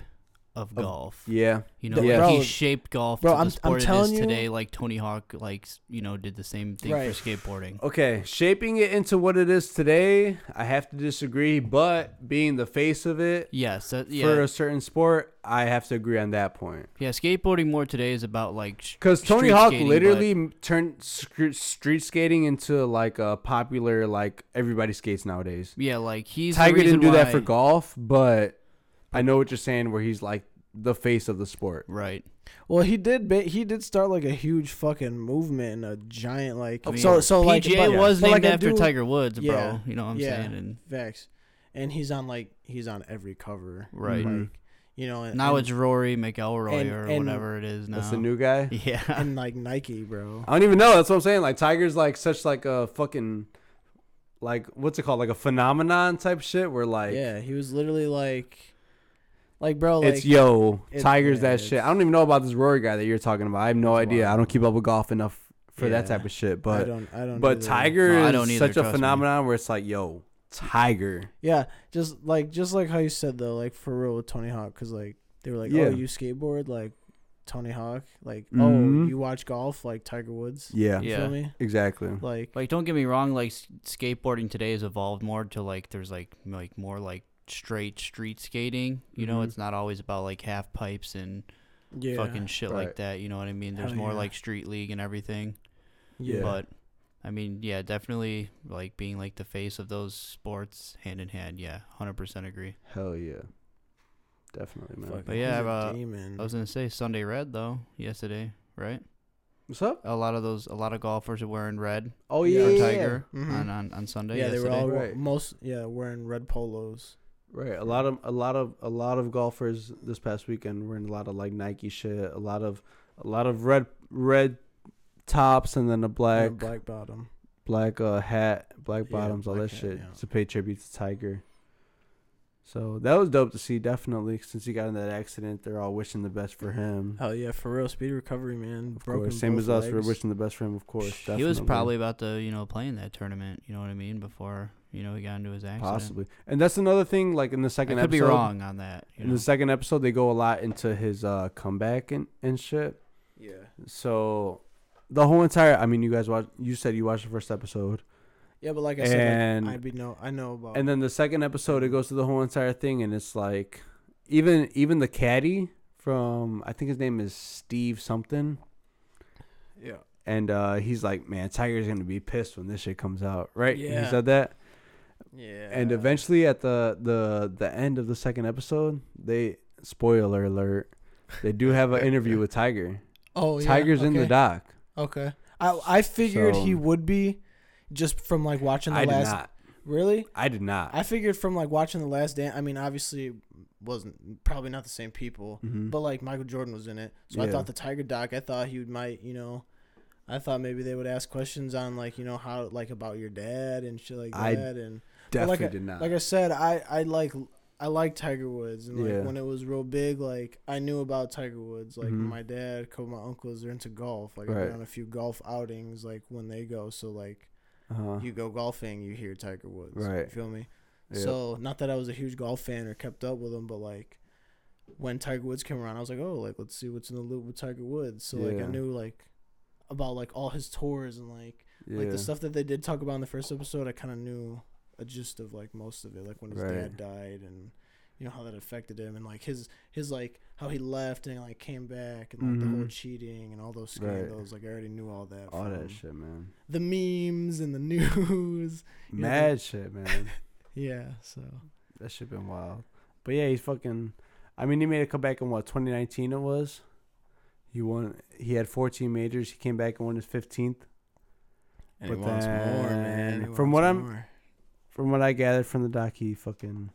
of golf. yeah, You know, Yeah. like he shaped golf bro, to I'm- the I'm sport it telling is you- today. Like Tony Hawk, like you know, did the same thing Right. for skateboarding. Okay, shaping it into what it is today, I have to disagree. But being the face of it Yes, that, for a certain sport, I have to agree on that point. yeah. Skateboarding more today is about like Because Tony Hawk skating, literally m- turned street skating into like a popular like everybody skates nowadays. yeah, like he's the Tiger didn't do that for golf, but I know what you're saying. Where he's like the face of the sport. Right. Well, he did. Ba- he did start like a huge fucking movement and a giant like. I mean, so so like PGA but- was but, named like, after dude- Tiger Woods, Yeah, bro. You know what I'm yeah. saying? And Vex, and he's on like he's on every cover. Right. Mhm. Like you know. And, now and, it's Rory McIlroy and- or and- whatever it is now. That's the new guy. Yeah. and like Nike, bro. I don't even know. That's what I'm saying. Like Tiger's like such like a fucking like what's it called? Like a phenomenon type shit. Where like yeah, he was literally like, like bro, like it's yo it's- Tiger's yeah, that shit. I don't even know about this Rory guy that you're talking about. I have no It's idea. I don't keep up with golf enough for that type of shit. I But don't, I don't. but either. Tiger No, I is don't either, such a trust me. phenomenon where it's like yo Tiger. Yeah, just like just like how you said though, like for real with Tony Hawk, because like they were like, Yeah. oh, you skateboard, like Tony Hawk. Like, Mhm. oh, you watch golf like Tiger Woods. Yeah, You Yeah. feel me? exactly. Like, Like, don't get me wrong. Like, skateboarding today has evolved more to like there's like like more like straight street skating. You know, Mhm. it's not always about like half pipes and yeah, fucking shit Right. like that. You know what I mean? There's Hell more yeah. like street league and everything. yeah. But I mean, yeah, definitely like being like the face of those sports hand in hand. Yeah, hundred percent agree. Hell yeah, definitely, man. Fucking- But yeah, he's a uh. I was gonna say Sunday red though yesterday, right? What's up? A lot of those, a lot of golfers are wearing red Oh Yeah. yeah, for yeah, Tiger Mhm. on, on on Sunday. yeah, they were all Right. most yeah wearing red polos. Right. A lot of a lot of a lot of golfers this past weekend were in a lot of like Nike shit. A lot of a lot of red red tops and then a and a black black bottom. black uh hat, black Yeah, bottoms, all that hat, shit yeah. to pay tribute to Tiger. So that was dope to see. Definitely, since he got in that accident, they're all wishing the best for him. Hell yeah, for real, speedy recovery, man. Of Broken course, same both as us. We're wishing the best for him. Of course, He was probably about to, you know, play in that tournament. You know what I mean? Before you know he got into his accident. possibly, and that's another thing. Like in the I second could be episode, wrong on that. You in know? the second episode, they go a lot into his uh comeback and and shit. Yeah. So the whole entire I mean you guys watch you said you watched the first episode. Yeah, but like I said, And- like, I be know I know about. And then the second episode it goes to the whole entire thing and it's like even even the caddy from I think his name is Steve something. yeah. And uh he's like, Man, Tiger's gonna be pissed when this shit comes out. Right? Yeah. He Yeah. said that. Yeah. And eventually at the the the end of the second episode, they spoiler alert, they do have an interview with Tiger. oh, yeah, Tiger's in the doc. Okay. I I figured he would be, just from like watching the I did last. not. Really? I did not. I figured from like watching the last dance. I mean, obviously, it wasn't probably not the same people, Mhm. but like Michael Jordan was in it, so I thought the Tiger doc. I thought he would might you know. I thought maybe they would ask questions on like you know how like about your dad and shit like I that and Definitely like I, did not. Like I said, I I like I like Tiger Woods and like Yeah. when it was real big, like I knew about Tiger Woods. Like Mhm. my dad, a couple of my uncles, they're into golf. Like I've been on a few golf outings. Like when they go, so like uh-huh. you go golfing, you hear Tiger Woods. Right. You feel me? Yep. So not that I was a huge golf fan or kept up with him, but like when Tiger Woods came around, I was like, oh, like let's see what's in the loop with Tiger Woods. So like I knew like about like all his tours and like yeah. like the stuff that they did talk about in the first episode. I kind of knew a gist of like most of it, like when his Right. dad died and you know how that affected him and like his his like how he left and like came back and like the whole Mhm. cheating and all those Right. scandals. Like I already knew all that. all that shit, man. The memes and the news. Yeah, Mad shit, man. Yeah. So. that shit been wild. But yeah, he's fucking. I mean, he made a comeback in what 2019 it was. He won. He had 14 majors. He came back and won his 15th. And But he wants more, man. He from wants what I'm- more. From what I gathered from the doc, he fucking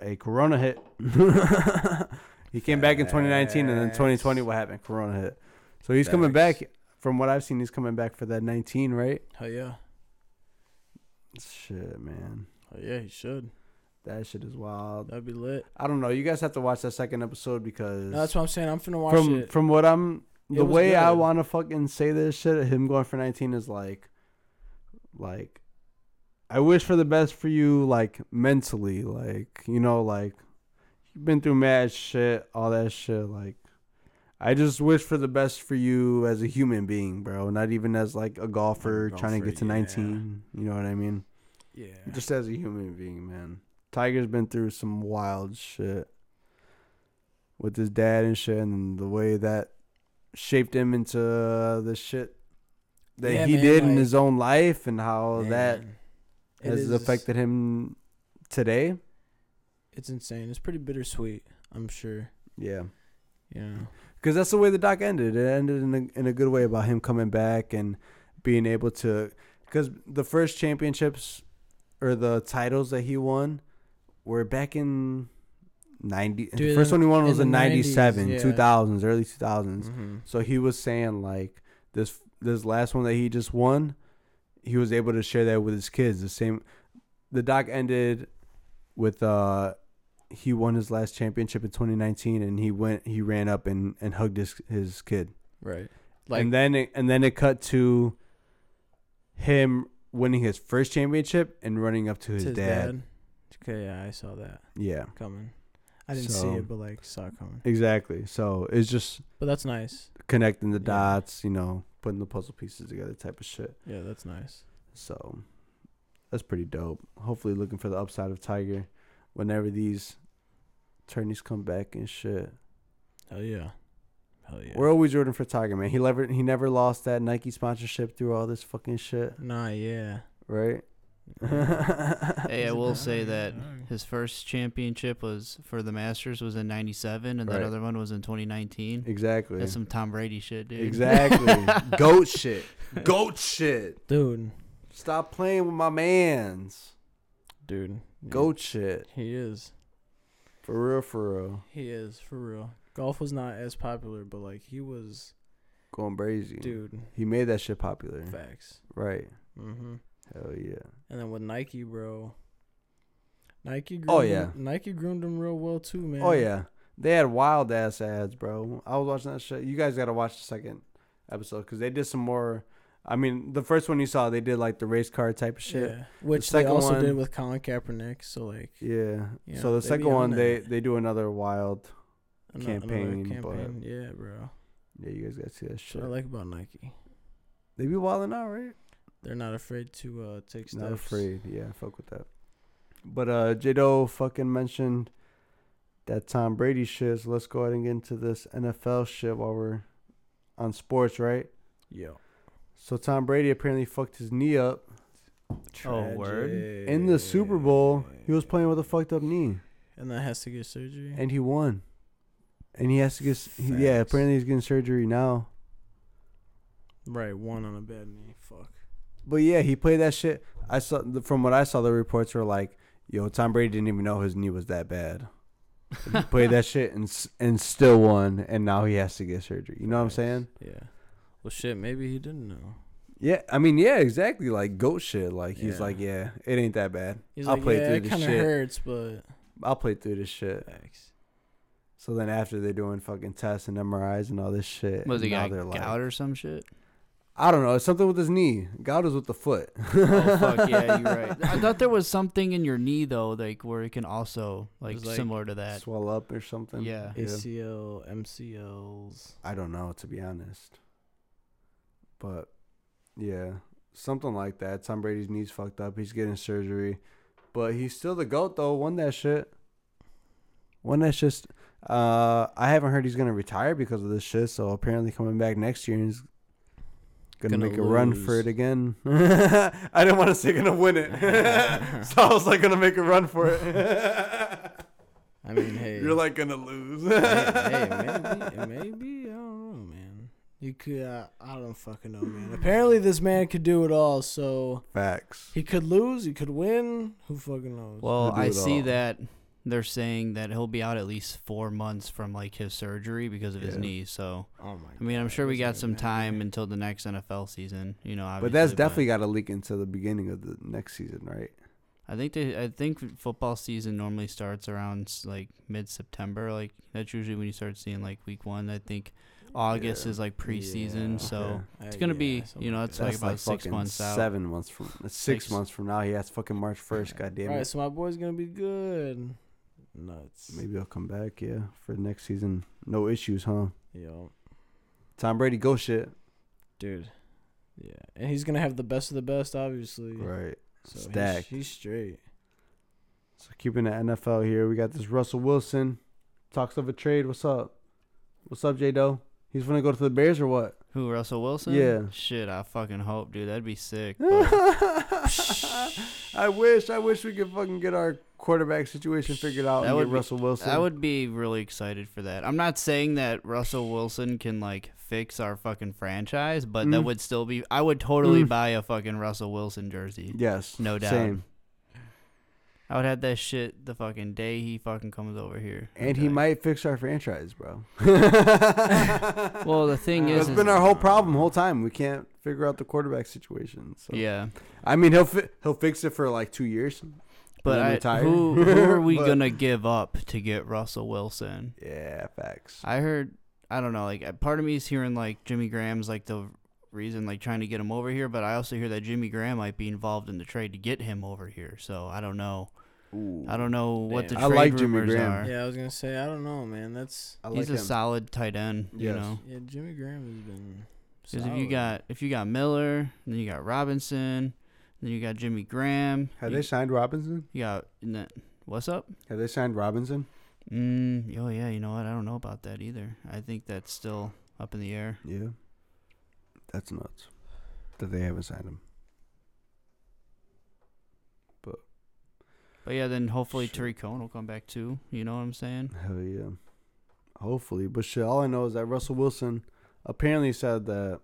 a Corona hit. he came back in 2019, and then 2020, what happened? Corona hit. So he's coming back. From what I've seen, he's coming back for that 19, right? Hell yeah. Shit, man. Hell yeah, he should. That shit is wild. That'd be lit. I don't know. You guys have to watch that second episode because No, that's what I'm saying. I'm finna watch from it. from what I'm the was way I good. want to fucking say this shit, him going for 19 is like, like, I wish for the best for you, like mentally, like you know, like you've been through mad shit, all that shit, like. I just wish for the best for you as a human being, bro. Not even as like a golfer, trying to get to yeah. 19. You know what I mean? yeah. Just as a human being, man. Tiger's been through some wild shit with his dad and shit, and the way that shaped him into uh, the shit that Yeah, he man, did in his own life, and how that Man, it has is- affected him today. It's insane. It's pretty bittersweet. I'm sure. Yeah, Yeah. because that's the way the doc ended. It ended in a in a good way about him coming back and being able to, because the first championships or the titles that he won were back in. 90 the first one he won was in 97 90s, yeah. 2000s early 2000s Mm-hmm. So he was saying like this this last one that he just won, he was able to share that with his kids. The same the doc ended with uh he won his last championship in 2019 and he went he ran up and and hugged his his kid. Right. Like, and then it, and then it cut to him winning his first championship and running up to his, to his dad. dad. Okay, yeah, I saw that Yeah. coming. I didn't see it, but like saw it coming. Exactly. So it's just But that's nice. connecting the Yeah. dots, you know, putting the puzzle pieces together type of shit. Yeah, that's nice. So that's pretty dope. Hopefully looking for the upside of Tiger whenever these attorneys come back and shit. Hell yeah. Hell yeah. We're always rooting for Tiger, man. He never he never lost that Nike sponsorship through all this fucking shit, Nah, yeah. right? Hey, I will say that his first championship was for the Masters was in '97, and that Right. other one was in 2019. exactly. That's some Tom Brady shit, dude. Exactly. Goat shit. Goat shit. Dude. Stop playing with my mans. Dude. Goat shit. He is. For real, for real. He is, for real. Golf was not as popular, but like he was Going crazy. dude. He made that shit popular. Facts. Right. Mm-hmm. Hell yeah. And then with Nike, bro. Nike groomed Oh, yeah. Nike groomed him real well too, man. Oh yeah. They had wild ass ads, bro. I was watching that shit. You guys got to watch the second episode because they did some more. I mean, the first one you saw, they did like the race car type of shit. Yeah. Which they second also one- did with Colin Kaepernick. So like Yeah. Yeah, so the second one, they that. they do another wild. ano- Campaign, campaign. Yeah, bro. Yeah, you guys got to see that shit. what I like about Nike. They be wilding out, right? They're not afraid to uh take steps. Not afraid. Yeah, fuck with that. But uh Jado fucking mentioned that Tom Brady shit. So let's go ahead and get into this NFL shit while we're on sports, right? Yo. So Tom Brady apparently fucked his knee up Oh, word? in the Super Bowl. He was playing with a fucked up knee, And that has to get surgery. and he won. And he has to get. He, yeah, apparently he's getting surgery now. right, one on a bad knee. Fuck. But yeah, he played that shit. I saw from what I saw, the reports were like, "Yo, Tom Brady didn't even know his knee was that bad." he played that shit and and still won, and now he has to get surgery. You know what I'm saying? Yeah. Well, shit. Maybe he didn't know. Yeah, I mean, yeah, exactly. Like goat shit. Like he's Yeah. like, yeah, it ain't that bad. He's I'll like, play yeah, through it kind of hurts, but I'll play through this shit. facts. So then after they're doing fucking tests and MRIs and all this shit, Was he now got they're like, gout or some shit? I don't know. It's something with his knee. God is with the foot. Oh fuck yeah, you're right. I thought there was something in your knee though, like where it can also like, like- similar to that. Swell up or something. Yeah. ACL, MCLs. I don't know to be honest. But yeah, something like that. Tom Brady's knees fucked up. He's getting surgery, but he's still the goat though. Won that shit. Won that shit. Uh, I haven't heard he's gonna retire because of this shit. So apparently coming back next year, he's gonna, Gonna make a run for it again. I didn't want to say gonna win it, so I was like gonna make a run for it. I mean, hey. You're like gonna lose. hey, hey, maybe, maybe I don't know, man. You could, uh, I don't fucking know, man. Apparently, this man could do it all. So Facts. he could lose, he could win. Who fucking knows? Well, I see all. that they're saying that he'll be out at least four months from like his surgery because of his Yeah. knee. So oh my. I mean, I'm God, sure we doesn't got some matter. time until the next NFL season. You know, But that's obviously, definitely got to leak into the beginning of the next season, right? I think they. I think football season normally starts around s- like mid September. Like that's usually when you start seeing like week one. I think August Yeah. is like preseason. Yeah. so Okay. it's Uh, gonna yeah, be. You know, like it's that. like about six fucking months out. Seven months from six, Six. months from now. He has fucking March first. God damn Right, it. so my boy's gonna be good. Nuts. Maybe I'll come back. Yeah, for next season. No issues, huh? Yo, Tom Brady, go shit. dude. Yeah, and he's gonna have the best of the best, obviously. Right. So he's- Stacked. He's, straight. So keeping the NFL here, we got this Russell Wilson. Talks of a trade. What's up? What's up, J Doe? He's gonna go to the Bears or what? Who Russell Wilson? Yeah. Shit, I fucking hope, dude. That'd be sick. I wish. I wish we could fucking get our quarterback situation figured out That and would get Russell Wilson. I would be really excited for that. I'm not saying that Russell Wilson can like fix our fucking franchise, but that Mm. would still be. I would totally Mm. buy a fucking Russell Wilson jersey. Yes. No doubt. Same. I would have that shit the fucking day he fucking comes over here. And he might fix our franchise, bro. Well, the thing is, it's been our whole problem, whole time. We can't figure out the quarterback situation. So. yeah. I mean, he'll fi- he'll fix it for like two years. But I, retire. who who are we But- gonna give up to get Russell Wilson? Yeah, facts. I heard, I don't know, like uh, part of me is hearing like Jimmy Graham's like the reason like trying to get him over here, but I also hear that Jimmy Graham might be involved in the trade to get him over here. So I don't know. I don't know what the Damn. I trade like Jimmy rumors Graham. are. Yeah, I was gonna say I don't know, man. That's I He's like a him. solid tight end. You Yes. know, yeah. Jimmy Graham has been. because if you solid. got if you got Miller, then you got Robinson, then you got Jimmy Graham. Have you, they signed Robinson? Yeah. what's up? Have they signed Robinson? Mm, oh yeah, you know what? I don't know about that either. I think that's still up in the air. Yeah. That's nuts. That they haven't signed him. But But yeah, then hopefully Sure. Tarik Cohen will come back too. You know what I'm saying? Hell yeah. Hopefully. But shit, all I know is that Russell Wilson apparently said that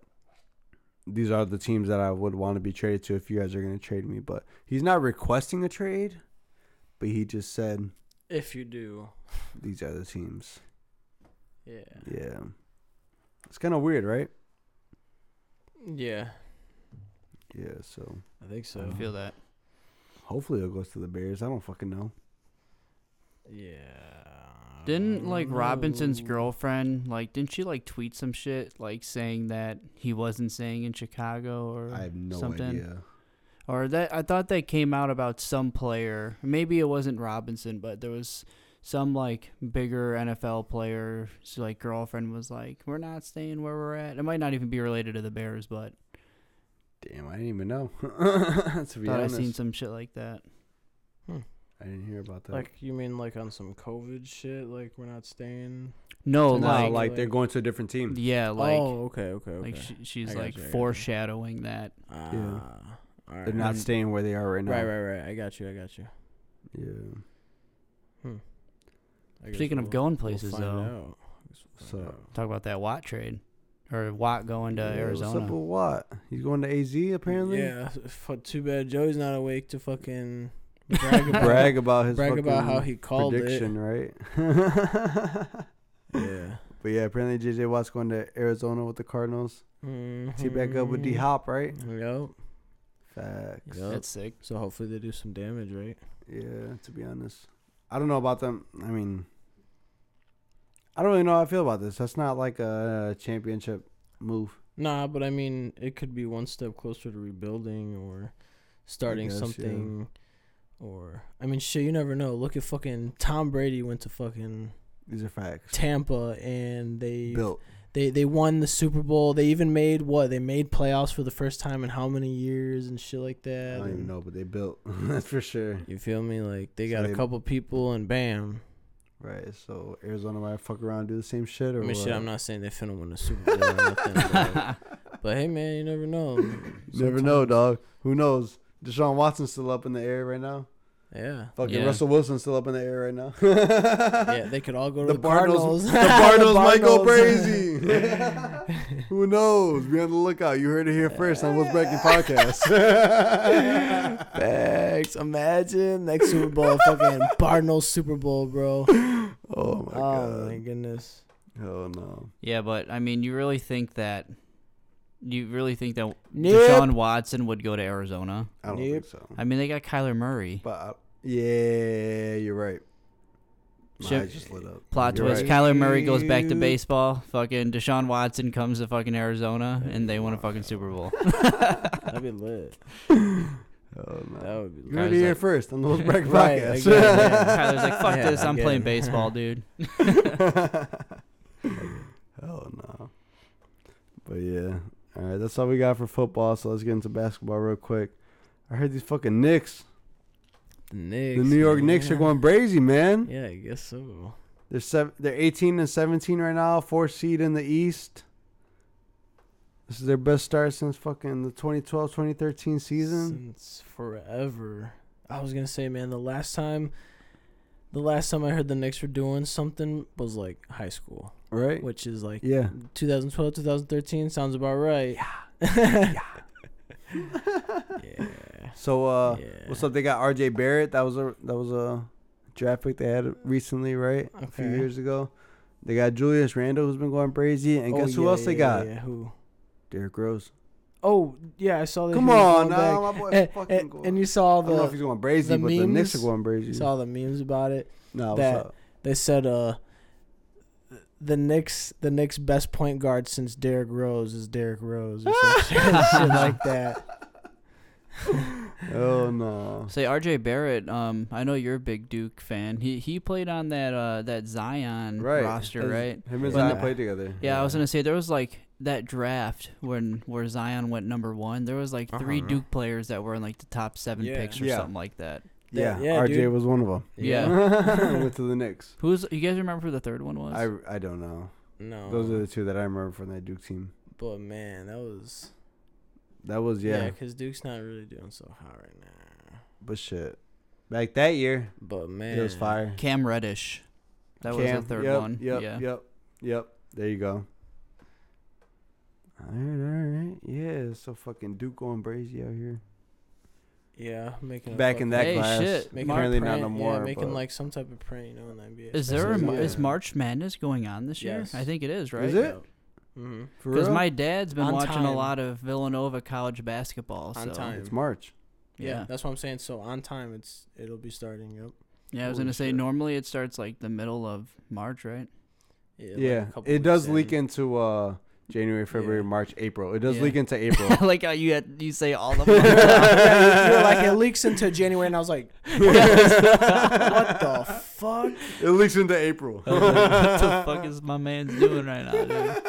these are the teams that I would want to be traded to if you guys are going to trade me. But he's not requesting a trade, but he just said if you do, these are the teams. yeah, Yeah. It's kind of weird, right? yeah, Yeah, so I think so. I feel that. hopefully it goes to the Bears. I don't fucking know. Yeah. Didn't like Robinson's oh. girlfriend like didn't she like tweet some shit like saying that he wasn't staying in Chicago or I have no something? idea. Or that I thought that came out about some player. Maybe it wasn't Robinson, but there was some like bigger NFL player. So, like girlfriend was like, "We're not staying where we're at." It might not even be related to the Bears, but Damn, I didn't even know. to be thought I honest, seen some shit like that. Hmm. I didn't hear about that. Like you mean like on some COVID shit? Like we're not staying. No, So no, like, like, they're going to a different team. yeah, like oh, okay, okay, okay. like she, she's like you, I you. foreshadowing that. Ah, Yeah. all right. They're not staying where they are right now. Right, right, right. I got you. I got you. Yeah. I guess Speaking of we'll- going we'll though. out. I guess we'll So- out. Talk about that Watt trade, or Watt going to Yeah, Arizona. What's up with what? He's going to AZ apparently. Yeah. Too bad Joey's not awake to fucking brag about Brag about his brag about how he called prediction, right? Yeah. but yeah, apparently JJ Watt's going to Arizona with the Cardinals. Team back up with mm-hmm. D Hop, right? Yep. Facts. Yep. That's sick. So hopefully they do some damage, right? Yeah, to be honest, I don't know about them. I mean, I don't really know how I feel about this. That's not like a uh, championship move. Nah, but I mean, it could be one step closer to rebuilding or starting guess, yeah. Or I mean, shit, you never know. Look at fucking Tom Brady went to fucking These are facts. Tampa and they Built. they they won the Super Bowl. They even made what? They made playoffs for the first time in how many years and shit like that. I don't even know, but they built. That's for sure. You feel me? Like they So got they- a couple people and bam. Right. So Arizona might fuck around and do the same shit, I or mean, shit. I'm not saying they finna win the Super Bowl or nothing, but, but hey, man, you never know. Never know, dog. Who knows? Deshaun Watson's still up in the air right now. Yeah. Fucking Yeah. Russell Wilson's still up in the air right now. Yeah, they could all go to The the, Cardinals- Cardinals. the Cardinals might go crazy. Who knows? Be on the lookout. You heard it here first on What's Breaking Podcast. Facts. Imagine next Super Bowl, fucking Cardinals Super Bowl, bro. oh my Oh god. my goodness. Oh no. Yeah, but I mean, you really think that you really think that Nope. Deshaun Watson would go to Arizona? I don't Nope. think so. I mean, they got Kyler Murray. But uh, yeah, you're right. My Ship- eyes just lit up. Plot You're twist: right. Kyler Murray goes back to baseball. Fucking Deshaun Watson comes to fucking Arizona, and they win a fucking Super Bowl. That'd be lit. Hell That no. would be You lit. heard it Kyler's here like- first on the What's Breaking Right, Podcast. again, yeah. Kyler's like, "Fuck Yeah, this! I'm again. playing baseball, dude." Hell no. But yeah. All right, that's all we got for football. So let's get into basketball real quick. I heard these fucking Knicks, The Knicks. the New York man. Knicks, are going crazy, man. Yeah, I guess so. They're seven, they're 18 and 17 right now, fourth seed in the East. This is their best start since fucking the 2012-2013 season. Since forever. I was gonna say, man, the last time, the last time I heard the Knicks were doing something was like high school, Right? which is like Yeah. 2012, 2013. Sounds about right. Yeah. yeah. So uh Yeah. what's up? They got RJ Barrett. That was a that was a draft pick they had recently, right? A few years ago. They got Julius Randle who's been going crazy. And Oh, guess who yeah, else they got? Yeah, who? Derrick Rose. Oh, yeah, I saw that. Come on now, my boy And, fucking and, going. and you saw the. I don't know if he's going crazy, the but the Knicks are memes? going crazy. saw the memes about it. no, what's that- up? They said uh the Knicks the Knicks best point guard since Derrick Rose is Derrick Rose or some shit, shit like that. Oh no. Say RJ Barrett, um, I know you're a big Duke fan. He he played on that uh that Zion Right. roster, His- right? Him and When Zion the- played together. Yeah, I was gonna say there was like that draft when where Zion went number one. There was like 3 Uh-huh. Duke players that were in like the top seven Yeah. picks or Yeah. something like that. Yeah, Yeah, RJ dude. was one of them. Yeah. Went to the Knicks. Who's you guys remember who the third one was? I, I don't know. No. Those are the two that I remember from that Duke team. But man, that was That was yeah, yeah, because Duke's not really doing so hot right now. but shit. Back that year, But man, it was fire. Cam Reddish. That was the third yep, one. Yep, yeah. yep, yep. There you go. All right, all right. Yeah, so fucking Duke going brazy out here. Yeah, making Back in that fucking- Hey, class, shit. making apparently a not print, no more. Yeah, making but- like some type of print, you know, in the NBA. Is there a, especially Mar- is March Madness going on this year? Yes. I think it is, right? Is it? Mhm. For Because my dad's been On watching a lot of Villanova college basketball. On time. it's March. Yeah, Yeah. that's what I'm saying. So on time, it's it'll be starting. Yep. yeah, I was Holy gonna say shit. normally it starts like the middle of March, right? Yeah, like a Yeah, couple it does weeks leak into uh January, February, Yeah. March, April. It does Yeah. leak into April. like how you had, you say all the yeah, like it leaks into January, and I was like, what the fuck? it leaks into April. what the fuck is my man's doing right now, dude?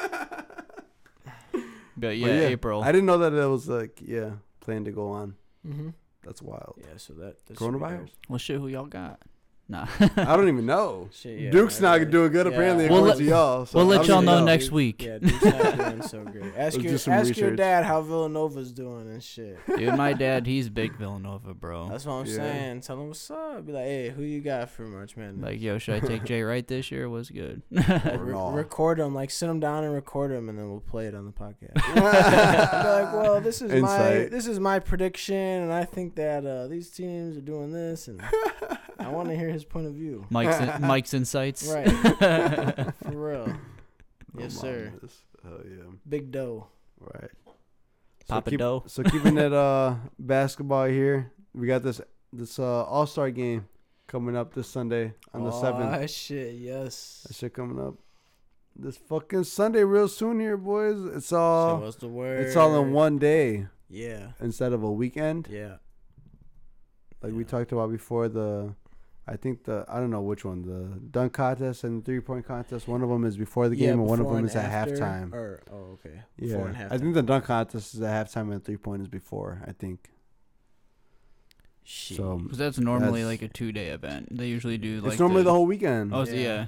But yeah, But April. I didn't know that it was like yeah, planned to go on. Mm-hmm. That's wild. Yeah, so that that should be Coronavirus? well, shit, who y'all got? Nah. I don't even know. Shit, yeah, Duke's I not really- doing good yeah. apparently We'll according let- to y'all. So we'll let y'all even know next week. Yeah, Duke's not doing so great. Ask your do some ask your dad how Villanova's doing and shit. Dude, my dad, he's big Villanova, bro. That's what I'm Yeah. saying. Tell him what's up. Be like, hey, who you got for March Madness? Like, yo, should I take Jay Wright this year? What's good? Re- record them, like sit them down and record them, and then we'll play it on the podcast. Be like, well, this is my this is my prediction, and I think that uh, these teams are doing this, and I want to hear his point of view. Mike's in, Mike's insights. Right, for real. Yes, I'm sir. on. Hell yeah. Big dough. Right. Papa keep, Dough. So keeping it uh basketball here, we got this this uh All Star game coming up this Sunday on the seventh. Oh shit, yes. That shit coming up this fucking Sunday real soon here, boys. It's So all what's the word? it's all in one day Yeah, instead of a weekend. yeah. Like we talked about before the I think the I don't know which one the dunk contest and three point contest. One of them is before the Yeah, game, and one of them is at halftime. Or oh, okay. Yeah, Before and I think the dunk contest is at halftime and the three point is before. I think Shit. so. Because that's normally That's- like a two day event. They usually do like it's normally the, whole weekend, Oh, so Yeah. yeah.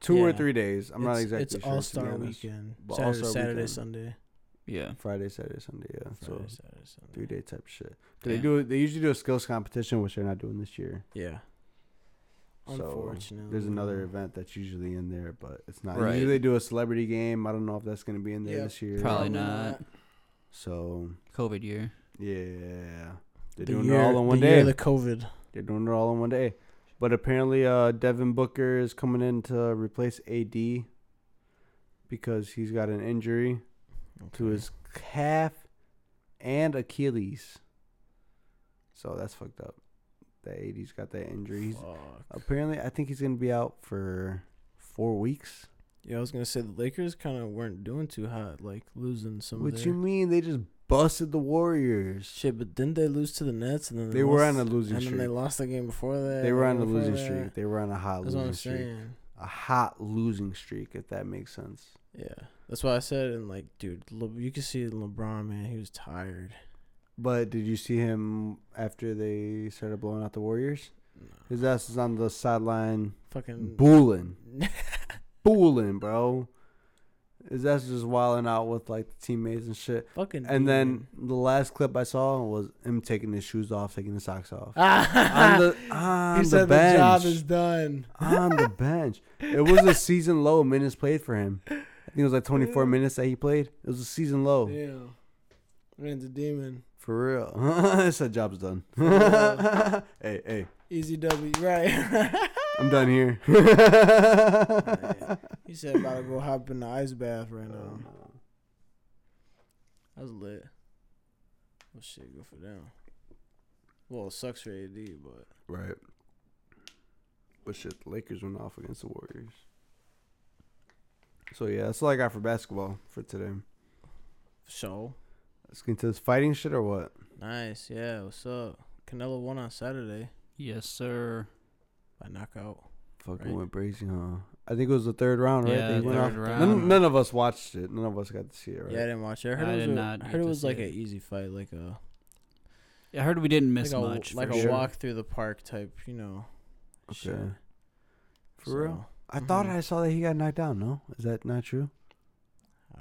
two or three days. I'm not exactly It's sure. to be All Star. Weekend. Saturday, All-Star Saturday, Weekend. Sunday. Yeah. Friday, Saturday, Sunday. Yeah, so Saturday, Sunday. three day type shit. Yeah. They do. They usually do a skills competition, which they're not doing this year. Yeah. So Unfortunately. there's another event that's usually in there, but it's not. Right. Usually they do a celebrity game. I don't know if that's gonna be in there Yep. this year. Probably Probably not. not. So COVID year. yeah, they're The doing year, it all in one the day. Year of the COVID. They're doing it all in one day. But apparently, uh, Devin Booker is coming in to replace AD because he's got an injury to his calf and Achilles. So that's fucked up. That AD's got that injury. He's, apparently, I think he's gonna be out for four weeks. Yeah, I was gonna say the Lakers kind of weren't doing too hot, like losing some. What of you mean? They just busted the Warriors. shit, but didn't they lose to the Nets and then They were on a losing streak and then they lost the game before that. They were on a losing that. streak. They were on a hot That's what losing I'm streak. A hot losing streak, if that makes sense. Yeah, that's why I said and like, dude, Le- you can see LeBron, man, he was tired. But did you see him after they started blowing out the Warriors? His ass is on the sideline, Fucking booling, booling, bro. His ass is just wilding out with like the teammates and shit. fucking. And then the last clip I saw was him taking his shoes off, taking his socks off on on the on he the said bench. the job is done. on the bench. It was a season low minutes played for him. I think it was like 24 minutes that he played. It was a season low. Damn, man's a demon. For real. I said job's done. hey, hey. Easy W, right? I'm done here. he said about to go hop in the ice bath right now. That was lit. Well, shit, good for them. Well, it sucks for AD, but Right. But shit, the Lakers went off against the Warriors. So yeah, that's all I got for basketball for today. show. Let's get into this fighting shit or what? Nice. Yeah. What's up? Canelo won on Saturday Yes, sir. by knockout. Fucking Right. went crazy, huh? I think it was the third round, right? Yeah, That went third off? round. None, none of us watched it. None of us got to see it, right? Yeah, I didn't watch it. I heard I it was, did a- not I get heard it to was see like it. an easy fight, like a I heard we didn't miss like a, much. like for a sure. walk through the park type, you know. Okay. shit. For real? So, I thought Mhm. I saw that he got knocked down. No, is that not true?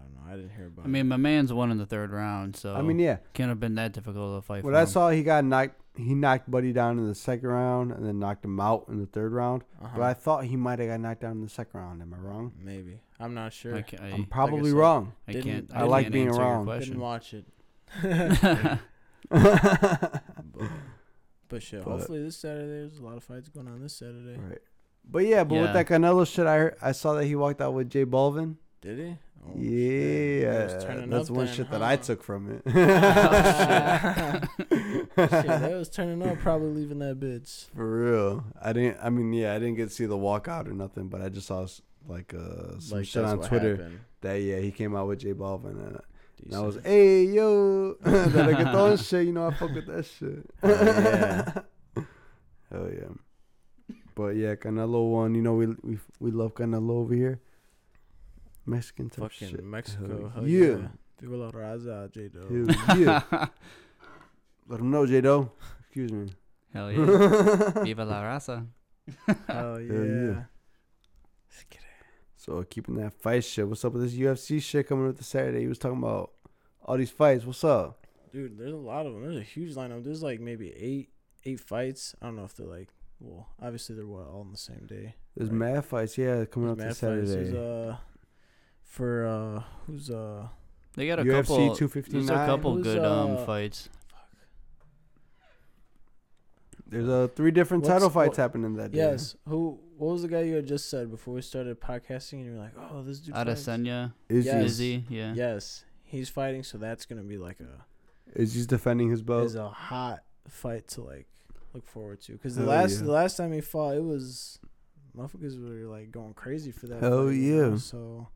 I don't know. I didn't hear about. I mean, my man's won in the third round, so I mean, yeah. can't have been that difficult to fight. What for I him. saw, he got knocked. He knocked Buddy down in the second round, and then knocked him out in the third round. uh-huh. But I thought he might have got knocked down in the second round. Am I wrong? maybe I'm not sure. I, ca- I, I'm probably said, wrong. I didn't- can't. I I, like can't being answer your wrong. Didn't watch it. But, but shit. But- hopefully this Saturday there's a lot of fights going on this Saturday. Right. But yeah, but with that Canelo shit, I heard, I saw that he walked out with J Balvin. Did he? Oh, yeah, They was turning that's one then, shit that I took from it. shit, they was turning up, probably leaving that bitch. For real, I didn't. I mean, yeah, I didn't get to see the walkout or nothing, but I just saw like uh some like shit on Twitter happened. that yeah he came out with J Balvin and, uh, and I was hey yo that reggaeton shit. You know I fuck with that shit. Oh, yeah. Hell yeah. But yeah, Canelo won. You know we we we love Canelo over here. Mexican type Fucking shit. Mexico. Hell Hell yeah. yeah. Viva la raza, J Dog. Hell yeah. Let him know, J Do. Excuse me. Hell yeah! Viva la raza. Hell yeah. yeah. So keeping that fight shit. What's up with this UFC shit coming up this Saturday? He was talking about all these fights. What's up? Dude, there's a lot of them. There's a huge lineup. There's like maybe eight eight fights. I don't know if they're like well, obviously they're what, all on the same day. There's Right. mad fights, yeah, coming There's up mad this fights. Saturday. There's, uh for uh who's uh They got a UFC couple. 259. There's a couple Who's, good um uh, fights. There's uh three different What's- title fights what- happening that day. Yes. Who what was the guy you had just said before we started podcasting and you were like, Oh, this dude fights? Adesanya, Izzy, Yes. Izzy, yeah. Yes. He's fighting, so that's gonna be like a Is Izzy's defending his belt. is a hot fight to like look forward to. Because the Hell last yeah. the last time he fought, it was motherfuckers were like going crazy for that. Hell fight, you know, yeah. So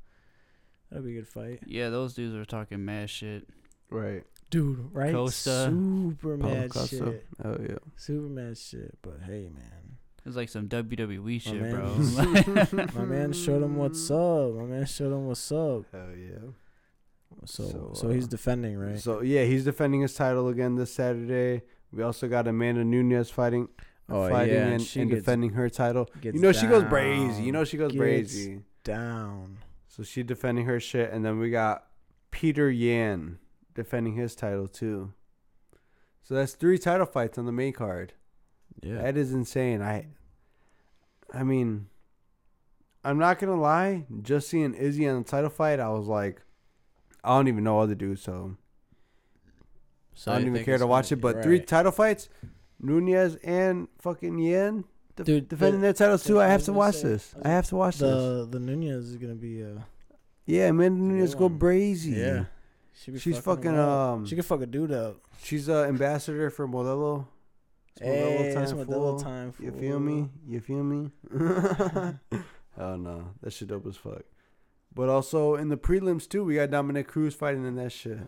that'll be a good fight, Yeah, those dudes are talking mad shit. right. dude. Right? Costa. Super Paulo mad Costa. shit. Oh yeah. Super mad shit. But hey, man, It's like some WWE shit, man. bro. my man showed him what's up. My man showed him what's up. Hell yeah. So so, So, he's uh, defending, right? So yeah, he's defending his title again this Saturday. We also got Amanda Nunes fighting, Oh, fighting yeah, and and, she and gets- defending her title. You know she goes brazy. You know she goes Gets brazy. down. So she defending her shit, and then we got Peter Yan defending his title too. So that's three title fights on the main card. Yeah. That is insane. I, I mean, I'm not gonna lie. Just seeing Izzy on the title fight, I was like, I don't even know other dudes, so So I don't even care to watch it. But three title fights, Nunes and fucking Yan def- Dude, defending the- their titles too. I I have to watch say- this. I have to watch this. the the Nunes is gonna be uh Yeah, Amanda Nunes go one. brazy. yeah. She be She's fucking, fucking um. She can fuck a dude up. She's a ambassador for Modelo. It's Hey, it's time, Modelo fool. time, You feel me? You feel me? oh no, that shit dope as fuck. But also in the prelims too, we got Dominick Cruz fighting in that shit.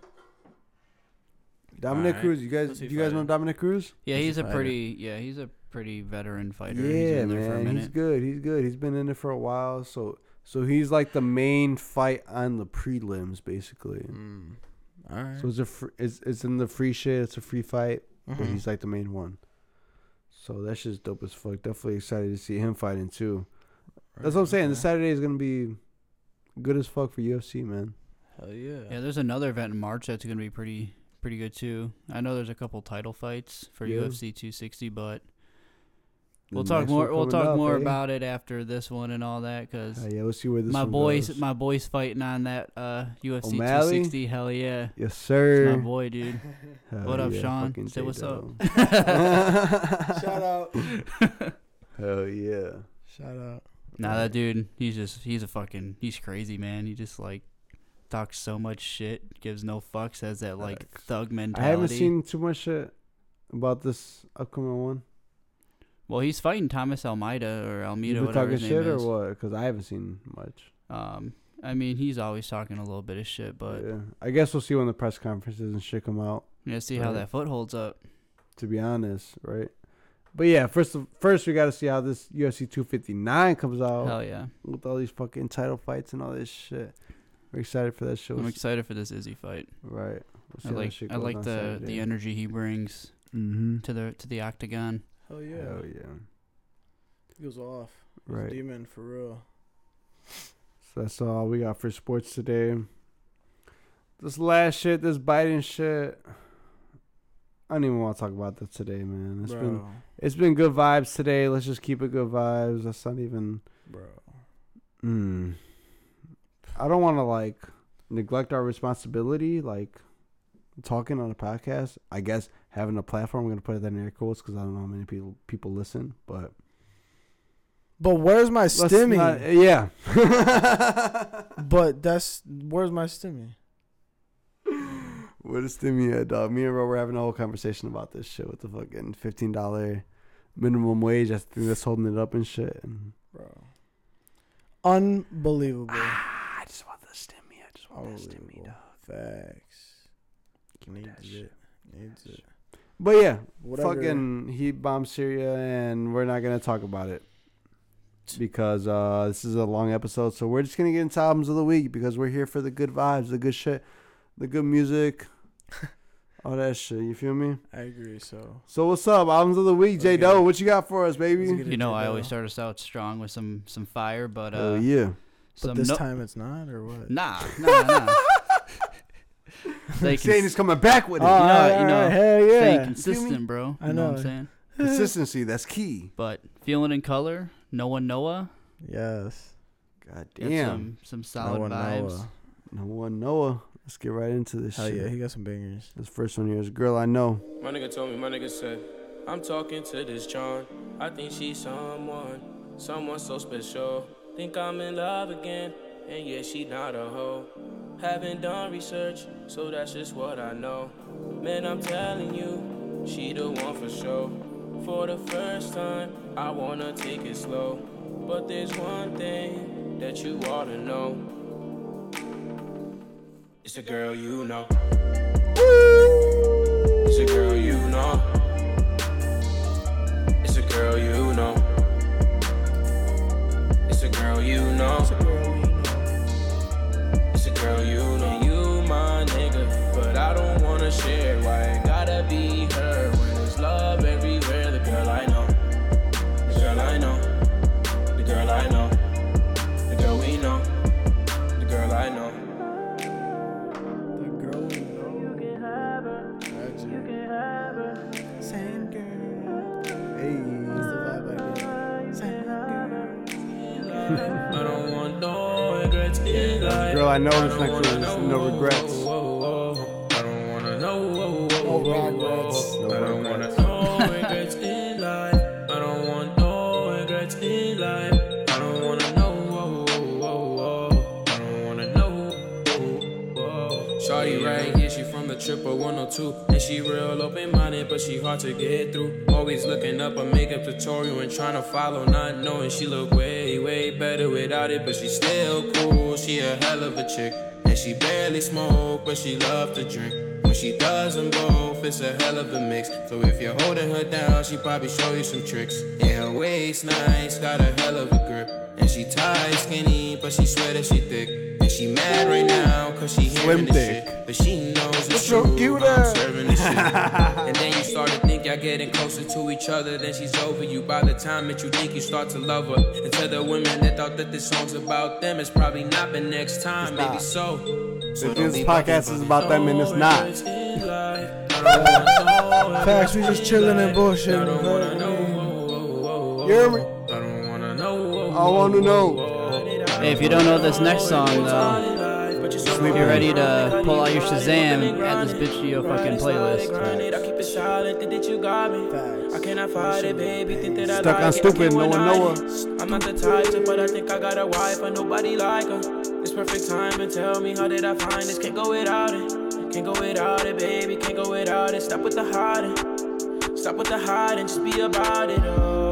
Dominick Alright. Cruz, you guys, Who's he you guys know fighting? Dominick Cruz? yeah, Who's he's he a fighting? pretty yeah, he's a pretty veteran fighter. he's Yeah, been there for a man, he's good. He's good. He's been in it for a while. So, so he's like the main fight on the prelims, basically. Mm. All right. So it's a fr- it's it's in the free shit. It's a free fight. but Mhm. he's like the main one. So that's just dope as fuck. Definitely excited to see him fighting too. That's what I'm saying. This Okay. Saturday is gonna be good as fuck for UFC, man. Hell yeah. Yeah, there's another event in March that's gonna be pretty pretty good too. I know there's a couple title fights for Yeah. UFC 260, but The we'll talk more. We'll talk up, more eh? about it after this one and all that because Uh, yeah, we'll see where this my one boys, goes. my boys fighting on that uh, UFC O'Malley? 260. Hell yeah, yes, it's sir. my boy, dude. What up, yeah, Sean? Say what's up. Shout out. Hell yeah. Shout out. Nah, that dude, he's just he's a fucking he's crazy, man. He just like talks so much shit, gives no fucks, has that like thug mentality. I haven't seen too much shit about this upcoming one. Well, he's fighting Thomas Almeida or Almeida, whatever talking his shit name or is. what? Because I haven't seen much. Um, I mean, he's always talking a little bit of shit, but yeah, I guess we'll see when the press conferences and shit come out. yeah, see how Right. that foot holds up. To be honest, right? But yeah, first of- first we got to see how this UFC 259 comes out Hell yeah. with all these fucking title fights and all this shit. We're excited for that show. I'm excited for this Izzy fight. Right. I like I like the the energy he brings Mm-hmm. to the to the octagon. Hell yeah. Hell yeah. He goes off. He's Right. a demon for real. So that's all we got for sports today. This last shit, this Biden shit. I don't even want to talk about that today, man. It's been it's been good vibes today. Let's just keep it good vibes. That's not even. Bro. Mm. I don't want to like neglect our responsibility, like talking on a podcast. I guess having a platform. I'm gonna put it in air quotes because I don't know how many people people listen, but But where's my let's stimmy? not- yeah. but that's where's my stimmy? What is stimmy at, dog? Me and Ro were having a whole conversation about this shit with the fucking fifteen dollar minimum wage. I think that's holding it up and shit. And Bro. Unbelievable. Ah, I just want the stimmy. I just want that stimmy, dog. Facts. Give me that Needs shit. it. Needs it. But yeah, Whatever. fucking he bombed Syria, and we're not gonna talk about it because uh, this is a long episode. So we're just gonna get into albums of the week because we're here for the good vibes, the good shit, the good music, all that shit. You feel me? I agree. So So what's up, albums of the week, J Doe? What you got for us, baby? Let's get You know, J I always start us out strong with some some fire, but uh, Oh yeah. but some this no- time it's not, or what? nah, nah, nah. Stay Saying he's coming back with it. Oh, you ah, know, alright, you know, alright, hell stay consistent, bro. I You know what. I'm saying? Consistency, that's key. But feeling in color, Noah Noah, Yes. God damn. some some solid Noah, vibes. Noah. No1-Noah. Let's get right into this Hell shit. yeah, he got some bangers. This first one here is Girl I Know. My nigga told me, my nigga said, I'm talking to this John. I think she's someone, someone so special. Think I'm in love again, and yeah, she not a hoe. Haven't done research, so that's just what I know. Man, I'm telling you, she the one for sure. For the first time, I wanna take it slow. But there's one thing that you ought to know. It's a girl you know. It's a girl you know. It's a girl you know. It's a girl you know. Don't share. Why it gotta be her when there's love everywhere? The girl I know. The girl I know. The girl I know. The girl we know. The girl I know. The girl we know. You can have her. You can have her. Same girl. Hey. That's the vibe I get. Same girl. I don't want no regrets in life. Girl I Know. This next one is No Regrets. Triple 102. And she real open minded, but she hard to get through. Always looking up a makeup tutorial and trying to follow, not knowing she look way, way better without it. But she still cool, she a hell of a chick. And she barely smoke, but she love to drink. When she does them both, it's a hell of a mix. So if you're holding her down, she probably show you some tricks. And her waist nice, got a hell of a grip. And she tight, skinny, but she swear that she thick. And she mad right now, cause she hearing Slim this thick. shit. But she knows it's so true, cute, I'm uh. serving this shit. And then you start to think y'all getting closer to each other. Then she's over you by the time that you think you start to love her. And to the women that thought that this song's about them, it's probably not, but next time, maybe so. So If don't this be podcast is about them and it's not. regrets in life. I don't want no Facts, we just chilling and bullshitting. You hear me? I wanna know. I wanna know. Hey, if you don't know this next song though, Sleep you're ready to pull out your Shazam, add this bitch to your fucking playlist. I keep it silent, think that you got me. I cannot fight it, baby. Think Stuck on stupid, no one deny know it. I'm not the type but I think I got a wife, but nobody like her. It's perfect time and tell me how did I find this? Can't go without it. Can't go without it, baby. Can't go without it. Stop with the hiding. Stop with the hiding, just be about it. Oh, my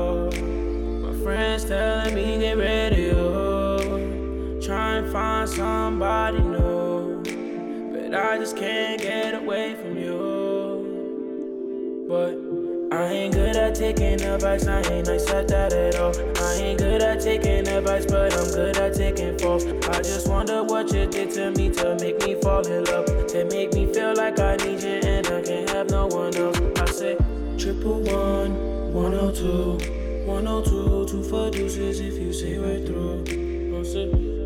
friends telling me get ready. Oh, Try and find somebody new. But I just can't get away from you. But I ain't good at taking advice, I ain't nice at that at all. I ain't good at taking advice, but I'm good at taking falls. I just wonder what you did to me to make me fall in love. To make me feel like I need you and I can't have no one else. I say triple one, 102, 102, two for deuces if you say we're through.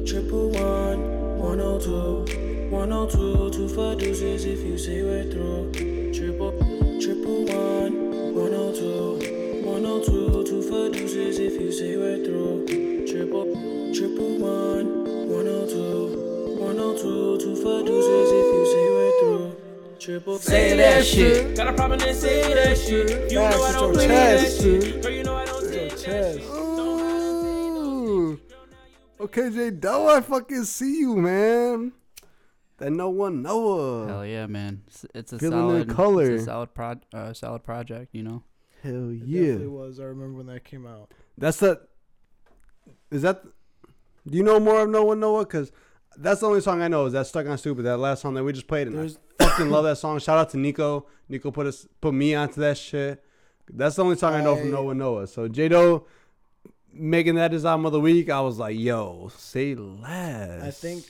Triple one, 102, 102, two oh for deuces if you say we're through. Triple, triple one. 102, 102, two oh for deuces if you say we're through. Triple, triple one, 102, 102, two for deuces if you say we're through. Triple, Say that shit. Got a problem, then say that shit. You know I don't play that shit. Girl, you know I don't Chest. Ooh. Okay, J Doe, I fucking see you, man. That No1-Noah. Hell yeah, man! It's, it's a Feeling solid, color. It's a solid pro, uh, solid project. You know. Hell It yeah. definitely was. I remember when that came out. That's the. Is that? Do you know more of No1-Noah? Cause that's the only song I know. Is that Stuck on Stupid? That last song that we just played. And There's- I fucking love that song. Shout out to Nico. Nico put us put me onto that shit. That's the only song I know from I- No1-Noah. So Jado making that his album of the week, I was like, yo, say less. I think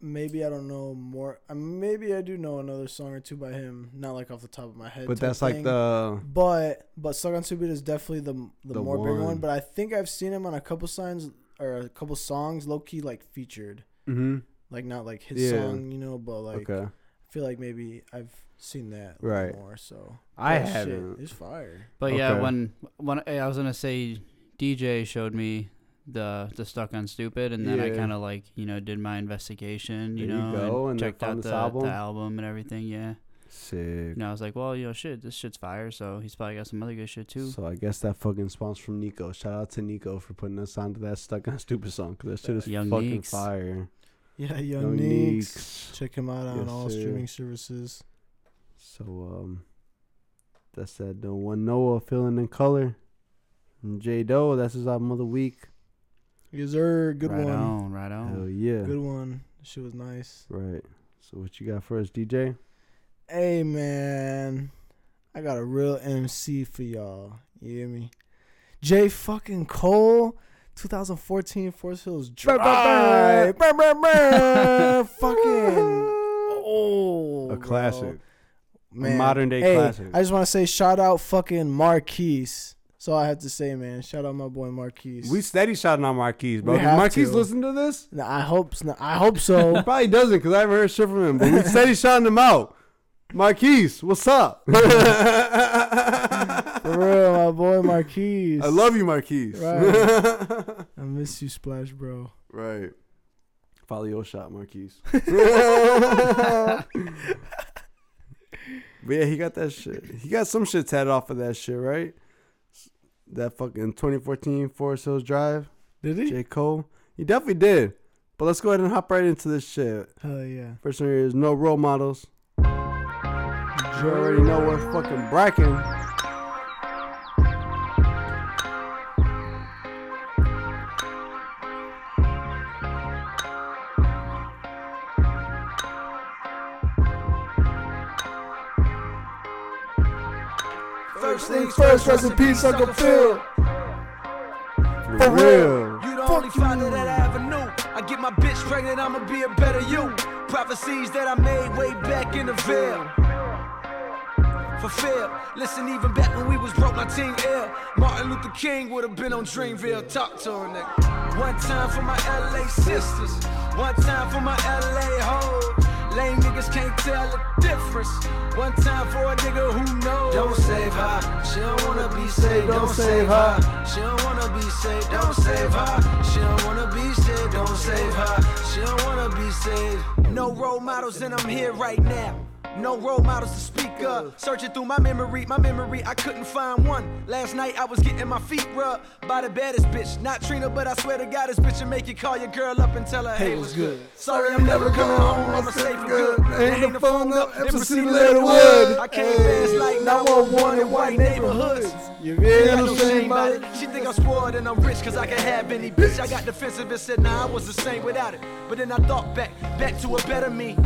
maybe I don't know more. Uh, maybe I do know another song or two by him. Not like off the top of my head. But that's like the But but Stuck on Stupid is definitely the the, The more bigger one. one. But I think I've seen him on a couple signs or a couple songs, low key like featured. mm-hmm. Like not like his Yeah. song, you know, but like okay. I feel like maybe I've seen that Right. more. So I That shit haven't. is fire. But yeah, when when eh, I was gonna say DJ showed me the the stuck on stupid, and then I kind of like you know did my investigation, you There you know, go, and then checked out the album? the album and everything. Yeah, Sick. you know, I was like, well, you know, shit, this shit's fire. So he's probably got some other good shit too. So I guess that fucking sponsor from Nico. Shout out to Nico for putting us onto that Stuck on Stupid song. Cause that shit is Young fucking Neeks. fire. Yeah, Young, Young Neeks. Neeks. Check him out on Yes, all sir. streaming services. So um, that's that. No1-Noah feeling in color. And J Doe, that's his album of the week. Yes, sir. Good right one. on, right on. Hell yeah. Good one. She was nice. Right. So what you got for us, DJ? Hey man, I got a real MC for y'all. You hear me? J fucking Cole, 2014 Forest Hills Drive. Fucking oh, A bro. Man. modern day hey, classic. I just want to say shout out fucking Marquise. That's all I have to say, man. Shout out my boy Marquise. We steady shouting out Marquise, bro. Does Marquise to. listen to this? Nah, I hope. s- I hope so. Probably doesn't because I haven't heard shit from him. But we steady shouting him out. Marquise, what's up? For real, my boy Marquise. I love you, Marquise. Right. I miss you, Splash, bro. right. Follow your shot, Marquise. But yeah, he got that shit. He got some shit tatted off of that shit, right? That fucking 2014 Forest Hills Drive. Did he? J. Cole. He definitely did. But let's go ahead and hop right into this shit. Hell yeah. First one here is no role models. You already know what fucking Bracken. First things first, rest in peace, Uncle Phil. For real. You the only father that I ever knew. I get my bitch pregnant, I'ma be a better you. Prophecies that I made way back in the veil. Fulfilled. Listen, even back when we was broke, my team ill. Martin Luther King would have been on Dreamville. Talk to her, nigga. One time for my LA sisters. One time for my LA hoes. Lame niggas can't tell the difference. One time for a nigga who knows. Don't save her. She don't wanna be saved. Don't save her. She don't wanna be saved. Don't save her. She don't wanna be saved. Don't save her. She don't wanna be saved. No role models, and I'm here right now. No role models to speak of. Searching through my memory, my memory, I couldn't find one. Last night I was getting my feet rubbed by the baddest bitch. Not Trina, but I swear to God, this bitch will make you call your girl up and tell her, hey, what's good? Sorry, I'm never coming home. I'm safe and good. Hang the phone up, embassy letter wood. I can't fast like 911 in white neighborhoods. You Ain't feel got no shame about it. She think I'm spoiled and I'm rich cause I can have any bitch. I got defensive and said, nah, I was the same without it. But then I thought back, back to a better me.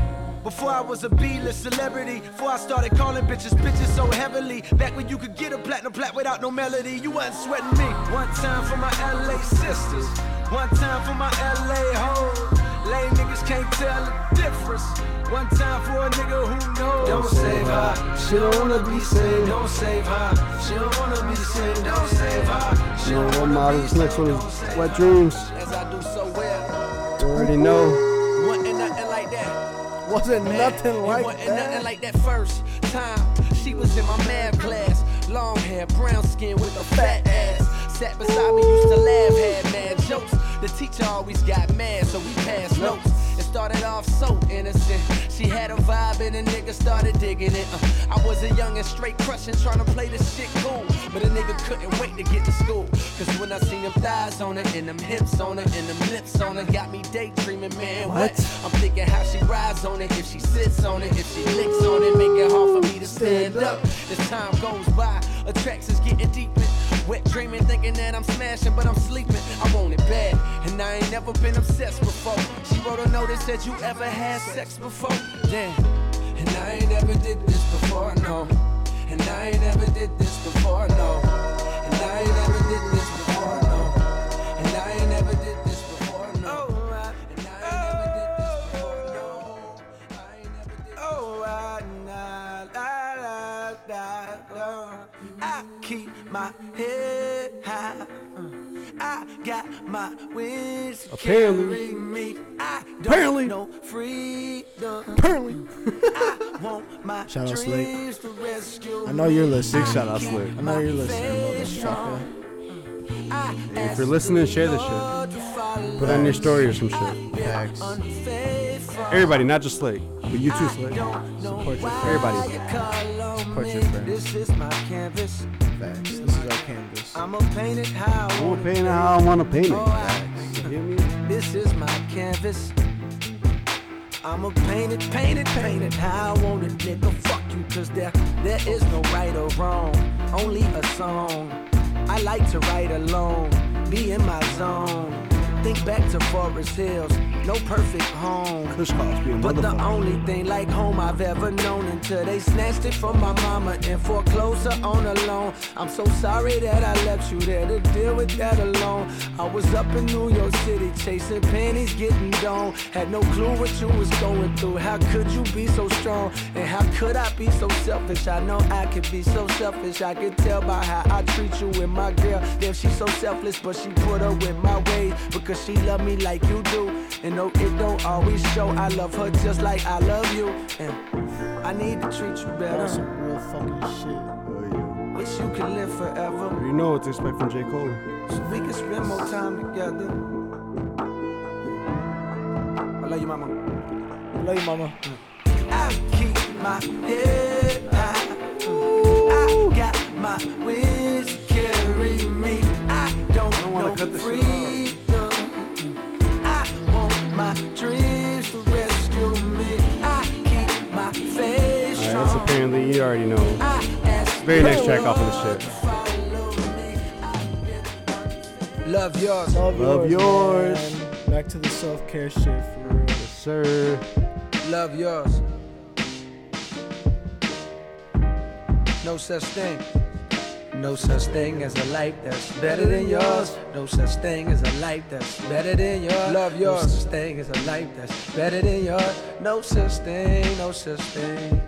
Before I was a B-list celebrity, before I started calling bitches bitches so heavily. Back when you could get a platinum plat without no melody, you wasn't sweating me. One time for my LA sisters, one time for my LA hoes. Lame niggas can't tell the difference. One time for a nigga who knows. Don't save her, she don't wanna be saved. Don't save her, she don't wanna be saved. Don't save her, she don't wanna be saved. next one is Wet. Dreams. As I do so well. You already know. Wasn't nothing like that. It wasn't that. nothing like that first time. She was in my math class. Long hair, brown skin with a fat ass. Sat beside me, used to laugh, had mad jokes. The teacher always got mad, so we passed notes. Started off so innocent. She had a vibe and a nigga started digging it. Uh, I was a young and straight crushing, trying to play this shit cool. But a nigga couldn't wait to get to school. Cause when I seen them thighs on her, and them hips on her, and them lips on her, got me daydreaming, man. What? I'm thinking how she rides on it, if she sits on it, if she licks on it, make it hard for me to stand up. As time goes by, attractions getting deeper. Wet dreaming, thinking that I'm smashing, but I'm sleeping. I want it bad, and I ain't never been obsessed before. She wrote a note that said, You ever had sex before? Damn. And I ain't never did this before, no. And I ain't never did this before, no. And I ain't never la, la. I keep my head high. I got my wings Apparently. me. I don't Apparently. know freedom. Apparently. I want my Shout out Slick. dreams to rescue I know you're listening. Big shout out Slick. I know you're listening, motherfucker. If you're listening, share this shit. Put on your story or some shit. Facts. Everybody, not just Slick, but you too, Slick. Support your Everybody. Support your friends. This is my canvas. Facts. This is our canvas. I'ma paint it how I want gonna paint it how I wanna paint Oh, it. I- You hear me? This is my canvas. I'ma paint it, paint it, paint it how I want it, nigga. Fuck you, cause there, there is no right or wrong, only a song. I like to write alone, be in my zone. Think back to Forest Hills, no perfect home. But the only thing like home I've ever known until they snatched it from my mama and foreclosed her on a loan. I'm so sorry that I left you there to deal with that alone. I was up in New York City chasing pennies, getting gone. Had no clue what you was going through. How could you be so strong? And how could I be so selfish? I know I could be so selfish. I could tell by how I treat you with my girl. Damn, she's so selfless, but she put her with my ways because she love me like you do. And no, it don't always show. I love her just like I love you. And I need to treat you better. That's some real fucking shit. Oh, yeah. Wish you could live forever. You know what to expect from J. Cole. So we can spend more time together. I love you, mama. I love you, mama. I keep my head high. I got my wings to carry me. I don't wanna know cut this shit apparently you already know. Very next track off of the shit. Love yours. Love, Love yours. man. Back to the self care shit for real. Yes, sir. Love yours. No such thing. No such thing as a life that's better than yours. No such thing as a life that's better than yours. Love yours. No such thing as a life that's better than yours. No such thing, no such thing.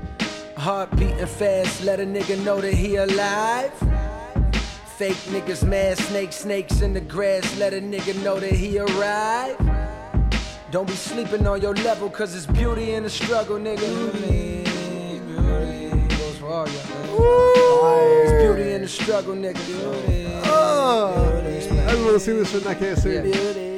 Heart beating fast, let a nigga know that he alive. Fake niggas mad, snakes, snakes in the grass, let a nigga know that he arrived. Don't be sleeping on your level, cause it's beauty in the struggle, nigga. Beauty, beauty. Goes for all y'all. It's beauty in the struggle, nigga. Beauty. Oh, I want to see this shit and I can't see it.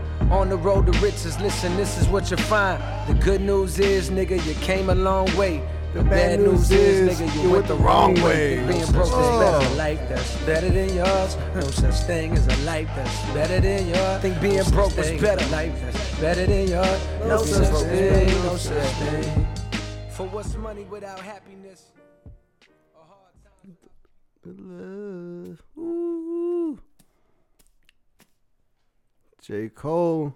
On the road to riches, listen, this is what you find. The good news is, nigga, you came a long way. The bad news is, nigga, you went the wrong way. Being broke is better, a oh. life that's better than yours. No such thing as a life that's better than yours. Think being broke was better, life that's better than yours. No such thing, no such thing. For what's money without happiness? Love. J. Cole,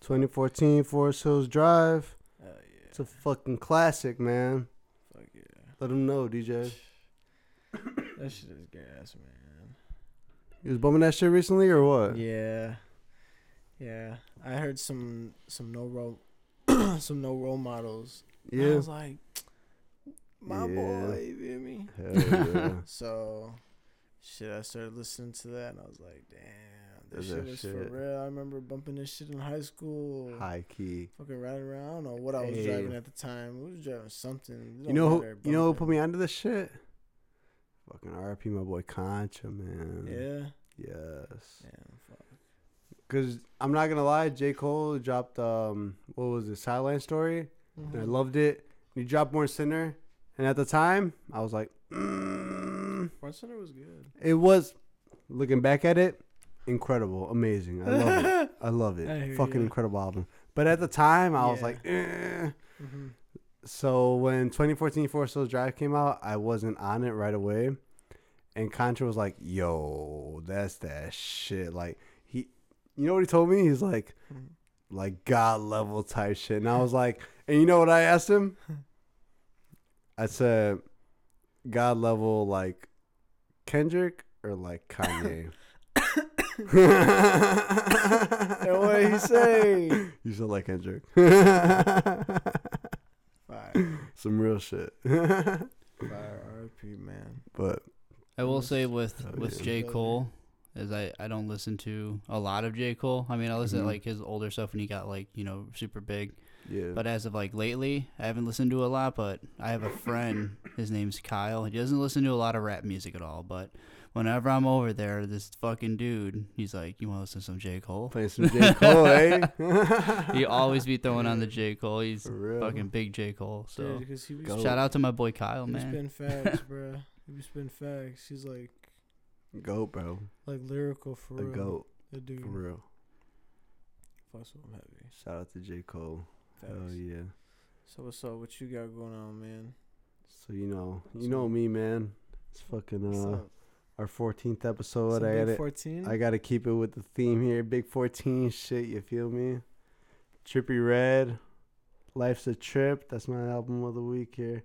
2014 Forest Hills Drive. It's a fucking classic, man. Fuck yeah. Let him know, DJ. That shit is gas, man. You was bumming that shit recently or what? Yeah, yeah. I heard some some no role some no role models. And I Yeah. was like, my Yeah. boy, you feel me? Hell yeah. so, shit. I started listening to that, and I was like, damn, this Is shit is shit? for real. I remember bumping this shit in high school. High key. Fucking riding around. I don't know what I was Hey. driving at the time. We was driving something. You know who? You know who put me onto this shit? Fucking RP, my boy Concha, man. Yeah. Yes. Damn, fuck. Cause I'm not gonna lie, J Cole dropped um what was it, Sideline Story, and I Mhm. loved it. He dropped Born Sinner, and at the time I was like, mm, Born Sinner was good. it was. Looking back at it, incredible, amazing. I love it. I love it. I Fucking ya. incredible album. But at the time, I was like, eh. Mhm. So when 2014 Forest Hills Drive came out, I wasn't on it right away. And Contra was like, "Yo, that's that shit." Like he, you know what he told me? He's like, like God level type shit. And I was like, and you know what I asked him? I said, God level like Kendrick or like Kanye. And what did he say? You said like Kendrick. Fire. Some real shit. Fire RP, man. But I will say with Oh, with yeah. J Cole, is I I don't listen to a lot of J Cole. I mean, I listen Mhm. to like his older stuff when he got like you know super big. Yeah. But as of like lately, I haven't listened to a lot. But I have a friend. His name's Kyle. He doesn't listen to a lot of rap music at all. But whenever I'm over there, this fucking dude, he's like, "You want to listen to some J Cole?" Play some J. Cole, eh? he always be throwing on the J Cole. He's fucking big J Cole. So Dude, 'cause he was- shout out to my boy Kyle, man. He was man. spitting facts, bro. He was spitting facts. He's like, Goat, bro. like lyrical for A real. goat. The dude. For real. Fucks with him heavy. Shout out to J. Cole. Hell Facts. yeah. So what's up? What you got going on, man? So you know, you know me, man. It's fucking What's uh up? Our 14th episode. I gotta, 14? I gotta keep it with the theme here. Big 14 shit. You feel me? Trippie Redd. Life's a trip. That's my album of the week here.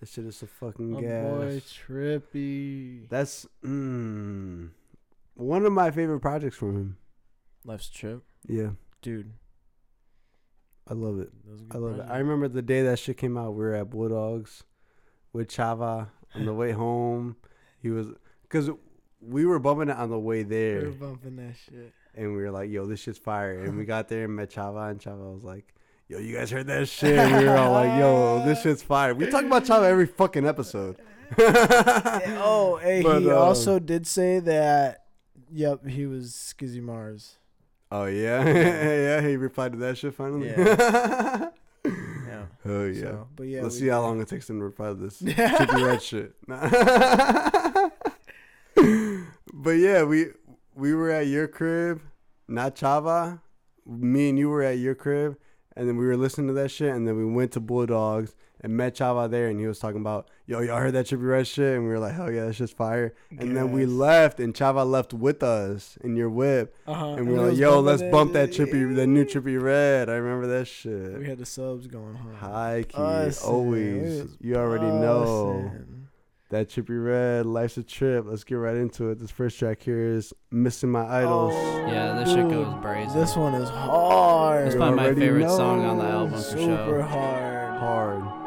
This shit is a fucking My gas. boy Trippie. That's mm, one of my favorite projects from him. Life's a trip. Yeah, Dude. I love it. I was a I good love it. I remember the day that shit came out. We were at Bulldogs with Chava on the way home. He was because we were bumping it on the way We there, were bumping that shit. and we were like, "Yo, this shit's fire!" And we got there and met Chava, and Chava was like, "Yo, you guys heard that shit?" And we were all like, "Yo, this shit's fire." We talk about Chava every fucking episode. oh, hey, But, he um, also did say that. Yep, he was Skizzy Mars. Oh yeah, yeah. He replied to that shit finally. Yeah. Yeah. Oh yeah. So, but yeah, Let's we see how long it takes him to reply to this Trippie Redd shit. But yeah, we we were at your crib, not Chava. Me and you were at your crib, and then we were listening to that shit, and then we went to Bulldogs and met Chava there, and he was talking about, yo, y'all heard that Trippie Redd shit, and we were like, hell yeah, that's just fire. And then we left, and Chava left with us in your whip, Uh-huh, and we we were like, yo, let's bump that Trippie, that new Trippie Redd. I remember that shit. We had the subs going hard. High key, always. You already know. That Trippie Redd. Life's a trip. Let's get right into it. This first track here is "Missing My Idols." Yeah, this shit goes Dude, brazen. This one is hard. It's probably my already favorite song on the know. album for Super sure. hard. Hard.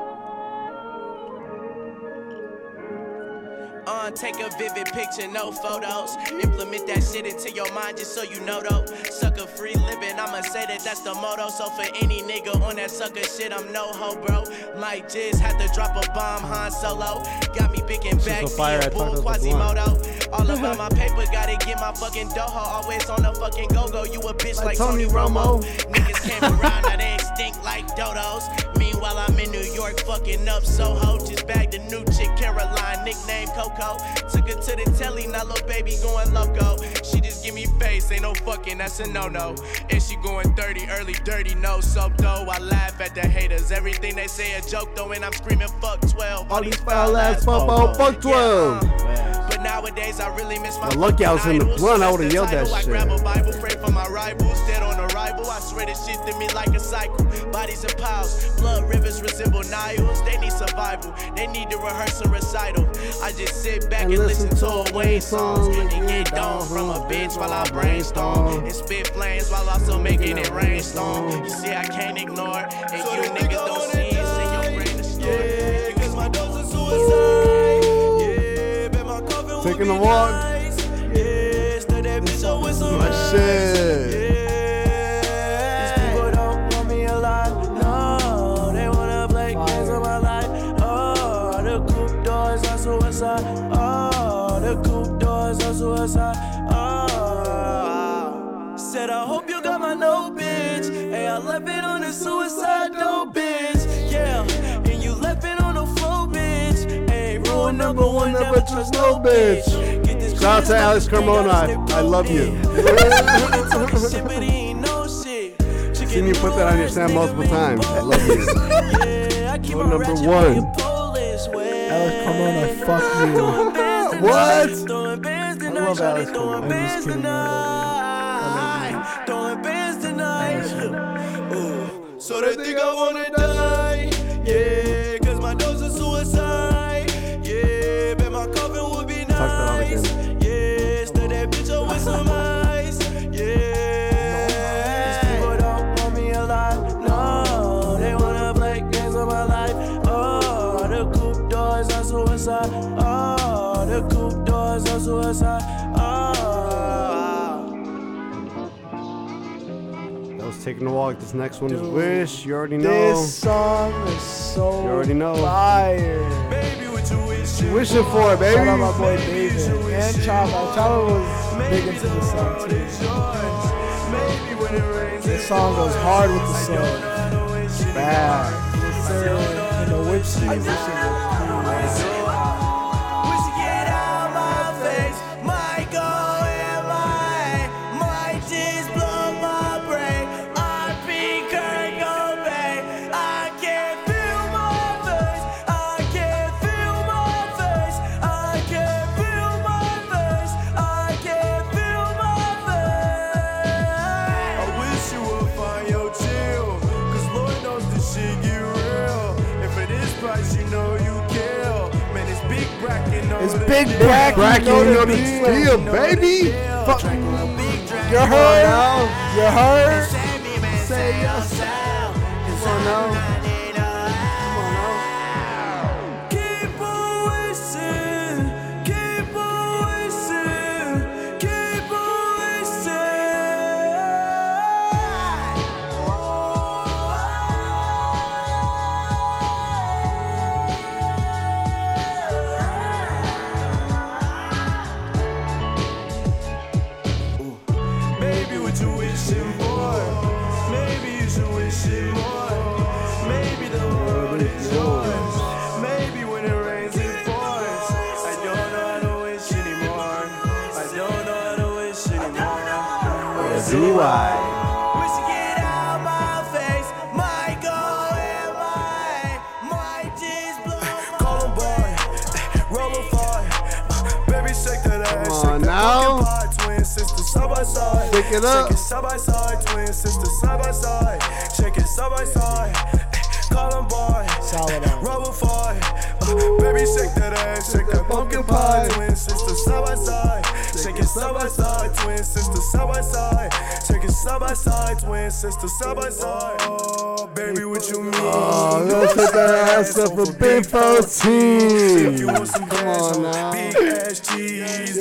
Uh, take a vivid picture, no photos. Implement that shit into your mind just so you know though. Sucker free living, I'ma say that that's the motto. So for any nigga on that sucker shit, I'm no ho, bro. Might just have to drop a bomb, Han Solo. Got me big and back, fire, I me and thought boom, it was the blunt. Quasimodo. All about my paper, gotta get my fucking doho. Always on the fucking go go. You a bitch like, Tony Romo. Niggas came around, now they extinct like dodos. Meanwhile, I'm in New York, fucking up Soho. Just bagged a new chick, Caroline, nickname Coco. Took her to the telly, now little baby going loco. She just give me face, ain't no fucking, that's a no no. And she going 30, early dirty, no soap though. I laugh at the haters, everything they say a joke though, and I'm screaming fuck 12. All these foul ass football, fuck 12. But nowadays I really miss my lucky I was in the idols. blunt, I would've yelled that title. I shit. grab a Bible, pray for my rivals, dead on arrival. I swear this shit to me like a cycle. Bodies and piles, blood rivers resemble Niles. They need survival, they need to rehearse a recital. I just sit back and, listen to a Wayne songs and get down from a bitch while I brainstorm and spit flames while also making it rainstorm. You see, I can't ignore, it, and you niggas don't see it, so your brain is stored. Because my dose of suicide. Taking a walk. nice. Yeah, never trust no bitch. Shout out to Alex Carmona. I, I love you. shit, but he ain't no shit. Seen you put that on your stand multiple times. I love you. Yeah, I Rule number one. for your police way. Alex Carmona, fuck you. What? I love Alex Carmona. I'm just kidding, tonight. Throwing bands So they think I wanna die. Yeah, doors are. Oh. That was taking a walk. This next one is Wish. You already know. This song is so You already know. fire. Wishing for it, baby. Shout out my boy David and Chava. Chava was big into the song too. This song goes hard with the song. Bad. Yes, sir. In the whip big bracket. Bracket, you know the deal, baby. Fuck. You heard? You heard? Say yourself. Come on now. Shake it up. It side by side. Twin sisters side by side. Shake it side by side. Columbine. Solid. Rubber fire. Uh, baby, shake that ass. Shake that pumpkin pie. Twin sisters side by side. Shake it side by side, twin sister, side by side. Shake it side by side, twin sister, side by side. Oh, baby, what you mean? Oh, put that ass up for Big 14. You want some Come on now. Big ass cheese,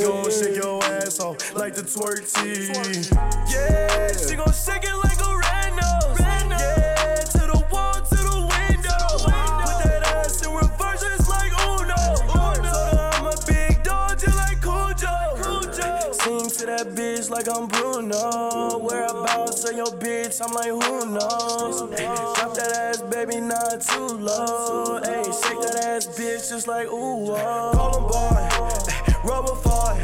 the twerk tease. Yeah, she gon' shake it like a red nose. Yeah, to the wall, to the window. Put that ass in reverse, it's like Uno. Told her I'm a big dog, just like Cujo. Sing to that bitch like I'm Bruno. Whereabouts of your bitch, I'm like, who knows? Drop that ass, baby, not too low. Hey, shake that ass, bitch, just like ooh. Oh. Call him boy, rubber fire.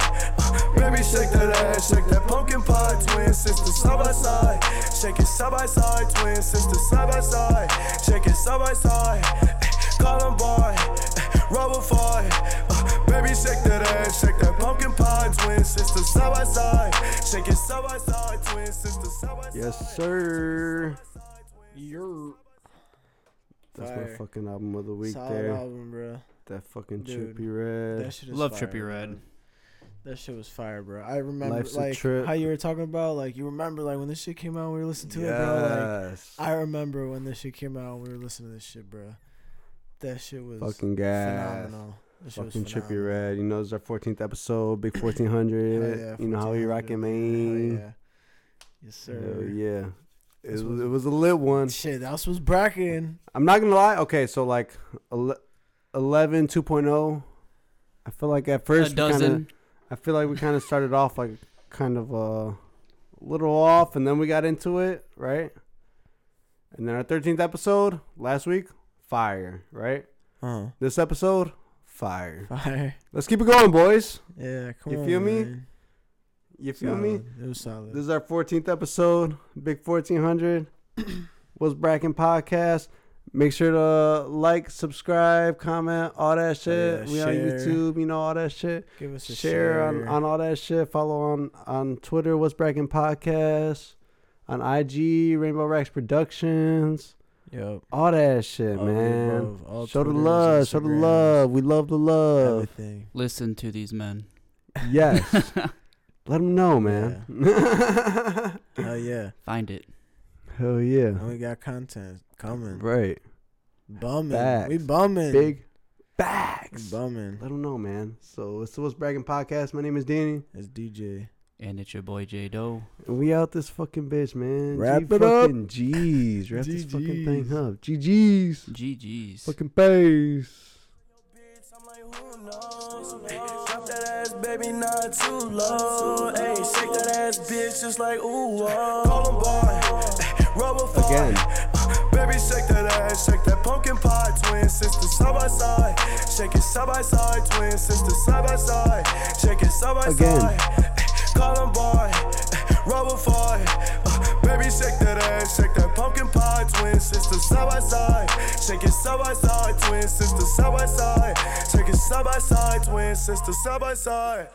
Baby, shake that ass, shake that pumpkin pie. Twin sisters side by side. Shake it side by side. Twin sisters side by side. Shake it side by side. Call him boy, rubber fire. Baby, shake that ass, shake that pumpkin pie. Twin sisters side by side. Shake it side by side. Twin sisters side by side. Yes, sir. You're That's my fucking album of the week Solid there. album, bro. That fucking Dude, Trippie Redd. That shit is Love fire, Trippie bro. Red. That shit was fire, bro. I remember Life's like how you were talking about, like you remember like when this shit came out, we were listening to it, bro. Like I remember when this shit came out, we were listening to this shit, bro. That shit was Fucking gas. phenomenal. That Fucking Trippie phenomenal. Red. You know, it's our 14th episode, Big 1400. Hell yeah, you know how we 1400, rocking, man. man. Yeah. Yes, sir. Hell yeah. It was, was- it was a lit one. Shit, that was bracketing. I'm not gonna lie. Okay, so like ele- 11 2.0. I feel like at first A we kinda- dozen. I feel like we kind of started off like kind of a little off, and then we got into it, right? And then our 13th episode last week, fire, right? Uh, This episode, fire. fire. Let's keep it going, boys. Yeah, come You on. feel me? man. You feel me? It was solid. This is our 14th episode, Big 1400. What's Bracken Podcast. Make sure to like, subscribe, comment, all that oh, shit. yeah, we on. YouTube, you know, all that shit. Give us a share, share. On, on all that shit. Follow on on Twitter, What's Bracken Podcast. On IG, Rainbow Racks Productions. Yep. All that shit, All man. above. All show the Twitters, love. Show the love. We love the love. Everything. Listen to these men. Yes. Let them know, man. Hell yeah. Find it. Hell yeah. And we got content coming. Right. Bumming. Facts. We bumming. Big bags. facts. bumming. Let them know, man. So it's the What's Bragging Podcast. My name is Danny. It's DJ. And it's your boy J Doe. And we out this fucking bitch, man. Wrap G it up. fucking G's. Wrap this fucking thing up. GG's. GG's. Fucking face. Drop that ass, baby, not too low. Hey, shake that ass, bitch, just like ooh. Oh. Call him boy, rubber fire. Again. Uh, baby, shake that ass, shake that pumpkin pie. Twin sisters side by side, shake it side by side. Twin sisters side by side, shake it side by Again. side. Eh, call him boy, eh, rubber fire. Uh, baby, shake that ass, shake that pumpkin pie. Twin sisters side by side, shake it side by side. Twin sisters side by side, shake it side by side. Twin sisters side by side.